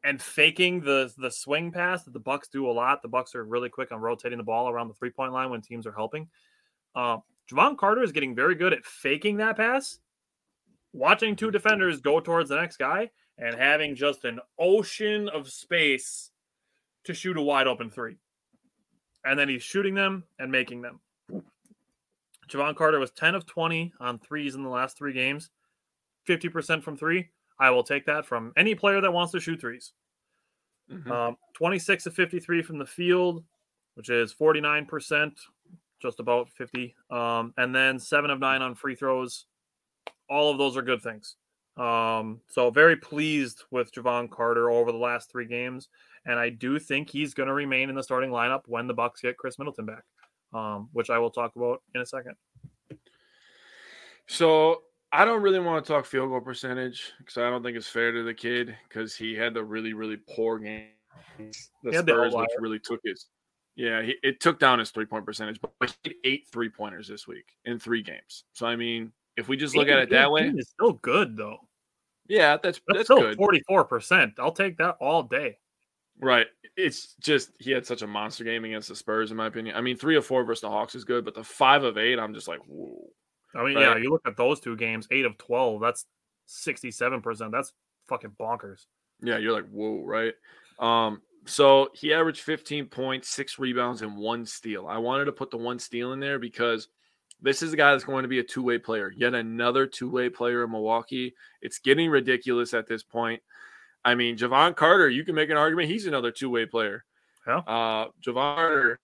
S1: and faking the the swing pass that the Bucks do a lot. The Bucks are really quick on rotating the ball around the three point line when teams are helping. Uh, Jevon Carter is getting very good at faking that pass, watching two defenders go towards the next guy, and having just an ocean of space to shoot a wide open three. And then he's shooting them and making them. Jevon Carter was 10 of 20 on threes in the last three games, 50% from three. I will take that from any player that wants to shoot 3s
S2: Mhm.
S1: Um, 26 of 53 from the field, which is 49%, just about 50. Um, and then seven of nine on free throws. All of those are good things. Um, so very pleased with Jevon Carter over the last three games, and I do think he's going to remain in the starting lineup when the Bucks get Khris Middleton back, um, which I will talk about in a second.
S2: So I don't really want to talk field goal percentage because I don't think it's fair to the kid because he had the really really poor game. The Spurs, which really took his yeah, he, it took down his three point percentage, but he had eight three pointers this week in three games. So I mean, if we just look at it that way,
S1: it's still good though.
S2: Yeah, that's that's,
S1: that's still
S2: good.
S1: Forty four percent. I'll take that all day.
S2: Right. It's just he had such a monster game against the Spurs, in my opinion. I mean, three of four versus the Hawks is good, but the five of eight, I'm just like, whoa.
S1: I mean, right? yeah, you look at those two games, eight of twelve, that's sixty seven percent. That's fucking bonkers.
S2: Yeah, you're like, whoa, right? Um, so he averaged 15 points, six rebounds, and one steal. I wanted to put the one steal in there because this is a guy that's going to be a two way player. Yet another two way player in Milwaukee. It's getting ridiculous at this point. I mean, Jevon Carter, you can make an argument he's another two way player.
S1: Yeah.
S2: Uh, Jevon Carter,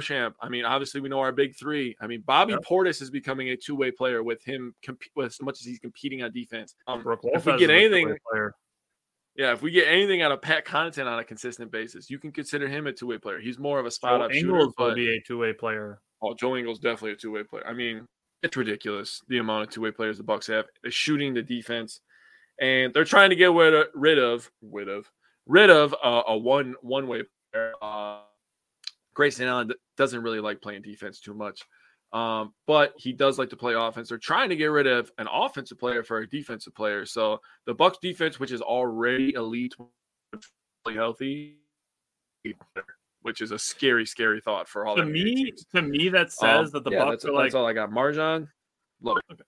S2: Champ. I mean, obviously we know our big three. I mean, Bobby yeah. Portis is becoming a two way player with him comp- with as much as he's competing on defense. Um, if we get anything, yeah, if we get anything out of Pat Connaughton on a consistent basis, you can consider him a two way player. He's more of a spot up shooter.
S1: Ingles will be a two way player.
S2: Oh, Joe Ingles definitely a two way player. I mean, it's ridiculous the amount of two way players the Bucks have. They're shooting the defense, and they're trying to get rid of rid of rid of rid of uh, a one one way player. Uh, Grayson Allen doesn't really like playing defense too much. Um, but he does like to play offense. They're trying to get rid of an offensive player for a defensive player. So the Bucks defense, which is already elite, healthy, which is a scary, scary thought for all.
S1: To me, teams. to me, that says um, that the yeah, Bucks
S2: that's,
S1: are like.
S2: That's all I got. MarJon, look. Okay.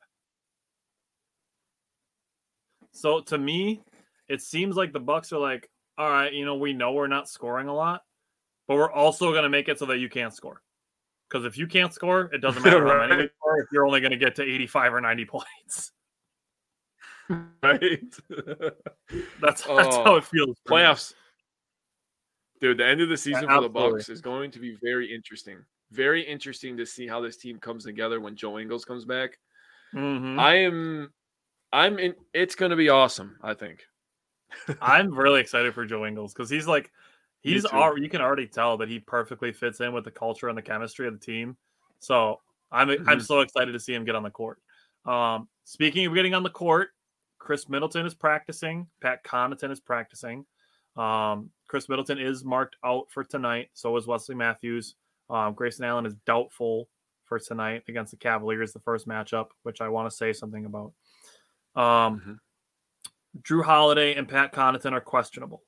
S1: So to me, it seems like the Bucks are like, all right, you know, we know we're not scoring a lot, but we're also going to make it so that you can't score. Because if you can't score, it doesn't matter right. how many you score if you're only going to get to 85 or 90 points.
S2: Right?
S1: that's that's oh, how it feels.
S2: Playoffs. Dude, the end of the season yeah, for the Bucks is going to be very interesting. Very interesting to see how this team comes together when Joe Ingles comes back.
S1: Mm-hmm.
S2: I am I'm in it's gonna be awesome, I think.
S1: I'm really excited for Joe Ingles because he's like He's already, you can already tell that he perfectly fits in with the culture and the chemistry of the team. So I'm mm-hmm. I'm so excited to see him get on the court. Um, speaking of getting on the court, Khris Middleton is practicing. Pat Connaughton is practicing. Um, Khris Middleton is marked out for tonight. So is Wesley Matthews. Um, Grayson Allen is doubtful for tonight against the Cavaliers, the first matchup, which I want to say something about. Um, mm-hmm. Jrue Holiday and Pat Connaughton are questionable.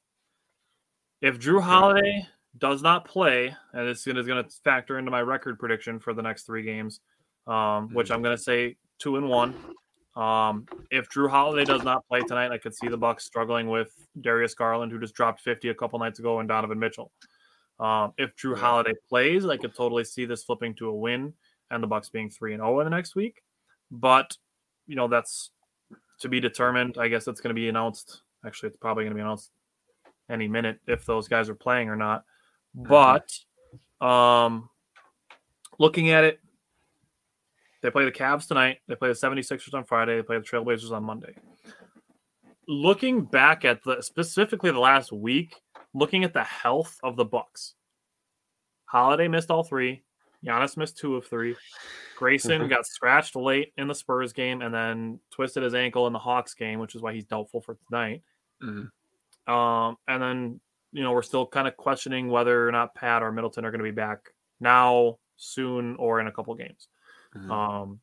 S1: If Jrue Holiday does not play, and this is going to factor into my record prediction for the next three games, um, which I'm going to say two and one. Um, if Jrue Holiday does not play tonight, I could see the Bucks struggling with Darius Garland, who just dropped 50 a couple nights ago, and Donovan Mitchell. Um, if Jrue Holiday plays, I could totally see this flipping to a win and the Bucks being three and zero oh in the next week. But you know that's to be determined. I guess it's going to be announced. Actually, it's probably going to be announced any minute if those guys are playing or not. Mm-hmm. But um, looking at it, they play the Cavs tonight. They play the 76ers on Friday. They play the Trailblazers on Monday. Looking back at the specifically the last week, looking at the health of the Bucks. Holiday missed all three. Giannis missed two of three. Grayson mm-hmm. got scratched late in the Spurs game and then twisted his ankle in the Hawks game, which is why he's doubtful for tonight.
S2: Mm-hmm.
S1: Um, and then you know we're still kind of questioning whether or not Pat or Middleton are going to be back now, soon, or in a couple games. Mm-hmm. Um,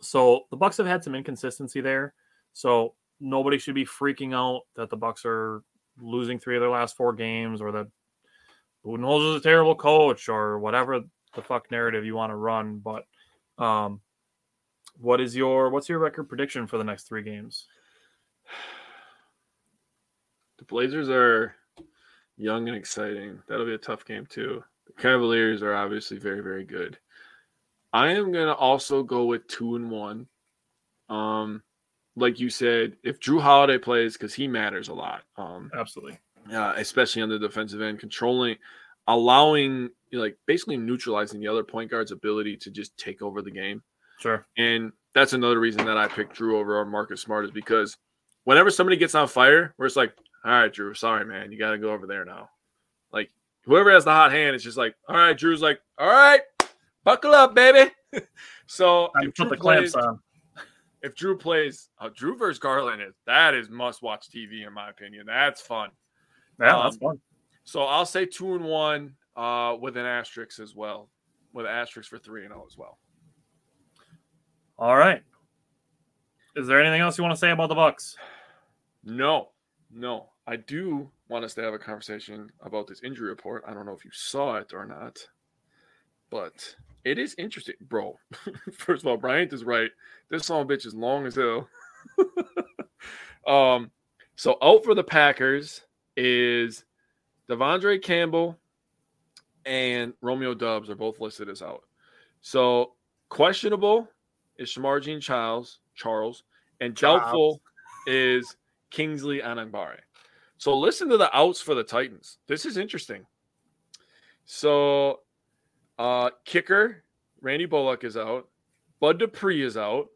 S1: so the Bucks have had some inconsistency there. So nobody should be freaking out that the Bucks are losing three of their last four games, or that Budenholzer is a terrible coach, or whatever the fuck narrative you want to run. But um, what is your what's your record prediction for the next three games?
S2: The Blazers are young and exciting. That'll be a tough game too. The Cavaliers are obviously very, very good. I am gonna also go with two and one. Um, like you said, if Jrue Holiday plays, because he matters a lot. Um,
S1: absolutely.
S2: Yeah, especially on the defensive end, controlling, allowing you know, like basically neutralizing the other point guard's ability to just take over the game.
S1: Sure.
S2: And that's another reason that I picked Jrue over Marcus Smart is because whenever somebody gets on fire, where it's like, all right, Jrue, sorry, man, you got to go over there now. Like whoever has the hot hand, it's just like, all right, Jrue's like, all right, buckle up, baby. so
S1: I put the clamps on.
S2: If Jrue plays, uh, Jrue versus Garland is that is must watch TV in my opinion. That's fun.
S1: Yeah, um, that's fun.
S2: So I'll say two and one uh, with an asterisk as well, with an asterisk for three and zero oh as well.
S1: All right. Is there anything else you want to say about the Bucks?
S2: No, no. I do want us to have a conversation about this injury report. I don't know if you saw it or not, but it is interesting, bro. First of all, Bryant is right. This song bitch is long as hell. um, so out for the Packers is De'Vondre Campbell and Romeo Doubs are both listed as out. So questionable is Shemar Jean Charles, Charles, and doubtful is Kingsley Enagbare. So listen to the outs for the Titans. This is interesting. So uh kicker, Randy Bullock is out. Bud Dupree is out.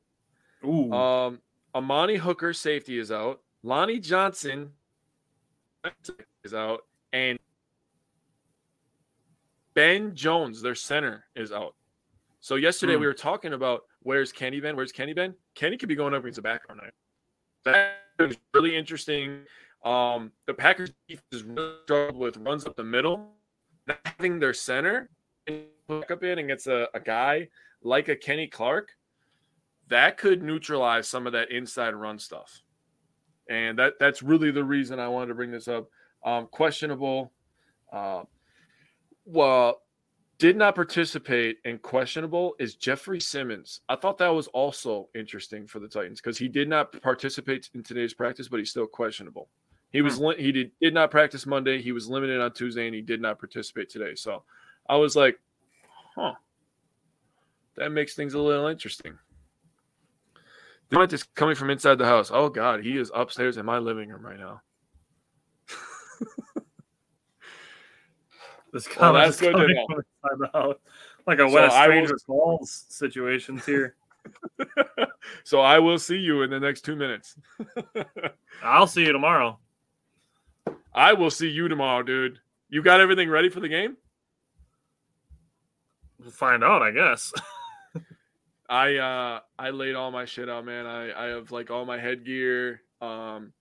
S1: Ooh.
S2: Um Amani Hooker, safety, is out. Lonnie Johnson is out. And Ben Jones, their center, is out. So yesterday mm. we were talking about where's Kenny Ben? Where's Kenny Ben? Kenny could be going up against the background night. That is really interesting. Um, the Packers is really struggled with runs up the middle, not having their center up in against a, a guy like a Kenny Clark. That could neutralize some of that inside run stuff, and that that's really the reason I wanted to bring this up. Um, questionable. Uh, well, did not participate and questionable is Jeffrey Simmons. I thought that was also interesting for the Titans because he did not participate in today's practice, but he's still questionable. He was hmm. he did, did not practice Monday. He was limited on Tuesday, and he did not participate today. So I was like, huh, that makes things a little interesting. The is coming from inside the house. Oh God, he is upstairs in my living room right now.
S1: This comment well, that's good to know. Like a so West Stranger Falls situations here.
S2: so I will see you in the next two minutes.
S1: I'll see you tomorrow.
S2: I will see you tomorrow, dude. You got everything ready for the game?
S1: We'll find out, I guess.
S2: I uh I laid all my shit out, man. I I have like all my headgear, um,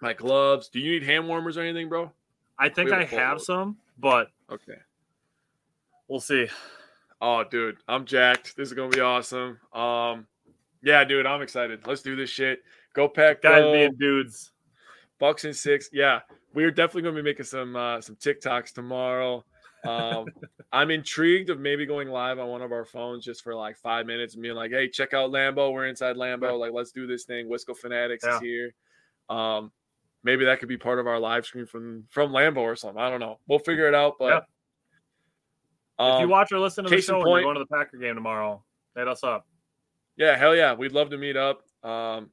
S2: my gloves. Do you need hand warmers or anything, bro?
S1: I think I have some, but
S2: okay,
S1: we'll see.
S2: Oh, dude, I'm jacked. This is gonna be awesome. Um, yeah, dude, I'm excited. Let's do this shit. Go pack,
S1: guys, being dudes.
S2: Bucks and six. Yeah, we're definitely gonna be making some uh, some TikToks tomorrow. Um, I'm intrigued of maybe going live on one of our phones just for like five minutes and being like, "Hey, check out Lambeau. We're inside Lambeau. Like, let's do this thing. Wisco Fanatics yeah. is here." Um, maybe that could be part of our live stream from from Lambeau or something. I don't know. We'll figure it out. But yeah.
S1: um, if you um, watch or listen to the show, point, you're going to the Packer game tomorrow. Hit us up.
S2: Yeah, hell yeah, we'd love to meet up. Um,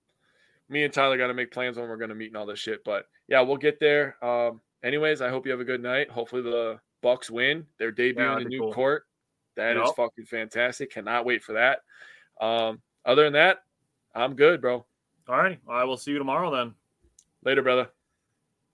S2: me and Tyler got to make plans when we're going to meet and all this shit. But yeah, we'll get there. Um, anyways, I hope you have a good night. Hopefully the Bucks win. They're debuting yeah, in a new cool. court. That yep. is fucking fantastic. Cannot wait for that. Um, other than that, I'm good, bro.
S1: All right. I will see you tomorrow then.
S2: Later, brother.